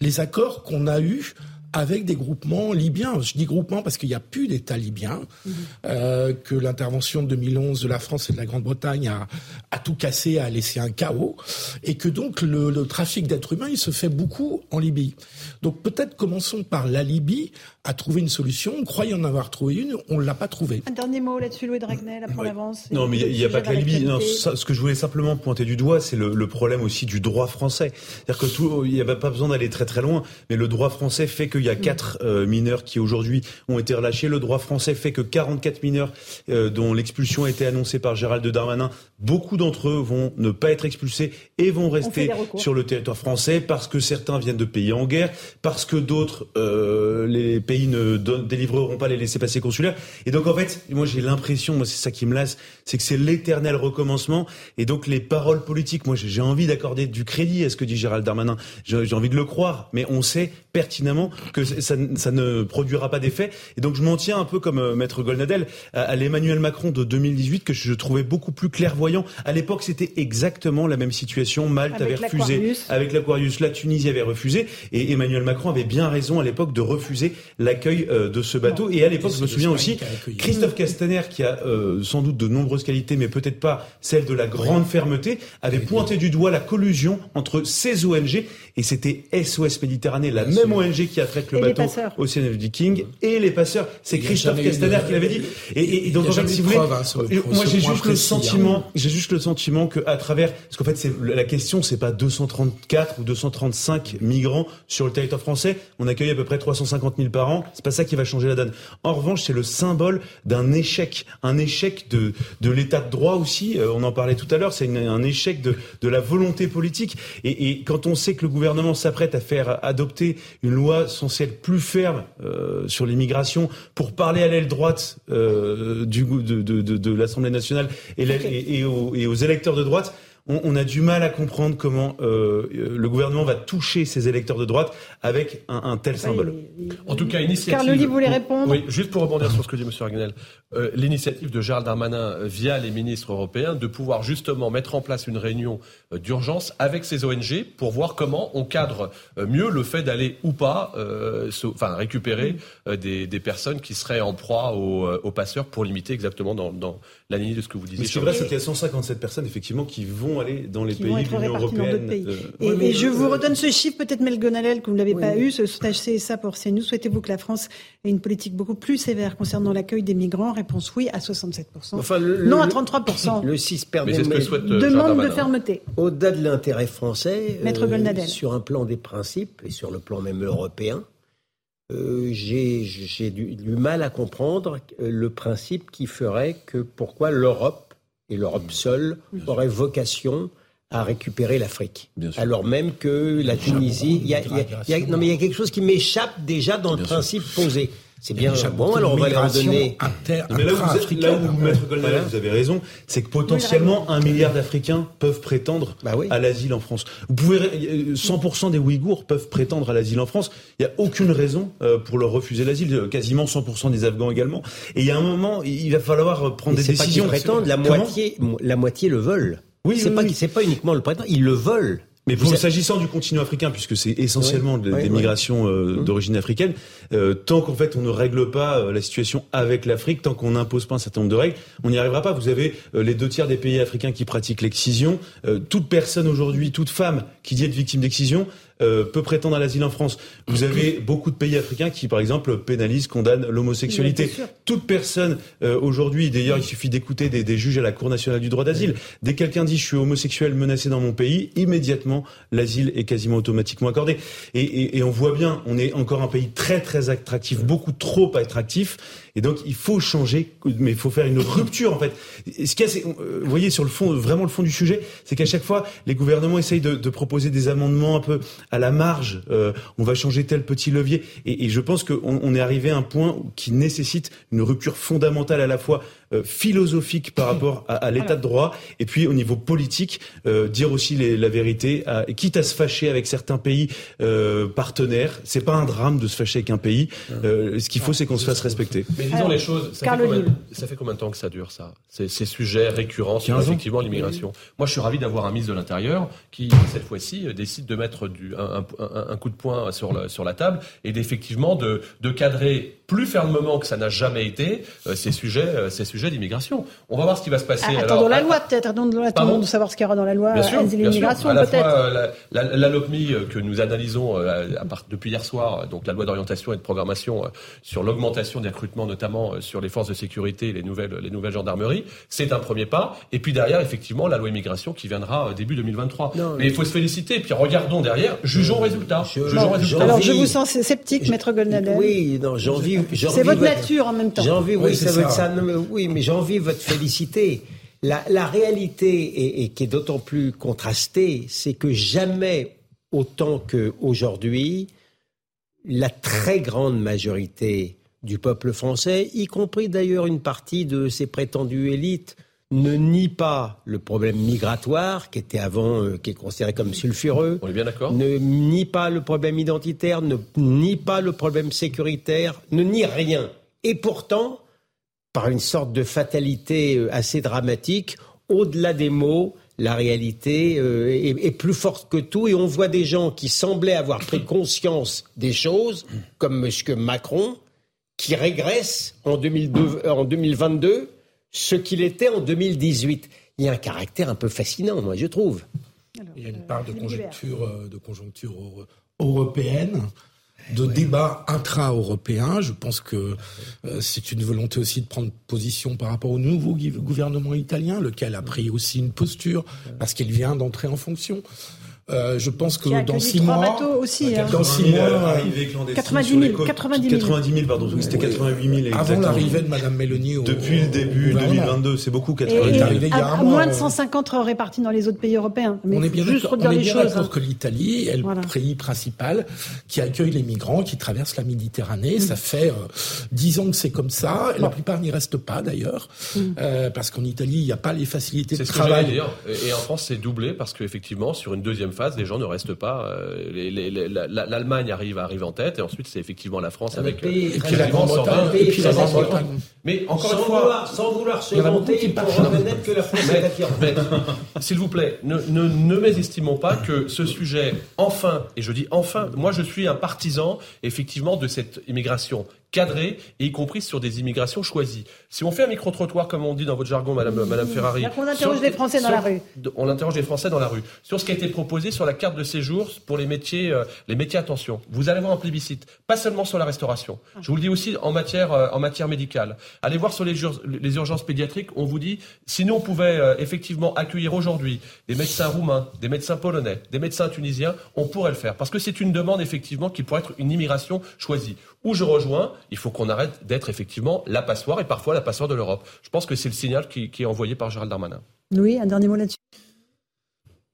Speaker 6: les accords qu'on a eus avec des groupements libyens. Je dis groupements parce qu'il n'y a plus d'État libyen, mhm. euh, que l'intervention de 2011 de la France et de la Grande-Bretagne a, a, tout cassé, a laissé un chaos, et que donc le, le trafic d'êtres humains, il se fait beaucoup en Libye. Donc peut-être commençons par la Libye à trouver une solution. On croyait en avoir trouvé une, on ne l'a pas trouvée.
Speaker 1: Un dernier mot là-dessus, Louis Dragnel, après ouais. l'avance.
Speaker 2: Non, mais il n'y a, a, pas que la Libye. Non, ça, ce que je voulais simplement pointer du doigt, c'est le, le, problème aussi du droit français. C'est-à-dire que tout, il n'y avait pas besoin d'aller très très loin, mais le droit français fait qu'il y a quatre euh, mineurs qui aujourd'hui ont été relâchés. Le droit français fait que 44 mineurs euh, dont l'expulsion a été annoncée par Gérald Darmanin, beaucoup d'entre eux vont ne pas être expulsés et vont rester sur le territoire français parce que certains viennent de pays en guerre, parce que d'autres, euh, les pays ne délivreront pas les laissés-passer consulaires. Et donc en fait, moi j'ai l'impression, moi c'est ça qui me lasse, c'est que c'est l'éternel recommencement. Et donc les paroles politiques, moi j'ai envie d'accorder du crédit à ce que dit Gérald Darmanin. J'ai envie de le croire, mais on sait pertinemment que ça, ça ne produira pas d'effet. Et donc je m'en tiens un peu comme euh, Maître Golnadel à, à l'Emmanuel Macron de 2018 que je trouvais beaucoup plus clairvoyant. À l'époque, c'était exactement la même situation. Malte
Speaker 1: avec
Speaker 2: avait refusé avec l'Aquarius, la Tunisie avait refusé, et Emmanuel Macron avait bien raison à l'époque de refuser l'accueil euh, de ce bateau. Et à l'époque, je me souviens aussi, Christophe Castaner, qui a euh, sans doute de nombreuses qualités, mais peut-être pas celle de la grande fermeté, avait pointé du doigt la collusion entre ces ONG et c'était SOS Méditerranée, la même même ONG qui affrète le
Speaker 1: Et
Speaker 2: bateau. Ocean Viking et les passeurs. C'est Christophe Castaner qui l'avait dit. Et, donc
Speaker 6: a
Speaker 2: en fait, si vous voulez,
Speaker 6: hein, sur
Speaker 2: moi j'ai juste le
Speaker 6: hein.
Speaker 2: sentiment, j'ai juste le sentiment que à travers, parce qu'en fait c'est la question, c'est pas 234 ou 235 migrants sur le territoire français. On accueille à peu près 350 000 par an. C'est pas ça qui va changer la donne. En revanche, c'est le symbole d'un échec, un échec de de l'état de droit aussi. Euh, on en parlait tout à l'heure. C'est un échec de de la volonté politique. Et, et quand on sait que le gouvernement s'apprête à faire adopter une loi censée être plus ferme euh, sur l'immigration pour parler à l'aile droite euh, du de, de, de, de l'Assemblée nationale et, l'aile- et, et aux, et aux électeurs de droite, on, on a du mal à comprendre comment euh, euh, le gouvernement va toucher ces électeurs de droite avec un, un tel symbole.
Speaker 21: En tout cas, initiative.
Speaker 1: Voulait répondre?
Speaker 21: Oui, juste pour rebondir sur ce que dit M. Ragnel. Euh, L'initiative de Gérald Darmanin via les ministres européens de pouvoir justement mettre en place une réunion d'urgence avec ces ONG pour voir comment on cadre mieux le fait d'aller ou pas euh, se- enfin, récupérer euh, des, des personnes qui seraient en proie aux, euh, aux passeurs pour limiter exactement dans, dans la lignée de ce que vous disiez.
Speaker 2: Mais ce qui est vrai, c'est qu'il y a 157 personnes effectivement qui vont aller dans les
Speaker 1: qui
Speaker 2: pays de l'Union européenne.
Speaker 1: pays.
Speaker 2: euh,
Speaker 1: Et, et je vous redonne ce chiffre, peut-être Melgonalel, que vous ne l'avez pas eu, ce sondage CSA pour CNews. Souhaitez-vous que la France ait une politique beaucoup plus sévère concernant l'accueil des migrants? Réponse oui à 67%.
Speaker 20: Enfin, le-
Speaker 1: non
Speaker 20: le-
Speaker 1: à 33%.
Speaker 20: Le 6
Speaker 21: Mais c'est ce que souhaite euh, Gérald
Speaker 1: Demande de fermeté.
Speaker 20: Au-delà de l'intérêt français,
Speaker 1: Maître Goldnadel.
Speaker 20: sur un plan des principes et sur le plan même européen, euh, j'ai j'ai du, du mal à comprendre euh, le principe qui ferait que pourquoi l'Europe et l'Europe seule aurait vocation à récupérer l'Afrique. Alors même que la Tunisie, il y a, il y a- il y a- non mais il y a quelque chose qui m'échappe déjà dans le principe posé. C'est bien bon, alors on va leur donner.
Speaker 6: inter-
Speaker 2: mais là où vous, êtes- là où Maître vous avez raison, c'est que potentiellement un milliard d'Africains peuvent prétendre
Speaker 20: Bah
Speaker 2: à l'asile en France. Vous pouvez, euh, 100% des Ouïghours peuvent prétendre à l'asile en France. Il n'y a aucune raison euh, pour leur refuser l'asile. Euh, Quasiment 100% des Afghans également. Et il y a un moment, il va falloir euh, prendre
Speaker 20: Mais
Speaker 2: des
Speaker 20: c'est pas
Speaker 2: décisions.
Speaker 20: prétendent, la
Speaker 2: Comment
Speaker 20: moitié, la moitié le veulent.
Speaker 2: Oui,
Speaker 20: c'est
Speaker 2: oui,
Speaker 20: pas,
Speaker 2: oui.
Speaker 20: pas uniquement le prétendent, ils le veulent.
Speaker 2: Mais pour s'agissant du continent africain, puisque c'est essentiellement
Speaker 20: Oui,
Speaker 2: de-
Speaker 20: oui,
Speaker 2: des
Speaker 20: oui.
Speaker 2: migrations euh,
Speaker 20: Mmh.
Speaker 2: d'origine africaine, euh, tant qu'en fait on ne règle pas euh, la situation avec l'Afrique, tant qu'on n'impose pas un certain nombre de règles, on n'y arrivera pas. Vous avez les deux tiers des pays africains qui pratiquent l'excision. Toute personne aujourd'hui, toute femme qui dit être victime d'excision euh, peut prétendre à l'asile en France. Vous avez beaucoup de pays africains qui, par exemple, pénalisent, condamnent l'homosexualité. Toute personne euh, aujourd'hui, d'ailleurs, il suffit d'écouter des, des juges à la Cour nationale du droit d'asile. Dès que quelqu'un dit je suis homosexuel menacé dans mon pays, immédiatement l'asile est quasiment automatiquement accordé. Et, et- et on voit bien, on est encore un pays très très attractif, beaucoup trop attractif. Et donc il faut changer, mais il faut faire une rupture en fait. Ce qu'il y a, c'est, euh, vous voyez sur le fond, vraiment le fond du sujet, c'est qu'à chaque fois les gouvernements essayent de, de proposer des amendements un peu à la marge. Euh, on va changer tel petit levier. Et, je pense qu'on on est arrivé à un point qui nécessite une rupture fondamentale à la fois philosophique par rapport à, à l'état de droit. Et puis au niveau politique euh, dire aussi les- la vérité à- quitte à se fâcher avec certains pays euh, partenaires c'est pas un drame de se fâcher avec un pays. Euh, ce qu'il faut c'est qu'on se fasse respecter.
Speaker 21: Mais disons les choses, ça fait, combien, ça fait combien de temps que ça dure, ça? Ces, ces sujets récurrents sur
Speaker 2: 15 ans.
Speaker 21: effectivement l'immigration. Moi, je suis ravi d'avoir un ministre de l'Intérieur qui, cette fois-ci, euh, décide de mettre du, un, un- un- un coup de poing sur, la table et d'effectivement de, de cadrer plus fermement que ça n'a jamais été euh, ces sujets, euh, ces sujets d'immigration. On va voir ce qui va se passer.
Speaker 1: Ah,
Speaker 21: Alors,
Speaker 1: attendons la
Speaker 21: à-
Speaker 1: loi peut-être, attendons, attendons de savoir ce qu'il y aura dans la loi
Speaker 21: Bien sûr,
Speaker 1: asile et
Speaker 21: bien sûr.
Speaker 1: immigration
Speaker 21: À la
Speaker 1: peut-être.
Speaker 21: euh, la, la, la LOPMI euh, que nous analysons euh, à part, depuis hier soir, donc la loi d'orientation et de programmation euh, sur l'augmentation des recrutements, notamment euh, sur les forces de sécurité et les nouvelles, les nouvelles gendarmeries, c'est un premier pas. Et puis derrière, effectivement, la loi immigration qui viendra euh, début 2023.
Speaker 20: Non,
Speaker 21: Mais il faut se féliciter. Et puis regardons derrière, jugeons résultat. Jugeons
Speaker 20: Bon,
Speaker 21: résultat.
Speaker 1: Alors je vous sens sceptique, maître Goldnadel.
Speaker 20: Oui, non, j'ai envie. j'ai
Speaker 1: C'est
Speaker 20: envie
Speaker 1: votre
Speaker 20: votre-
Speaker 1: nature en même temps.
Speaker 20: J'ai envie, oui,
Speaker 6: Oui,
Speaker 20: ça
Speaker 6: c'est
Speaker 20: veut dire
Speaker 6: ça.
Speaker 20: ça. Non, mais oui, mais j'ai envie votre félicité. La, la réalité, et, et qui est d'autant plus contrastée, c'est que jamais autant qu'aujourd'hui, la très grande majorité du peuple français, y compris d'ailleurs une partie de ses prétendues élites, ne nie pas le problème migratoire, qui était avant, euh, qui est considéré comme sulfureux,
Speaker 21: On est bien d'accord
Speaker 20: ne nie pas le problème identitaire, ne nie pas le problème sécuritaire, ne nie rien. Et pourtant, par une sorte de fatalité euh, assez dramatique, au-delà des mots, la réalité euh, est, est plus forte que tout et on voit des gens qui semblaient avoir pris conscience des choses, comme M. Macron, qui régressent en, 2002 en 2022 ce qu'il était en 2018. Il y a un caractère un peu fascinant, moi, je trouve.
Speaker 6: Il y a une part de conjoncture, euh, de conjoncture euro- européenne. de débat intra-européen. Je pense que euh, c'est une volonté aussi de prendre position par rapport au nouveau gouvernement italien, lequel a pris aussi une posture parce qu'il vient d'entrer en fonction. Euh, je pense que dans six mois,
Speaker 1: aussi,
Speaker 6: hein. dans six mois,
Speaker 1: 90 000, 90 000,
Speaker 2: 90 000, pardon, c'était 88 000
Speaker 6: avant l'arrivée de Madame Mélanie. Au,
Speaker 2: Depuis le début 2022, c'est beaucoup 88 000.
Speaker 1: Et, à, moins de 150 répartis dans les autres pays européens.
Speaker 6: Mais on est bien d'accord hein. que l'Italie est le pays principal qui accueille les migrants qui traversent la Méditerranée. Mm. Ça fait dix ans que c'est comme ça. La plupart n'y restent pas d'ailleurs, mm. euh, parce qu'en Italie, il n'y a pas les facilités de travail.
Speaker 21: Et en France, c'est doublé parce qu'effectivement, sur une deuxième les gens ne restent pas. Euh, L'Allemagne arrive, arrive en tête, et ensuite c'est effectivement la France avec.
Speaker 6: Euh, et puis la Grande-Bretagne. Et puis la Grande-Bretagne.
Speaker 20: Mais encore une fois, sans vouloir se vanter pour reconnaître que la France est attirante.
Speaker 21: S'il vous plaît, ne mésestimons pas que ce sujet, enfin, et je dis enfin, moi je suis un partisan effectivement de cette immigration cadré, et y compris sur des immigrations choisies. Si on fait un micro-trottoir, comme on dit dans votre jargon, Madame, Madame Ferrari...
Speaker 1: On interroge les Français dans la rue.
Speaker 21: On interroge les Français dans la rue. Sur ce qui a été proposé sur la carte de séjour pour les métiers, euh, les métiers attention. Vous allez voir un plébiscite. Pas seulement sur la restauration. Je vous le dis aussi en matière, euh, en matière médicale. Allez voir sur les, les, urgences pédiatriques. On vous dit, si nous on pouvait euh, effectivement accueillir aujourd'hui des médecins roumains, des médecins polonais, des médecins tunisiens, on pourrait le faire. Parce que c'est une demande effectivement qui pourrait être une immigration choisie où je rejoins, il faut qu'on arrête d'être effectivement la passoire et parfois la passoire de l'Europe. Je pense que c'est le signal qui, est envoyé par Gérald Darmanin.
Speaker 1: Oui, un dernier mot là-dessus.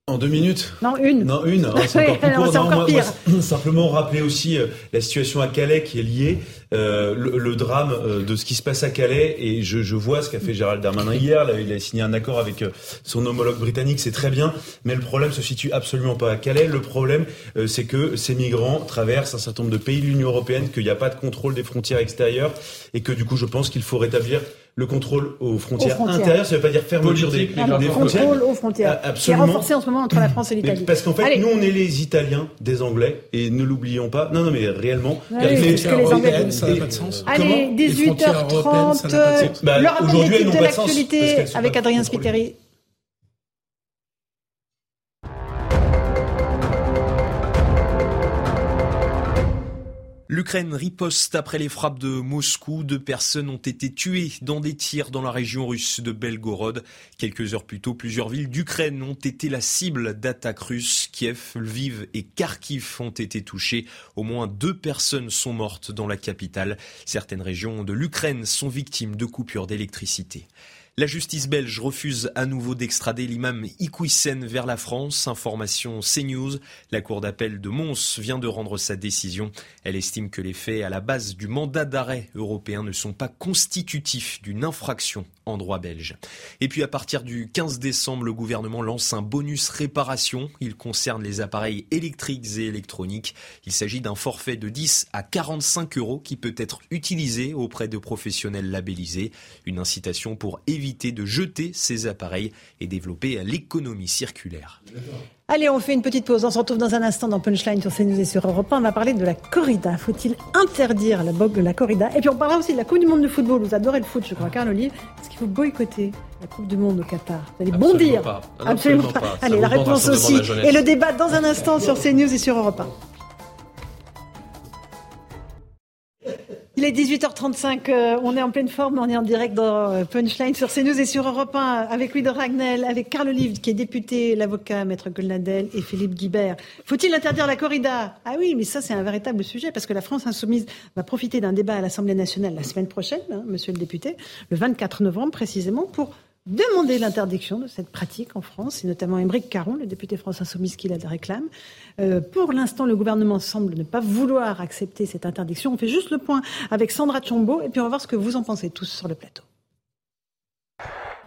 Speaker 2: En deux minutes
Speaker 1: Non, une.
Speaker 2: Non, une. Hein, c'est encore plus court. simplement rappeler aussi euh, la situation à Calais qui est liée, euh, le, drame euh, de ce qui se passe à Calais. Et je, je vois ce qu'a fait Gérald Darmanin hier. Là, il a signé un accord avec son homologue britannique, c'est très bien. Mais le problème se situe absolument pas à Calais. Le problème, c'est que ces migrants traversent un certain nombre de pays de l'Union européenne, qu'il n'y a pas de contrôle des frontières extérieures, et que du coup, je pense qu'il faut rétablir le contrôle aux frontières, intérieures, ça ne veut pas dire fermeture des, des,
Speaker 1: des frontières. contrôle aux frontières. Absolument. Qui est renforcé en ce moment entre la France et l'Italie.
Speaker 2: Parce qu'en fait, nous, on est les Italiens des Anglais, et ne l'oublions pas. Non, non, mais réellement.
Speaker 1: Allez, les frontières européennes, ça n'a pas de sens. Allez, 18h30. Bah, Aujourd'hui, elles n'ont pas de sens. Avec Adrien Spiteri.
Speaker 7: L'Ukraine riposte après les frappes de Moscou. Deux personnes ont été tuées dans des tirs dans la région russe de Belgorod. Quelques heures plus tôt, plusieurs villes d'Ukraine ont été la cible d'attaques russes. Kiev, Lviv et Kharkiv ont été touchés. Au moins deux personnes sont mortes dans la capitale. Certaines régions de l'Ukraine sont victimes de coupures d'électricité. La justice belge refuse à nouveau d'extrader l'imam Iqwisen vers la France. Information CNews. La cour d'appel de Mons vient de rendre sa décision. Elle estime que les faits à la base du mandat d'arrêt européen ne sont pas constitutifs d'une infraction en droit belge. Et puis à partir du 15 décembre, le gouvernement lance un bonus réparation. Il concerne les appareils électriques et électroniques. Il s'agit d'un forfait de 10 à 45 euros qui peut être utilisé auprès de professionnels labellisés. Une incitation pour éviter éviter de jeter ces appareils et développer l'économie circulaire.
Speaker 1: Allez, on fait une petite pause. On se retrouve dans un instant dans Punchline sur CNews et sur Europe 1. On va parler de la corrida. Faut-il interdire la, la corrida? Et puis on parlera aussi de la Coupe du Monde de football. Vous adorez le foot, je crois, Carl Olive. Est-ce qu'il faut boycotter la Coupe du Monde au Qatar Vous allez bondir
Speaker 21: Absolument, pas.
Speaker 1: Allez, la réponse aussi. Et le débat dans un instant sur CNews et sur Europe 1. Il est 18h35, euh, on est en pleine forme, on est en direct dans euh, Punchline sur CNews et sur Europe 1 avec Louis de Ragnel, avec Carl Olive qui est député, l'avocat Maître Golnadel et Philippe Guibert. Faut-il interdire la corrida? Ah oui, mais ça c'est un véritable sujet parce que la France insoumise va profiter d'un débat à l'Assemblée nationale la semaine prochaine, hein, monsieur le député, le 24 novembre précisément, pour demander l'interdiction de cette pratique en France, et notamment Émeric Caron, le député France Insoumise, qui la réclame. Euh, pour l'instant, le gouvernement semble ne pas vouloir accepter cette interdiction. On fait juste le point avec Sandra Chombo, et puis on va voir ce que vous en pensez tous sur le plateau.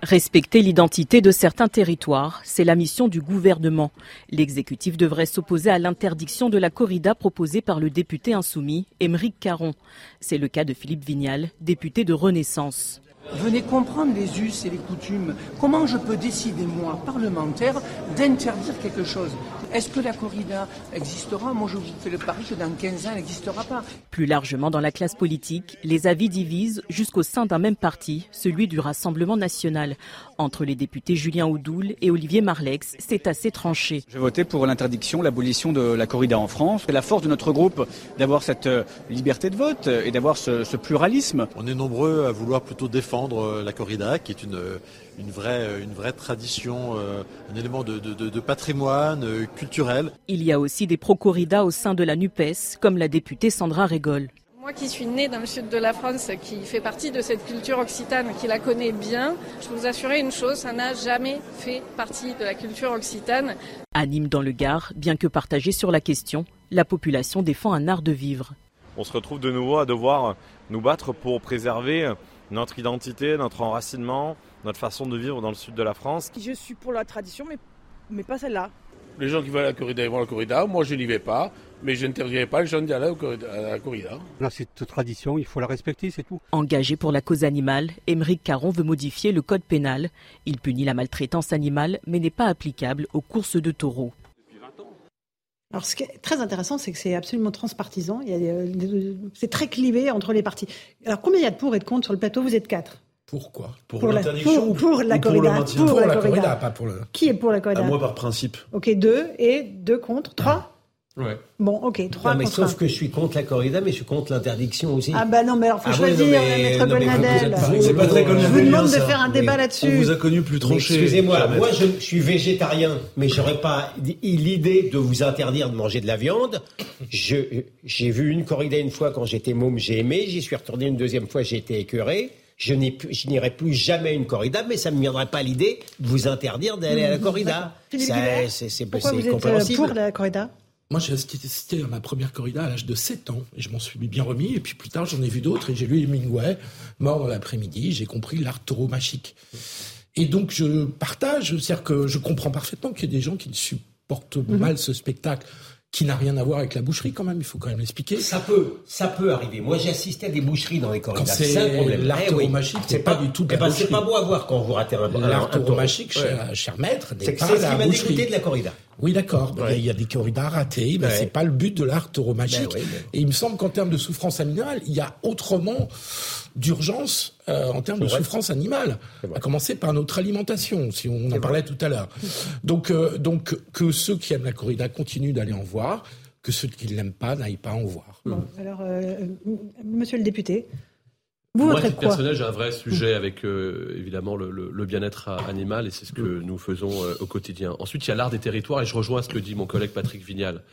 Speaker 22: Respecter l'identité de certains territoires, c'est la mission du gouvernement. L'exécutif devrait s'opposer à l'interdiction de la corrida proposée par le député insoumis, Émeric Caron. C'est le cas de Philippe Vignal, député de Renaissance.
Speaker 23: Venez comprendre les us et les coutumes. Comment je peux décider, moi, parlementaire, d'interdire quelque chose?
Speaker 24: Est-ce que la corrida existera? Moi, je vous fais le pari que dans 15 ans, elle n'existera pas.
Speaker 22: Plus largement dans la classe politique, les avis divisent jusqu'au sein d'un même parti, celui du Rassemblement national. Entre les députés Julien Oudoul et Olivier Marlex, c'est assez tranché.
Speaker 23: Je vais voter pour l'interdiction, l'abolition de la corrida en France. C'est la force de notre groupe d'avoir cette euh, liberté de vote et d'avoir ce, ce pluralisme.
Speaker 25: On est nombreux à vouloir plutôt défendre euh, la corrida, qui est une, une, vraie, une vraie tradition, euh, un élément de, de, de patrimoine culturel.
Speaker 22: Il y a aussi des pro-corrida au sein de la NUPES, comme la députée Sandra Régol.
Speaker 26: Moi qui suis née dans le sud de la France, qui fait partie de cette culture occitane, qui la connaît bien, je peux vous assurer une chose, ça n'a jamais fait partie de la culture occitane.
Speaker 22: Anime dans le Gard, bien que partagée sur la question, la population défend un art de vivre.
Speaker 27: On se retrouve de nouveau à devoir nous battre pour préserver notre identité, notre enracinement, notre façon de vivre dans le sud de la France.
Speaker 28: Je suis pour la tradition, mais, mais pas celle-là.
Speaker 29: Les gens qui vont à la corrida, ils vont à la corrida. Moi, je n'y vais pas, mais je n'interdirai pas les gens d'y aller à la corrida.
Speaker 30: Là, cette tradition, il faut la respecter, c'est tout.
Speaker 22: Engagé pour la cause animale, Émeric Caron veut modifier le code pénal. Il punit la maltraitance animale, mais n'est pas applicable aux courses de taureaux.
Speaker 1: Alors, ce qui est très intéressant, c'est que c'est absolument transpartisan. C'est très clivé entre les partis. Alors, combien il y a de pour et de contre sur le plateau? Vous êtes quatre.
Speaker 6: Pourquoi?
Speaker 1: Pour, pour l'interdiction pour, pour, la corrida?
Speaker 6: Pour, pour, la, corrida, pas pour le.
Speaker 1: Qui est pour la corrida?
Speaker 2: à Moi, par principe.
Speaker 1: Ok, deux et deux contre, trois.
Speaker 21: Ouais.
Speaker 1: Bon, ok, trois
Speaker 20: non, mais
Speaker 1: contre
Speaker 20: sauf
Speaker 1: un.
Speaker 20: que je suis contre la corrida, mais je suis contre l'interdiction aussi.
Speaker 1: Ah bah non, mais alors faut
Speaker 20: Ah
Speaker 1: choisir,
Speaker 20: non, mais-
Speaker 1: maître
Speaker 20: non, mais
Speaker 1: Golnadel.
Speaker 20: vous êtes-
Speaker 2: C'est pas très
Speaker 1: Je vous
Speaker 2: Golnadel,
Speaker 1: demande de faire un débat
Speaker 20: Oui.
Speaker 1: là-dessus.
Speaker 2: On vous a connu plus tranché.
Speaker 20: Excusez-moi, moi
Speaker 2: maître.
Speaker 20: je suis végétarien, mais j'aurais pas l'idée de vous interdire de manger de la viande. Je j'ai vu une corrida une fois quand j'étais môme, j'ai aimé. J'y suis retourné une deuxième fois, j'ai été écœuré. Je n'irai plus jamais à une corrida, mais ça ne me viendrait pas l'idée de vous interdire d'aller à la corrida.
Speaker 1: Philippe
Speaker 20: Ça,
Speaker 1: Guibert,
Speaker 20: C'est c'est-
Speaker 1: Pourquoi
Speaker 20: c'est
Speaker 1: vous êtes euh,
Speaker 20: compréhensible.
Speaker 1: pour la corrida?
Speaker 6: Moi, j'ai assisté à ma première corrida à l'âge de 7 ans et je m'en suis bien remis. Et puis plus tard, j'en ai vu d'autres et j'ai lu Hemingway, mort dans l'après-midi. J'ai compris l'art tauromachique. Et donc, je partage, c'est-à-dire que je comprends parfaitement qu'il y a des gens qui supportent
Speaker 20: Mhm.
Speaker 6: mal ce spectacle qui n'a rien à voir avec la boucherie quand même, il faut quand même l'expliquer.
Speaker 20: Ça peut, ça peut arriver. Moi, j'ai assisté à des boucheries dans les corridas.
Speaker 6: Quand c'est
Speaker 20: un problème.
Speaker 6: l'art
Speaker 20: Eh
Speaker 6: c'est pas du tout de
Speaker 20: eh
Speaker 6: la
Speaker 20: ben, c'est pas beau à voir quand vous ratez un,
Speaker 6: L'art tauromachique,
Speaker 20: Ouais.
Speaker 6: cher, maître, n'est
Speaker 20: C'est ce
Speaker 6: la
Speaker 20: qui m'a dégoûté de la corrida.
Speaker 6: Oui, d'accord. Ben, Il y a-
Speaker 20: Ouais.
Speaker 6: il y, a des corridas ratés, mais
Speaker 20: Ouais.
Speaker 6: c'est pas le but de l'art tauromachique.
Speaker 20: Ben ben
Speaker 6: Et il me semble qu'en termes de souffrance animale, il y a autrement d'urgence euh, en termes de
Speaker 20: vrai.
Speaker 6: souffrance animale, à commencer par notre alimentation, si on en parlait tout à l'heure. Donc, euh, donc que ceux qui aiment la corrida continuent d'aller en voir, que ceux qui ne l'aiment pas n'aillent pas en voir.
Speaker 1: Bon, alors, euh, monsieur le député, vous
Speaker 21: Moi, à
Speaker 1: voterez
Speaker 21: titre
Speaker 1: quoi
Speaker 21: personnel, j'ai un vrai sujet avec euh, évidemment le, le- le bien-être a- animal et c'est ce que nous faisons euh, au quotidien. Ensuite, il y a l'art des territoires et je rejoins ce que dit mon collègue Patrick Vignal,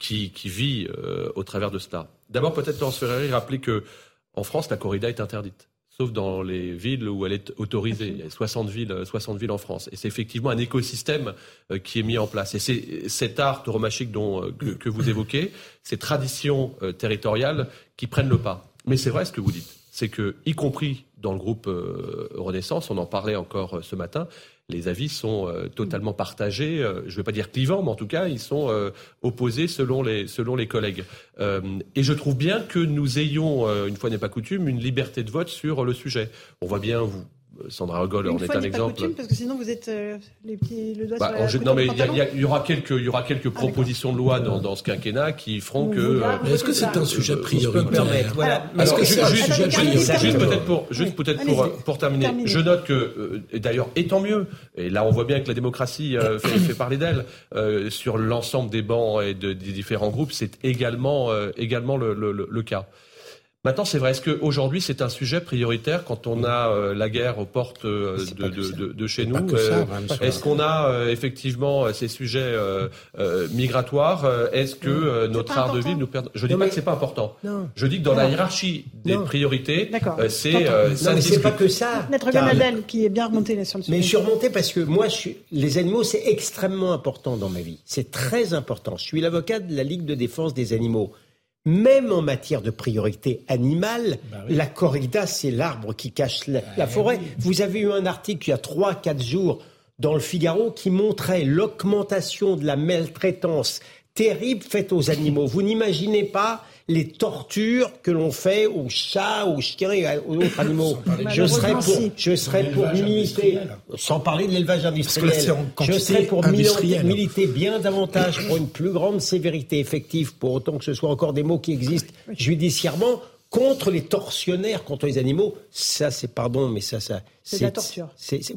Speaker 21: qui, qui vit euh, au travers de cela. D'abord, peut-être Laurence Ferrari rappeler que en France, la corrida est interdite. Sauf dans les villes où elle est autorisée. Il y a 60 villes, euh, 60 villes en France. Et c'est effectivement un écosystème euh, qui est mis en place. Et c'est cet art tauromachique dont, euh, que, vous évoquez, ces traditions euh, territoriales qui prennent le pas. Mais c'est vrai ce que vous dites. C'est que, y compris dans le groupe euh, Renaissance, on en parlait encore euh, ce matin, les avis sont euh, totalement partagés. euh, je ne vais pas dire clivants, mais en tout cas, ils sont euh, opposés selon les, selon les collègues. Euh, et je trouve bien que nous ayons, euh, une fois n'est pas coutume, une liberté de vote sur le sujet. On voit bien, vous, Sandra Hogol, en est un exemple.
Speaker 1: coutume, parce que sinon vous êtes euh, les petits, le doigt
Speaker 21: Bah,
Speaker 1: sur la couture
Speaker 21: non, mais il y, a- il y a-
Speaker 1: pantalon.
Speaker 21: il y aura quelques, il y aura quelques propositions de loi dans, dans ce quinquennat qui feront que. euh,
Speaker 6: Mais est-ce que c'est un sujet prioritaire
Speaker 20: permettre, voilà.
Speaker 6: Est-ce
Speaker 21: Alors,
Speaker 6: que
Speaker 21: ju-
Speaker 6: c'est un
Speaker 21: juste,
Speaker 6: sujet
Speaker 21: juste-
Speaker 6: prioritaire
Speaker 21: juste peut-être pour, juste peut-être pour, pour terminer.
Speaker 1: Terminez.
Speaker 21: Je note que, euh, d'ailleurs, et tant mieux, et là on voit bien que la démocratie euh, fait, fait parler d'elle, euh, sur l'ensemble des bancs et de- des différents groupes, c'est également, euh, également le, le- le- le cas. Maintenant, c'est vrai. Est-ce qu'aujourd'hui, c'est un sujet prioritaire quand on a euh, la guerre aux portes euh, de, de, de- de chez nous Euh, Est-ce qu'on a euh, effectivement ces sujets euh, euh, migratoires Est-ce que euh, notre art de
Speaker 1: important.
Speaker 21: vivre nous perd Je dis
Speaker 20: Non,
Speaker 21: pas
Speaker 20: mais-
Speaker 21: que c'est pas important.
Speaker 20: Non.
Speaker 21: Je dis que dans la hiérarchie des
Speaker 20: Non.
Speaker 21: priorités,
Speaker 1: D'accord.
Speaker 21: euh, c'est euh, ça
Speaker 20: c'est pas que ça.
Speaker 1: Maître Ganadel, qui est bien remonté là sur le sujet.
Speaker 20: Mais je suis remonté parce que moi, je suis... les animaux, c'est extrêmement important dans ma vie. C'est très important. Je suis l'avocat de la Ligue de défense des animaux. Même en matière de priorité animale, la corrida, c'est l'arbre qui cache la, la forêt. Vous avez eu un article il y a 3-4 jours dans le Figaro qui montrait l'augmentation de la maltraitance terribles faites aux animaux. Vous n'imaginez pas les tortures que l'on fait aux chats, aux chiens et aux autres animaux. Je serais pour, je serais pour militer, sans parler de l'élevage industriel, je serais pour militer, militer bien davantage pour une plus grande sévérité effective, pour autant que ce soit encore des mots qui existent judiciairement, contre les tortionnaires, contre les animaux, ça c'est pardon, mais ça, ça
Speaker 1: c'est la torture.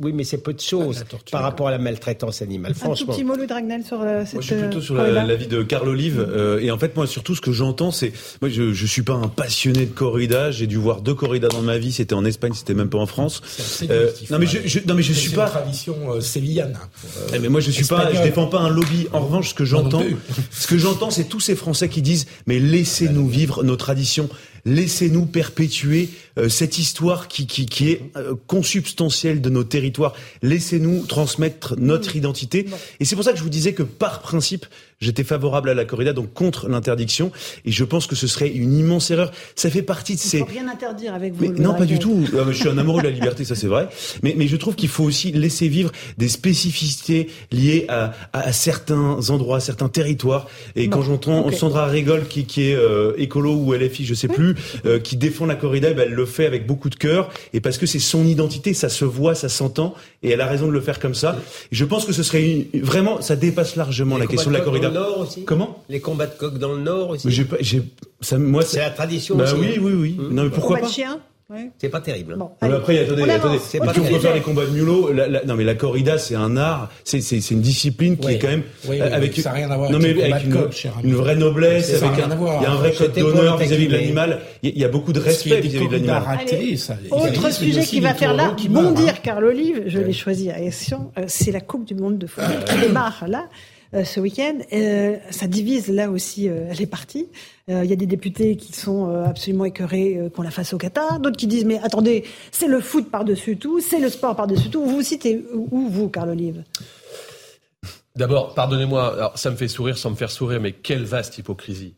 Speaker 20: oui, mais c'est peu de choses par rapport à la maltraitance animale. Un franchement.
Speaker 1: tout petit mot, Louis Dragnel, sur euh, cette.
Speaker 2: Moi, je suis plutôt sur la, vie de Carl Olive. Euh, et en fait, moi, surtout, ce que j'entends, c'est, moi, je, je suis pas un passionné de corrida. J'ai dû voir deux corridas dans ma vie. C'était en Espagne, c'était même pas en France.
Speaker 6: Euh,
Speaker 2: non, mais je, je, non, mais je suis pas.
Speaker 6: Une tradition euh, sévillane.
Speaker 2: Eh, mais moi, je suis pas. Je défends pas un lobby. En revanche, ce que j'entends, ce que j'entends, c'est tous ces Français qui disent, mais laissez-nous vivre nos traditions. Laissez-nous perpétuer euh, cette histoire qui, qui, qui est euh, consubstantielle de nos territoires. Laissez-nous transmettre notre identité. Et c'est pour ça que je vous disais que par principe, j'étais favorable à la corrida, donc contre l'interdiction. Et je pense que ce serait une immense erreur. Ça fait partie de ces...
Speaker 1: Il faut rien interdire avec vous.
Speaker 2: Mais non, pas du tout. Euh, je suis un amoureux de la liberté, ça c'est vrai. Mais, mais je trouve qu'il faut aussi laisser vivre des spécificités liées à, à, certains endroits, à certains territoires. Et quand j'entends Sandra Rigol, qui, qui est écolo ou LFI, je sais plus, qui défend la corrida, ben, elle le fait avec beaucoup de cœur et parce que c'est son identité, ça se voit, ça s'entend et elle a raison de le faire comme ça. je pense que ce serait vraiment, ça dépasse largement la question de la corrida.
Speaker 20: Dans le Nord aussi
Speaker 2: Comment?
Speaker 20: Les combats de coq dans le Nord aussi.
Speaker 2: J'ai j'ai, ça, moi,
Speaker 20: c'est la tradition.
Speaker 2: Bah
Speaker 20: aussi,
Speaker 2: oui, oui, oui.
Speaker 20: Mmh.
Speaker 2: Non, mais pourquoi pas?
Speaker 20: Ouais. C'est pas terrible. Bon,
Speaker 2: mais après, attendez,
Speaker 20: on
Speaker 2: attendez.
Speaker 20: C'est pas
Speaker 2: on peut faire les combats de mulot. La, la, non, mais la corrida, c'est un art. C'est, c'est, c'est une discipline qui
Speaker 6: oui.
Speaker 2: est quand même
Speaker 6: oui,
Speaker 2: euh, avec,
Speaker 6: ça rien à voir
Speaker 2: non, mais avec une,
Speaker 6: code,
Speaker 2: une, vraie noblesse.
Speaker 6: Ça
Speaker 2: avec
Speaker 6: un,
Speaker 2: il y a un vrai code d'honneur vis-à-vis de l'animal. Il y a beaucoup de respect vis-à-vis de l'animal.
Speaker 1: Allez, autre sujet qui va faire là bondir Carl Olive, je l'ai choisi à Ession, c'est la Coupe du Monde de foot qui démarre là ce week-end. Euh, ça divise là aussi euh, les partis. Il y a des députés qui sont euh, absolument écœurés qu'on la fasse au Qatar, d'autres qui disent mais attendez, c'est le foot par-dessus tout, c'est le sport par-dessus tout. Vous citez où vous, Carl Olive?
Speaker 21: D'abord, pardonnez-moi, ça me fait sourire sans me faire sourire, mais quelle vaste hypocrisie.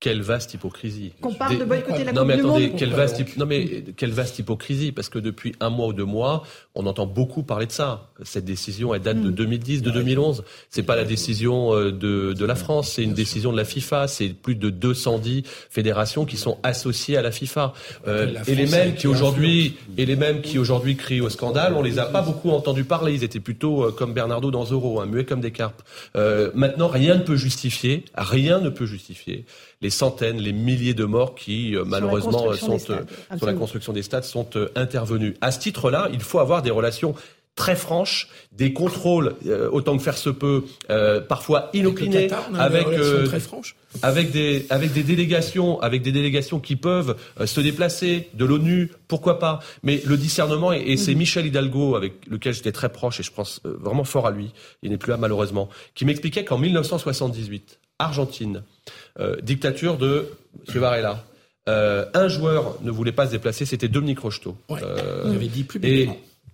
Speaker 21: Quelle vaste hypocrisie.
Speaker 1: Qu'on parle de boycotter la
Speaker 21: non,
Speaker 1: Coupe
Speaker 21: mais
Speaker 1: du
Speaker 21: attendez,
Speaker 1: Monde.
Speaker 21: quelle vaste, non mais quelle vaste hypocrisie, parce que depuis un mois ou deux mois, on entend beaucoup parler de ça. Cette décision, elle date de 2010, de 2011. C'est pas la décision de, de la France, c'est une décision de la FIFA. C'est plus de 210 fédérations qui sont associées à la FIFA. Euh, et les mêmes qui aujourd'hui, et les mêmes qui aujourd'hui crient au scandale, on les a pas beaucoup entendus parler. Ils étaient plutôt euh, comme Bernardo dans Zorro, hein, muets comme des carpes. Euh, maintenant, rien ne peut justifier, rien ne peut justifier les centaines, les milliers de morts qui euh, malheureusement sont euh, sur la construction des stades sont euh, intervenus. À ce titre-là, il faut avoir des relations très franches, des contrôles euh, autant que faire se peut, euh, parfois inopinés, avec
Speaker 6: euh, très
Speaker 21: avec des avec des délégations, avec des délégations qui peuvent se déplacer de l'ONU, pourquoi pas. Mais le discernement et, et c'est Michel Hidalgo avec lequel j'étais très proche et je pense vraiment fort à lui. Il n'est plus là malheureusement, qui m'expliquait qu'en 1978, Argentine, euh, dictature de M. Varela. Euh, un joueur ne voulait pas se déplacer, c'était Dominique Rocheteau.
Speaker 6: Ouais, euh, il avait dit plus
Speaker 21: et,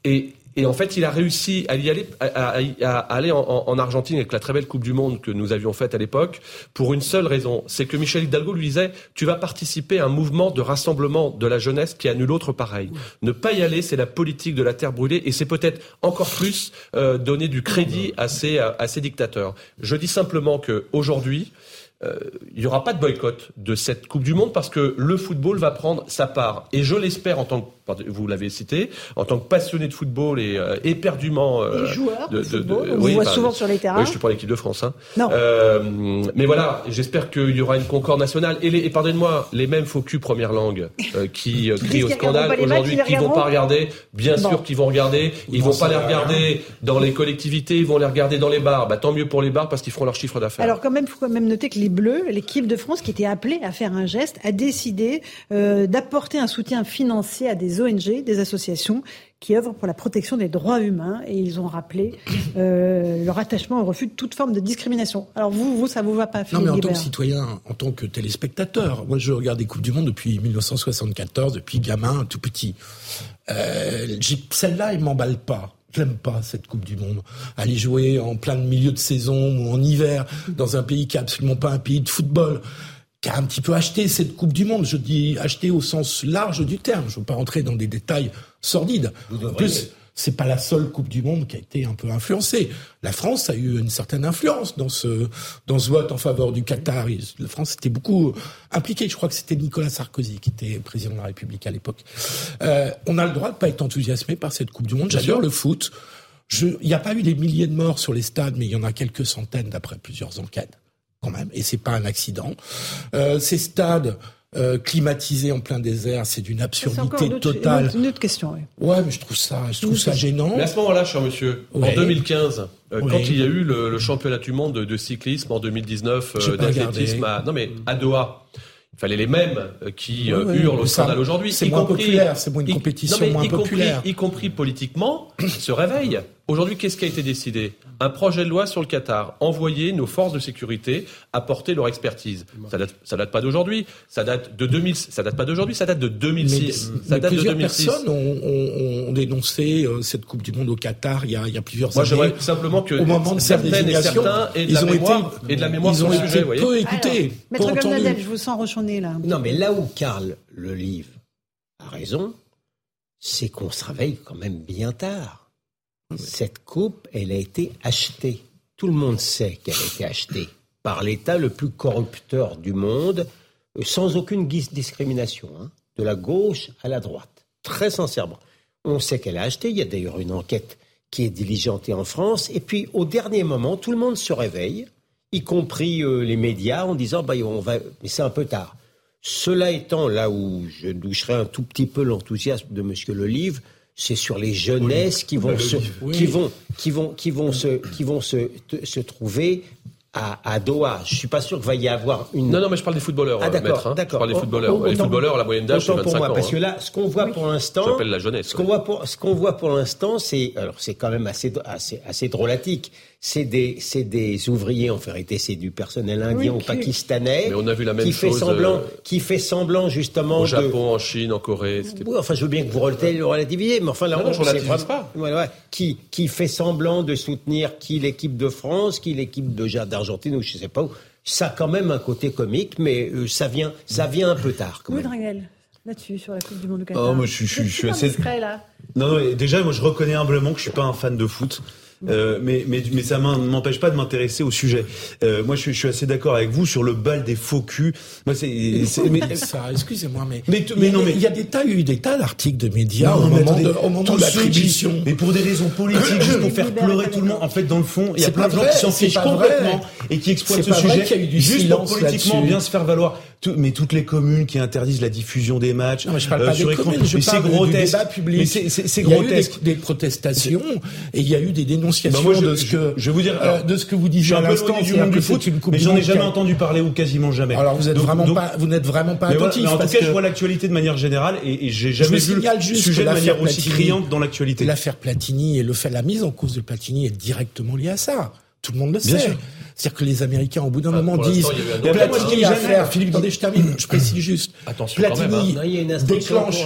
Speaker 21: et, et, en fait, il a réussi à y aller, à, aller en, en, Argentine avec la très belle Coupe du Monde que nous avions faite à l'époque, pour une seule raison, c'est que Michel Hidalgo lui disait tu vas participer à un mouvement de rassemblement de la jeunesse qui a nul autre pareil. Ne pas y aller, c'est la politique de la terre brûlée, et c'est peut-être encore plus euh, donner du crédit à ces, à ces dictateurs. Je dis simplement que aujourd'hui, il n'y aura pas de boycott de cette Coupe du Monde parce que le football va prendre sa part. Et je l'espère en tant que, vous l'avez cité, en tant que passionné de football et euh, éperdument
Speaker 1: euh, et joueur
Speaker 21: de,
Speaker 1: de, de, de on oui, voit bah, souvent sur les terrains.
Speaker 21: Oui, je suis pour l'équipe de France. Hein.
Speaker 1: Non.
Speaker 21: Euh, mais voilà, j'espère qu'il y aura une concorde nationale. Et, les, et pardonnez-moi, les mêmes faux culs première langue euh, qui crient au scandale aujourd'hui, qui vont pas regarder, bien bon. sûr qu'ils vont regarder. Ils vont pas les regarder dans les collectivités, ils vont les regarder dans les bars. Bah, tant mieux pour les bars parce qu'ils feront leur chiffre d'affaires.
Speaker 1: Alors quand même, faut quand même noter que les Bleus, l'équipe de France qui était appelée à faire un geste, a décidé euh, d'apporter un soutien financier à des ONG, des associations qui œuvrent pour la protection des droits humains et ils ont rappelé euh, leur attachement au refus de toute forme de discrimination. Alors vous, vous ça vous va pas
Speaker 6: Non, mais en tant que citoyen, en tant que téléspectateur, moi je regarde des Coupes du Monde depuis 1974, depuis gamin, tout petit. Euh, Celle-là, elle m'emballe pas. J'aime pas cette Coupe du Monde. Aller jouer en plein milieu de saison ou en hiver dans un pays qui est absolument pas un pays de football, qui a un petit peu acheté cette Coupe du Monde. Je dis acheté au sens large du terme. Je veux pas rentrer dans des détails sordides. En plus, c'est pas la seule Coupe du Monde qui a été un peu influencée. La France a eu une certaine influence dans ce dans ce vote en faveur du Qatar. La France était beaucoup impliquée. Je crois que c'était Nicolas Sarkozy qui était président de la République à l'époque. Euh, on a le droit de pas être enthousiasmé par cette Coupe du Monde. J'adore le foot. Il n'y a pas eu des milliers de morts sur les stades, mais il y en a quelques centaines d'après plusieurs enquêtes quand même. Et c'est pas un accident. Euh, ces stades euh, climatisé en plein désert, c'est d'une absurdité totale.
Speaker 1: Une autre question. Oui.
Speaker 6: Ouais, mais je trouve ça, je trouve ça gênant.
Speaker 21: Mais à ce moment-là, cher monsieur, en 2015, euh, quand il y a eu le, championnat du monde de, cyclisme en 2019, euh, d'athlétisme, à, non mais à Doha. Il fallait les mêmes qui hurlent au scandale aujourd'hui.
Speaker 6: C'est moins populaire, c'est moins une compétition moins populaire.
Speaker 21: y compris politiquement, se réveillent. Aujourd'hui, qu'est-ce qui a été décidé? Un projet de loi sur le Qatar. Envoyer nos forces de sécurité apporter leur expertise. Ça date, ça date pas d'aujourd'hui. Ça date de 2000. Ça date pas d'aujourd'hui. Ça date de 2006. ça date
Speaker 6: plusieurs
Speaker 21: de 2006.
Speaker 6: personnes ont, ont, dénoncé euh, cette Coupe du Monde au Qatar il y a, il y a plusieurs
Speaker 21: Moi,
Speaker 6: années.
Speaker 21: Moi, j'aimerais simplement que
Speaker 6: au moment de
Speaker 21: certaines et certains aient de la mémoire été, et de la mémoire
Speaker 6: ils ont
Speaker 21: été sujet,
Speaker 6: peu écoutés.
Speaker 1: Maître Gomnadel, je vous sens rechonner là.
Speaker 20: Non, mais là où Karl le livre a raison, c'est qu'on se réveille quand même bien tard. Cette coupe, elle a été achetée. Tout le monde sait qu'elle a été achetée par l'État le plus corrupteur du monde, euh, sans aucune discrimination, hein, de la gauche à la droite. Très sincèrement. On sait qu'elle a acheté. Il y a d'ailleurs une enquête qui est diligentée en France. Et puis, au dernier moment, tout le monde se réveille, y compris euh, les médias, en disant bah, on va. Mais c'est un peu tard. Cela étant, là où je doucherai un tout petit peu l'enthousiasme de M. Lelive, c'est sur les jeunesses qui vont, se, qui vont, qui vont, qui vont se, qui vont se, se trouver à, à, Doha. Je suis pas sûr qu'il va y avoir une.
Speaker 21: Non, non, mais je parle des footballeurs, ah, d'accord, hein. d'accord. Je parle des footballeurs. les footballeurs, la moyenne d'âge, c'est 25 pour moi,
Speaker 20: ans. Parce que
Speaker 21: hein.
Speaker 20: là, ce qu'on voit pour l'instant.
Speaker 21: J'appelle la jeunesse.
Speaker 20: Ce qu'on voit pour, ce qu'on voit pour l'instant, c'est, alors c'est quand même assez, assez, assez drôlatique c'est des, c'est des ouvriers, en vérité, c'est du personnel indien ou pakistanais.
Speaker 21: Mais on a vu la même
Speaker 20: qui
Speaker 21: chose.
Speaker 20: Fait semblant, euh, qui fait semblant, justement.
Speaker 21: Au Japon, en Chine, en Corée.
Speaker 20: Oui, enfin, je veux bien que vous relativiser, mais enfin, là,
Speaker 21: non, on ne vraiment... pas.
Speaker 20: Ouais, ouais. Qui, qui fait semblant de soutenir qui l'équipe de France, qui l'équipe d'Argentine, ou je sais pas où. Ça a quand même un côté comique, mais euh, ça vient, ça vient un peu tard.
Speaker 1: oui, Drangel, là-dessus, sur la Coupe du Monde de Qatar. Oh,
Speaker 2: moi, je, je, je suis assez.
Speaker 1: Discret, là.
Speaker 2: Non, non, déjà, moi, je reconnais humblement que je suis pas un fan de foot. Euh, mais, mais, mais ça m'empêche pas de m'intéresser au sujet. Euh, moi, je, je, suis assez d'accord avec vous sur le bal des faux culs. Moi, c'est.
Speaker 6: ça, excusez-moi, mais. Mais, mais non, mais il y a des tas, eu des tas d'articles de médias au, moment de, au moment de l'attribution.
Speaker 2: Mais pour des raisons politiques, juste pour faire pleurer tout le monde. En fait, dans le fond, il y a plein de gens qui s'en fichent complètement et qui exploitent ce sujet juste pour politiquement bien se faire valoir. Mais toutes les communes qui interdisent la diffusion des matchs.
Speaker 6: Non, mais je parle pas euh, des communes, je parle du débat public.
Speaker 2: C'est
Speaker 6: grotesque. Il y a eu des protestations et il y a eu des dénonciations bah moi, je, de ce que
Speaker 2: je, vous dire
Speaker 6: euh, de ce que vous disiez à l'instant
Speaker 2: du monde du foot, mais j'en ai jamais entendu parler ou quasiment jamais.
Speaker 6: Alors vous êtes vraiment pas vous n'êtes vraiment pas attentif.
Speaker 2: en tout cas, je vois l'actualité de manière générale et, j'ai jamais vu le sujet de manière aussi criante dans l'actualité.
Speaker 6: L'affaire Platini et le fait la mise en cause de Platini est directement liée à ça. Tout le monde le sait. C'est-à-dire que les Américains, au bout d'un moment, disent Platini a affaire. Philippe, attendez, je termine. Je précise juste.
Speaker 21: Attention,
Speaker 6: Platini
Speaker 21: quand même,
Speaker 20: hein.
Speaker 6: déclenche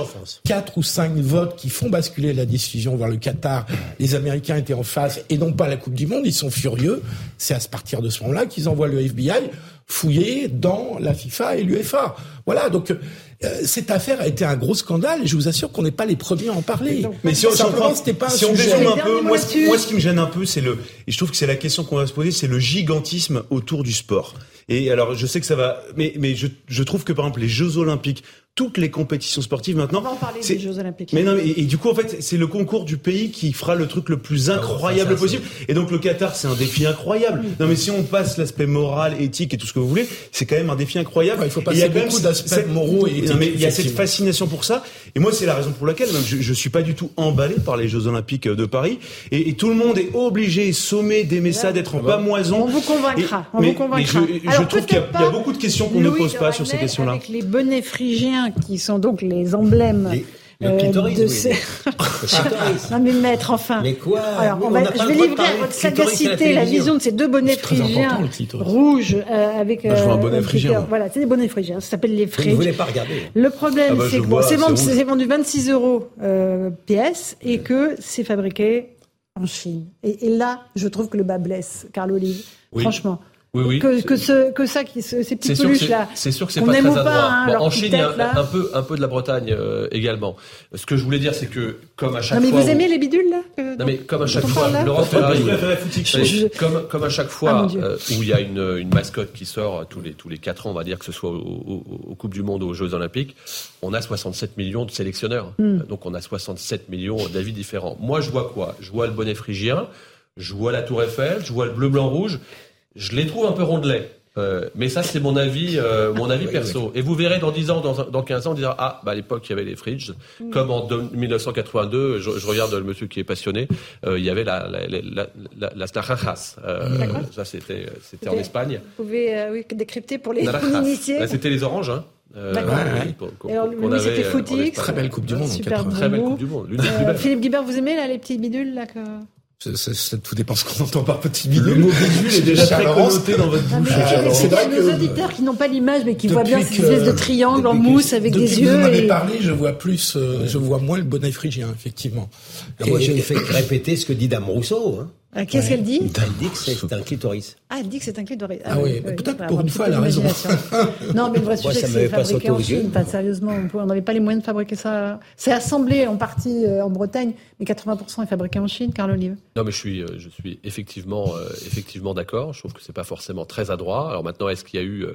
Speaker 6: quatre ou cinq votes qui font basculer la décision vers le Qatar. Les Américains étaient en face et non pas la Coupe du Monde. Ils sont furieux. C'est à partir de ce moment-là qu'ils envoient le FBI fouiller dans la FIFA et l'UEFA. Voilà. Donc euh, cette affaire a été un gros scandale et je vous assure qu'on n'est pas les premiers à en parler.
Speaker 2: Mais si on, simplement, c'était pas si on dézoome un peu, moi, moi, ce qui me gêne un peu, c'est le, et je trouve que c'est la question qu'on va se poser, c'est le gigantisme autour du sport. Et alors, je sais que ça va, mais, mais je, je trouve que par exemple les Jeux Olympiques, toutes les compétitions sportives maintenant.
Speaker 1: On va en parler des Jeux Olympiques.
Speaker 2: Mais non, et, du coup, en fait, c'est le concours du pays qui fera le truc le plus ah incroyable possible. Et donc, le Qatar, c'est un défi incroyable. Non, mais si on passe l'aspect moral, éthique et tout ce que vous voulez, c'est quand même un défi incroyable.
Speaker 6: il faut passer il y a beaucoup d'aspects moraux et éthiques.
Speaker 2: mais il y a cette fascination pour ça. Et moi, c'est la raison pour laquelle je, je suis pas du tout emballé par les Jeux Olympiques de Paris. Et, tout le monde est obligé, sommé d'aimer ça, d'être en pamoison.
Speaker 1: On vous convaincra. on vous convaincra.
Speaker 2: je, trouve qu'il y, a beaucoup de questions qu'on ne pose pas sur ces questions-là.
Speaker 1: Avec les bonnets phrygiens qui sont donc les emblèmes.
Speaker 20: le euh, de ces...
Speaker 1: non mais maître, enfin.
Speaker 20: Mais quoi
Speaker 1: Alors, on va, je vais livrer à votre sagacité la, vision de ces deux bonnets phrygiens rouges euh, avec.
Speaker 2: Bah, je vois un bonnet
Speaker 1: phrygien. Voilà, c'est des bonnets phrygiens. Ça s'appelle les phryges.
Speaker 20: Vous ne voulez pas regarder.
Speaker 1: Le problème, ah bah, c'est que c'est vendu, vendu, 26 euros euh, PS et que c'est fabriqué en Chine. Et, et, là, je trouve que le bas blesse, Carl Olive. Franchement.
Speaker 21: Oui, oui,
Speaker 1: que, ça, ces petites peluches-là.
Speaker 21: C'est sûr que c'est pas très
Speaker 1: adroit. Pas, hein,
Speaker 21: en Chine, il y a un, peu, un peu de la Bretagne euh, également. Ce que je voulais dire, c'est que comme à chaque fois.
Speaker 1: Non, mais vous aimez les bidules, là
Speaker 21: Non, mais comme à chaque fois. Laurent Ferrari. Comme, à chaque fois où il y a une, mascotte qui sort euh, tous les, tous les 4 ans, on va dire, que ce soit aux, Coupes du Monde ou aux Jeux Olympiques, on a 67 millions de sélectionneurs.
Speaker 1: Hmm.
Speaker 21: Euh, donc on a 67 millions d'avis différents. Moi, je vois quoi? Je vois le bonnet phrygien je vois la Tour Eiffel, je vois le bleu, blanc, rouge, je les trouve un peu rondelets. Euh, mais ça, c'est mon avis, euh, mon avis perso. Et vous verrez dans 10 ans, dans, dans 15 ans, on dira Ah, bah, à l'époque, il y avait les fridges.
Speaker 1: Mm.
Speaker 21: Comme en 1982, je, regarde le monsieur qui est passionné, euh, il y avait la, la, la, la, la euh, ça, c'était, euh, c'était en Espagne.
Speaker 1: Vous pouvez euh, oui, décrypter pour les initiés.
Speaker 21: Bah, c'était les oranges. Hein. Euh,
Speaker 1: ouais, Alors,
Speaker 6: très belle Coupe du Monde.
Speaker 1: Super
Speaker 21: très belle Coupe du Monde.
Speaker 1: Philippe Guibert, vous aimez là, les petits bidules là, que...
Speaker 6: Ça, ça, ça, tout dépend ce qu'on entend par petit bidule.
Speaker 2: Le mot bidule est déjà très connoté dans votre bouche.
Speaker 1: C'est
Speaker 6: vrai que
Speaker 1: nos auditeurs qui n'ont pas l'image mais qui voient bien cette espèce de triangle en mousse avec des yeux.
Speaker 6: Depuis vous m'avez parlé, je vois plus, euh, je vois moins le bonnet phrygien, effectivement.
Speaker 20: moi, je ne fais que répéter ce que dit Dame Rousseau. Hein.
Speaker 1: Ah, qu'est-ce qu'elle dit
Speaker 20: Elle dit que c'est un clitoris.
Speaker 1: Ah, elle dit que c'est un clitoris. Ah,
Speaker 6: ah oui, oui.
Speaker 1: peut-être
Speaker 6: pour une fois, elle a raison.
Speaker 1: non, mais le vrai sujet, c'est fabriqué en Chine. Pas, sérieusement, on n'avait pas les moyens de fabriquer ça. C'est assemblé en partie euh, en Bretagne, mais 80% est fabriqué en Chine, Carl Olive.
Speaker 21: Non, mais je suis, euh, je suis effectivement, euh, effectivement d'accord. Je trouve que c'est pas forcément très adroit. Alors maintenant, est-ce qu'il y a eu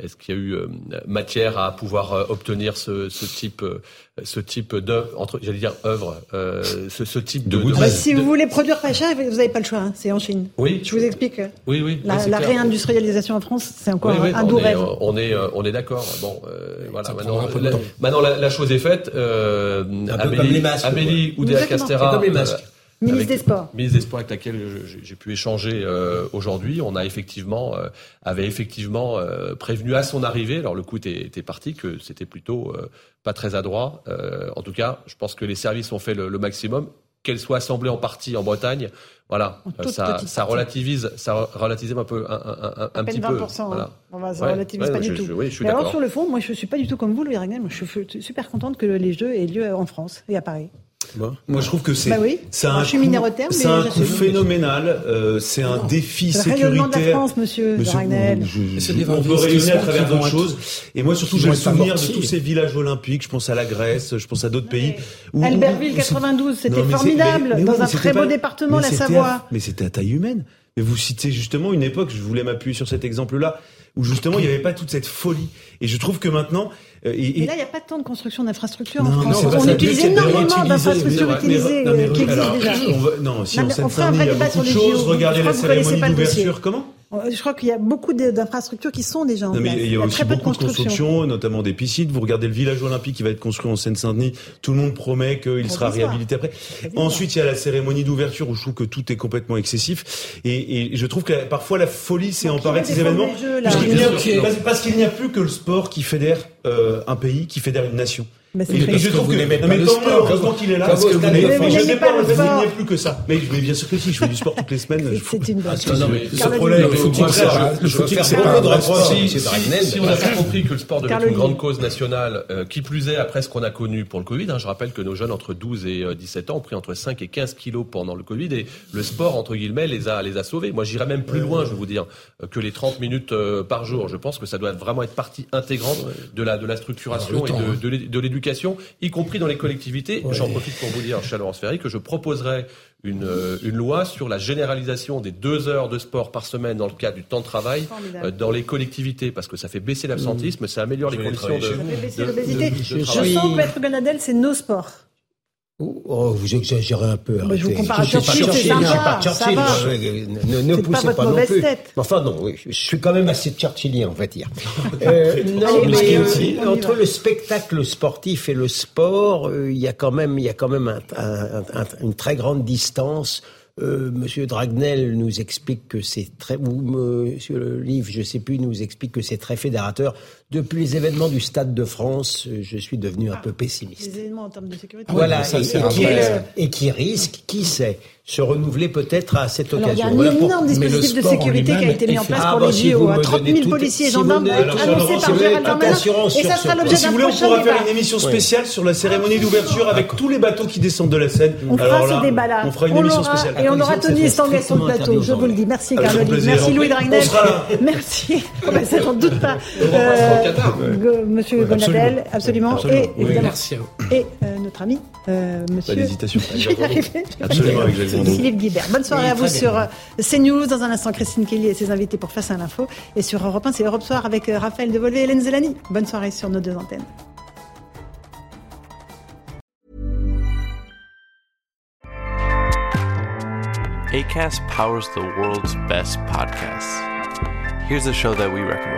Speaker 21: est-ce qu'il y a eu euh, matière à pouvoir euh, obtenir ce, ce type, euh, ce type d'œuvre, j'allais dire œuvre, euh, ce, ce, type de.
Speaker 2: de,
Speaker 1: bah, si vous voulez produire pas cher, vous n'avez pas le choix. Hein, c'est en Chine.
Speaker 21: Oui.
Speaker 1: Je vous explique.
Speaker 21: Oui, oui.
Speaker 1: La,
Speaker 21: bah,
Speaker 1: réindustrialisation en France, c'est encore un, doux rêve.
Speaker 21: On est, on est d'accord. Bon, euh, voilà. Maintenant, la, maintenant la, la, chose est faite. Euh, un
Speaker 20: peu comme les masques,
Speaker 21: Amélie
Speaker 1: ou
Speaker 21: Castera.
Speaker 20: Comme les masques.
Speaker 1: Ministre des Sports.
Speaker 21: Ministre des Sports avec laquelle j'ai pu échanger euh, aujourd'hui. On a effectivement, euh, avait effectivement euh, prévenu à son arrivée, alors le coup était, parti, que c'était plutôt pas très adroit. en tout cas, je pense que les services ont fait le, maximum. Qu'elle soit assemblée en partie en Bretagne, voilà, ça, relativise, ça relativise un peu, un, un, un, un petit
Speaker 1: 20%,
Speaker 21: peu.
Speaker 1: Hein. On va, bah, ça
Speaker 21: ouais,
Speaker 1: relativise pas du tout. Mais alors sur le fond, moi je suis pas du tout comme vous, Louis Ragnel. Je suis super contente que les Jeux aient lieu en France et à Paris. Bon.
Speaker 2: Moi, je trouve que c'est
Speaker 1: bah oui.
Speaker 2: c'est un, un, coup, phénoménal. Euh, c'est un
Speaker 1: non. défi sécuritaire. De la France, monsieur, monsieur
Speaker 2: je, je, on peut réunir à travers d'autres choses. Et moi, surtout, j'ai le souvenir de tous ces villages olympiques. Je pense à la Grèce, je pense à d'autres pays. Où,
Speaker 1: Albertville, 92, c'était formidable.
Speaker 2: Mais, mais
Speaker 1: dans un très beau
Speaker 2: pas,
Speaker 1: département, la Savoie.
Speaker 2: mais c'était à taille humaine. Mais vous citez justement une époque, je voulais m'appuyer sur cet exemple-là, où justement, il n'y avait pas toute cette folie. Et je trouve que maintenant, euh, Et,
Speaker 1: là, il n'y a pas tant de construction d'infrastructures en France. On, utilise énormément d'infrastructures utilisées euh, qui existent déjà.
Speaker 2: On va, non, si
Speaker 1: on s'interdit,
Speaker 2: il y a beaucoup de choses. Regardez la cérémonie d'ouverture. Comment?
Speaker 1: Euh, je crois qu'il y a beaucoup d'infrastructures qui sont déjà en
Speaker 2: non,
Speaker 1: place.
Speaker 2: Il y a, il
Speaker 1: y a aussi
Speaker 2: beaucoup de constructions, notamment des piscines. Vous regardez le village olympique qui va être construit en Seine-Saint-Denis. Tout le monde promet qu'il sera réhabilité après. Ensuite, il y a la cérémonie d'ouverture où je trouve que tout est complètement excessif. Et, je trouve que parfois la folie s'est emparée de ces événements. Parce qu'il n'y a, plus que le sport qui fédère euh, un pays, qui fédère une nation.
Speaker 1: Mais c'est
Speaker 2: je trouve que, mais tant mieux, qu'il est là. Parce que
Speaker 20: vous
Speaker 1: pas,
Speaker 2: plus que ça. Mais, bien sûr que si, je fais du sport toutes les semaines.
Speaker 1: C'est une bonne
Speaker 6: ah,
Speaker 21: chose.
Speaker 6: Ce problème,
Speaker 21: il
Speaker 6: faut le footing, c'est pas un
Speaker 21: Si on a pas compris que le sport devait être une grande cause nationale, euh, qui plus est après ce qu'on a connu pour le Covid, hein, je rappelle que nos jeunes entre 12 et euh, 17 ans ont pris entre 5 et 15 kilos pendant le Covid et le sport, entre guillemets, les a, sauvés. Moi, j'irais même plus loin, je vais vous dire, euh, que les 30 minutes par jour. Je pense que ça doit vraiment être partie intégrante de la, structuration et de
Speaker 6: hein.
Speaker 21: l'éducation y compris dans les collectivités. J'en profite pour vous dire, cher Laurence Ferry, que je proposerai euh, une, loi sur la généralisation des deux heures de sport par semaine dans le cadre du temps de travail euh, dans les collectivités, parce que ça fait baisser l'absentisme, ça améliore les conditions de, de, travail.
Speaker 1: Je sens que Maître Benadel, c'est nos sports.
Speaker 20: Oh, oh, vous exagérez un peu.
Speaker 1: Mais je vous compare Churchill,
Speaker 20: Churchill, pas Churchill.
Speaker 1: Euh,
Speaker 20: euh, ne, ne poussez pas, non plus. Enfin non, oui, je suis quand même assez churchillien, on va dire. euh, non, mais, euh, entre le spectacle sportif et le sport, il y a quand même, il y a quand même un, un, une très grande distance. Monsieur Dragnel nous explique que c'est très, ou Monsieur Livre, je sais plus, nous explique que c'est très fédérateur depuis les événements du Stade de France, euh, je suis devenu un ah, peu pessimiste.
Speaker 1: Les événements en termes de sécurité.
Speaker 20: Voilà,
Speaker 6: ça,
Speaker 20: et, et, qui, et, qui, risque, qui sait, se renouveler peut-être à cette
Speaker 1: alors, occasion. Il y a un énorme dispositif de sécurité qui a été mis en place
Speaker 20: ah,
Speaker 1: pour les JO.
Speaker 20: à
Speaker 1: 30 000 policiers et
Speaker 20: si
Speaker 1: gendarmes annoncés par Gérald Darmanin. Et ça sera l'objet d'un prochain Si
Speaker 2: vous voulez, on pourra faire une émission spéciale sur la cérémonie d'ouverture avec tous les bateaux qui descendent de la Seine.
Speaker 1: On fera ce débat-là.
Speaker 2: On fera une émission spéciale.
Speaker 1: Et on aura Tony Stanguet sur le plateau, je vous le dis. Merci Caroline, merci Louis Dragnel. Merci. Ça, j'en doute pas euh, Monsieur Gonadel, absolument, et évidemment, et euh, notre ami, euh, Monsieur...
Speaker 2: Pas d'hésitation.
Speaker 1: Absolument, avec Philippe Guibert. Bonne soirée à vous sur euh, CNews. Dans un instant, Christine Kelly et ses invités pour Face à l'info. Et sur Europe 1, c'est Europe Soir avec Raphaël Devolvé et Hélène Zelani. Bonne soirée sur nos deux antennes.
Speaker 31: ACAST powers the world's best podcasts. Here's a show that we recommend.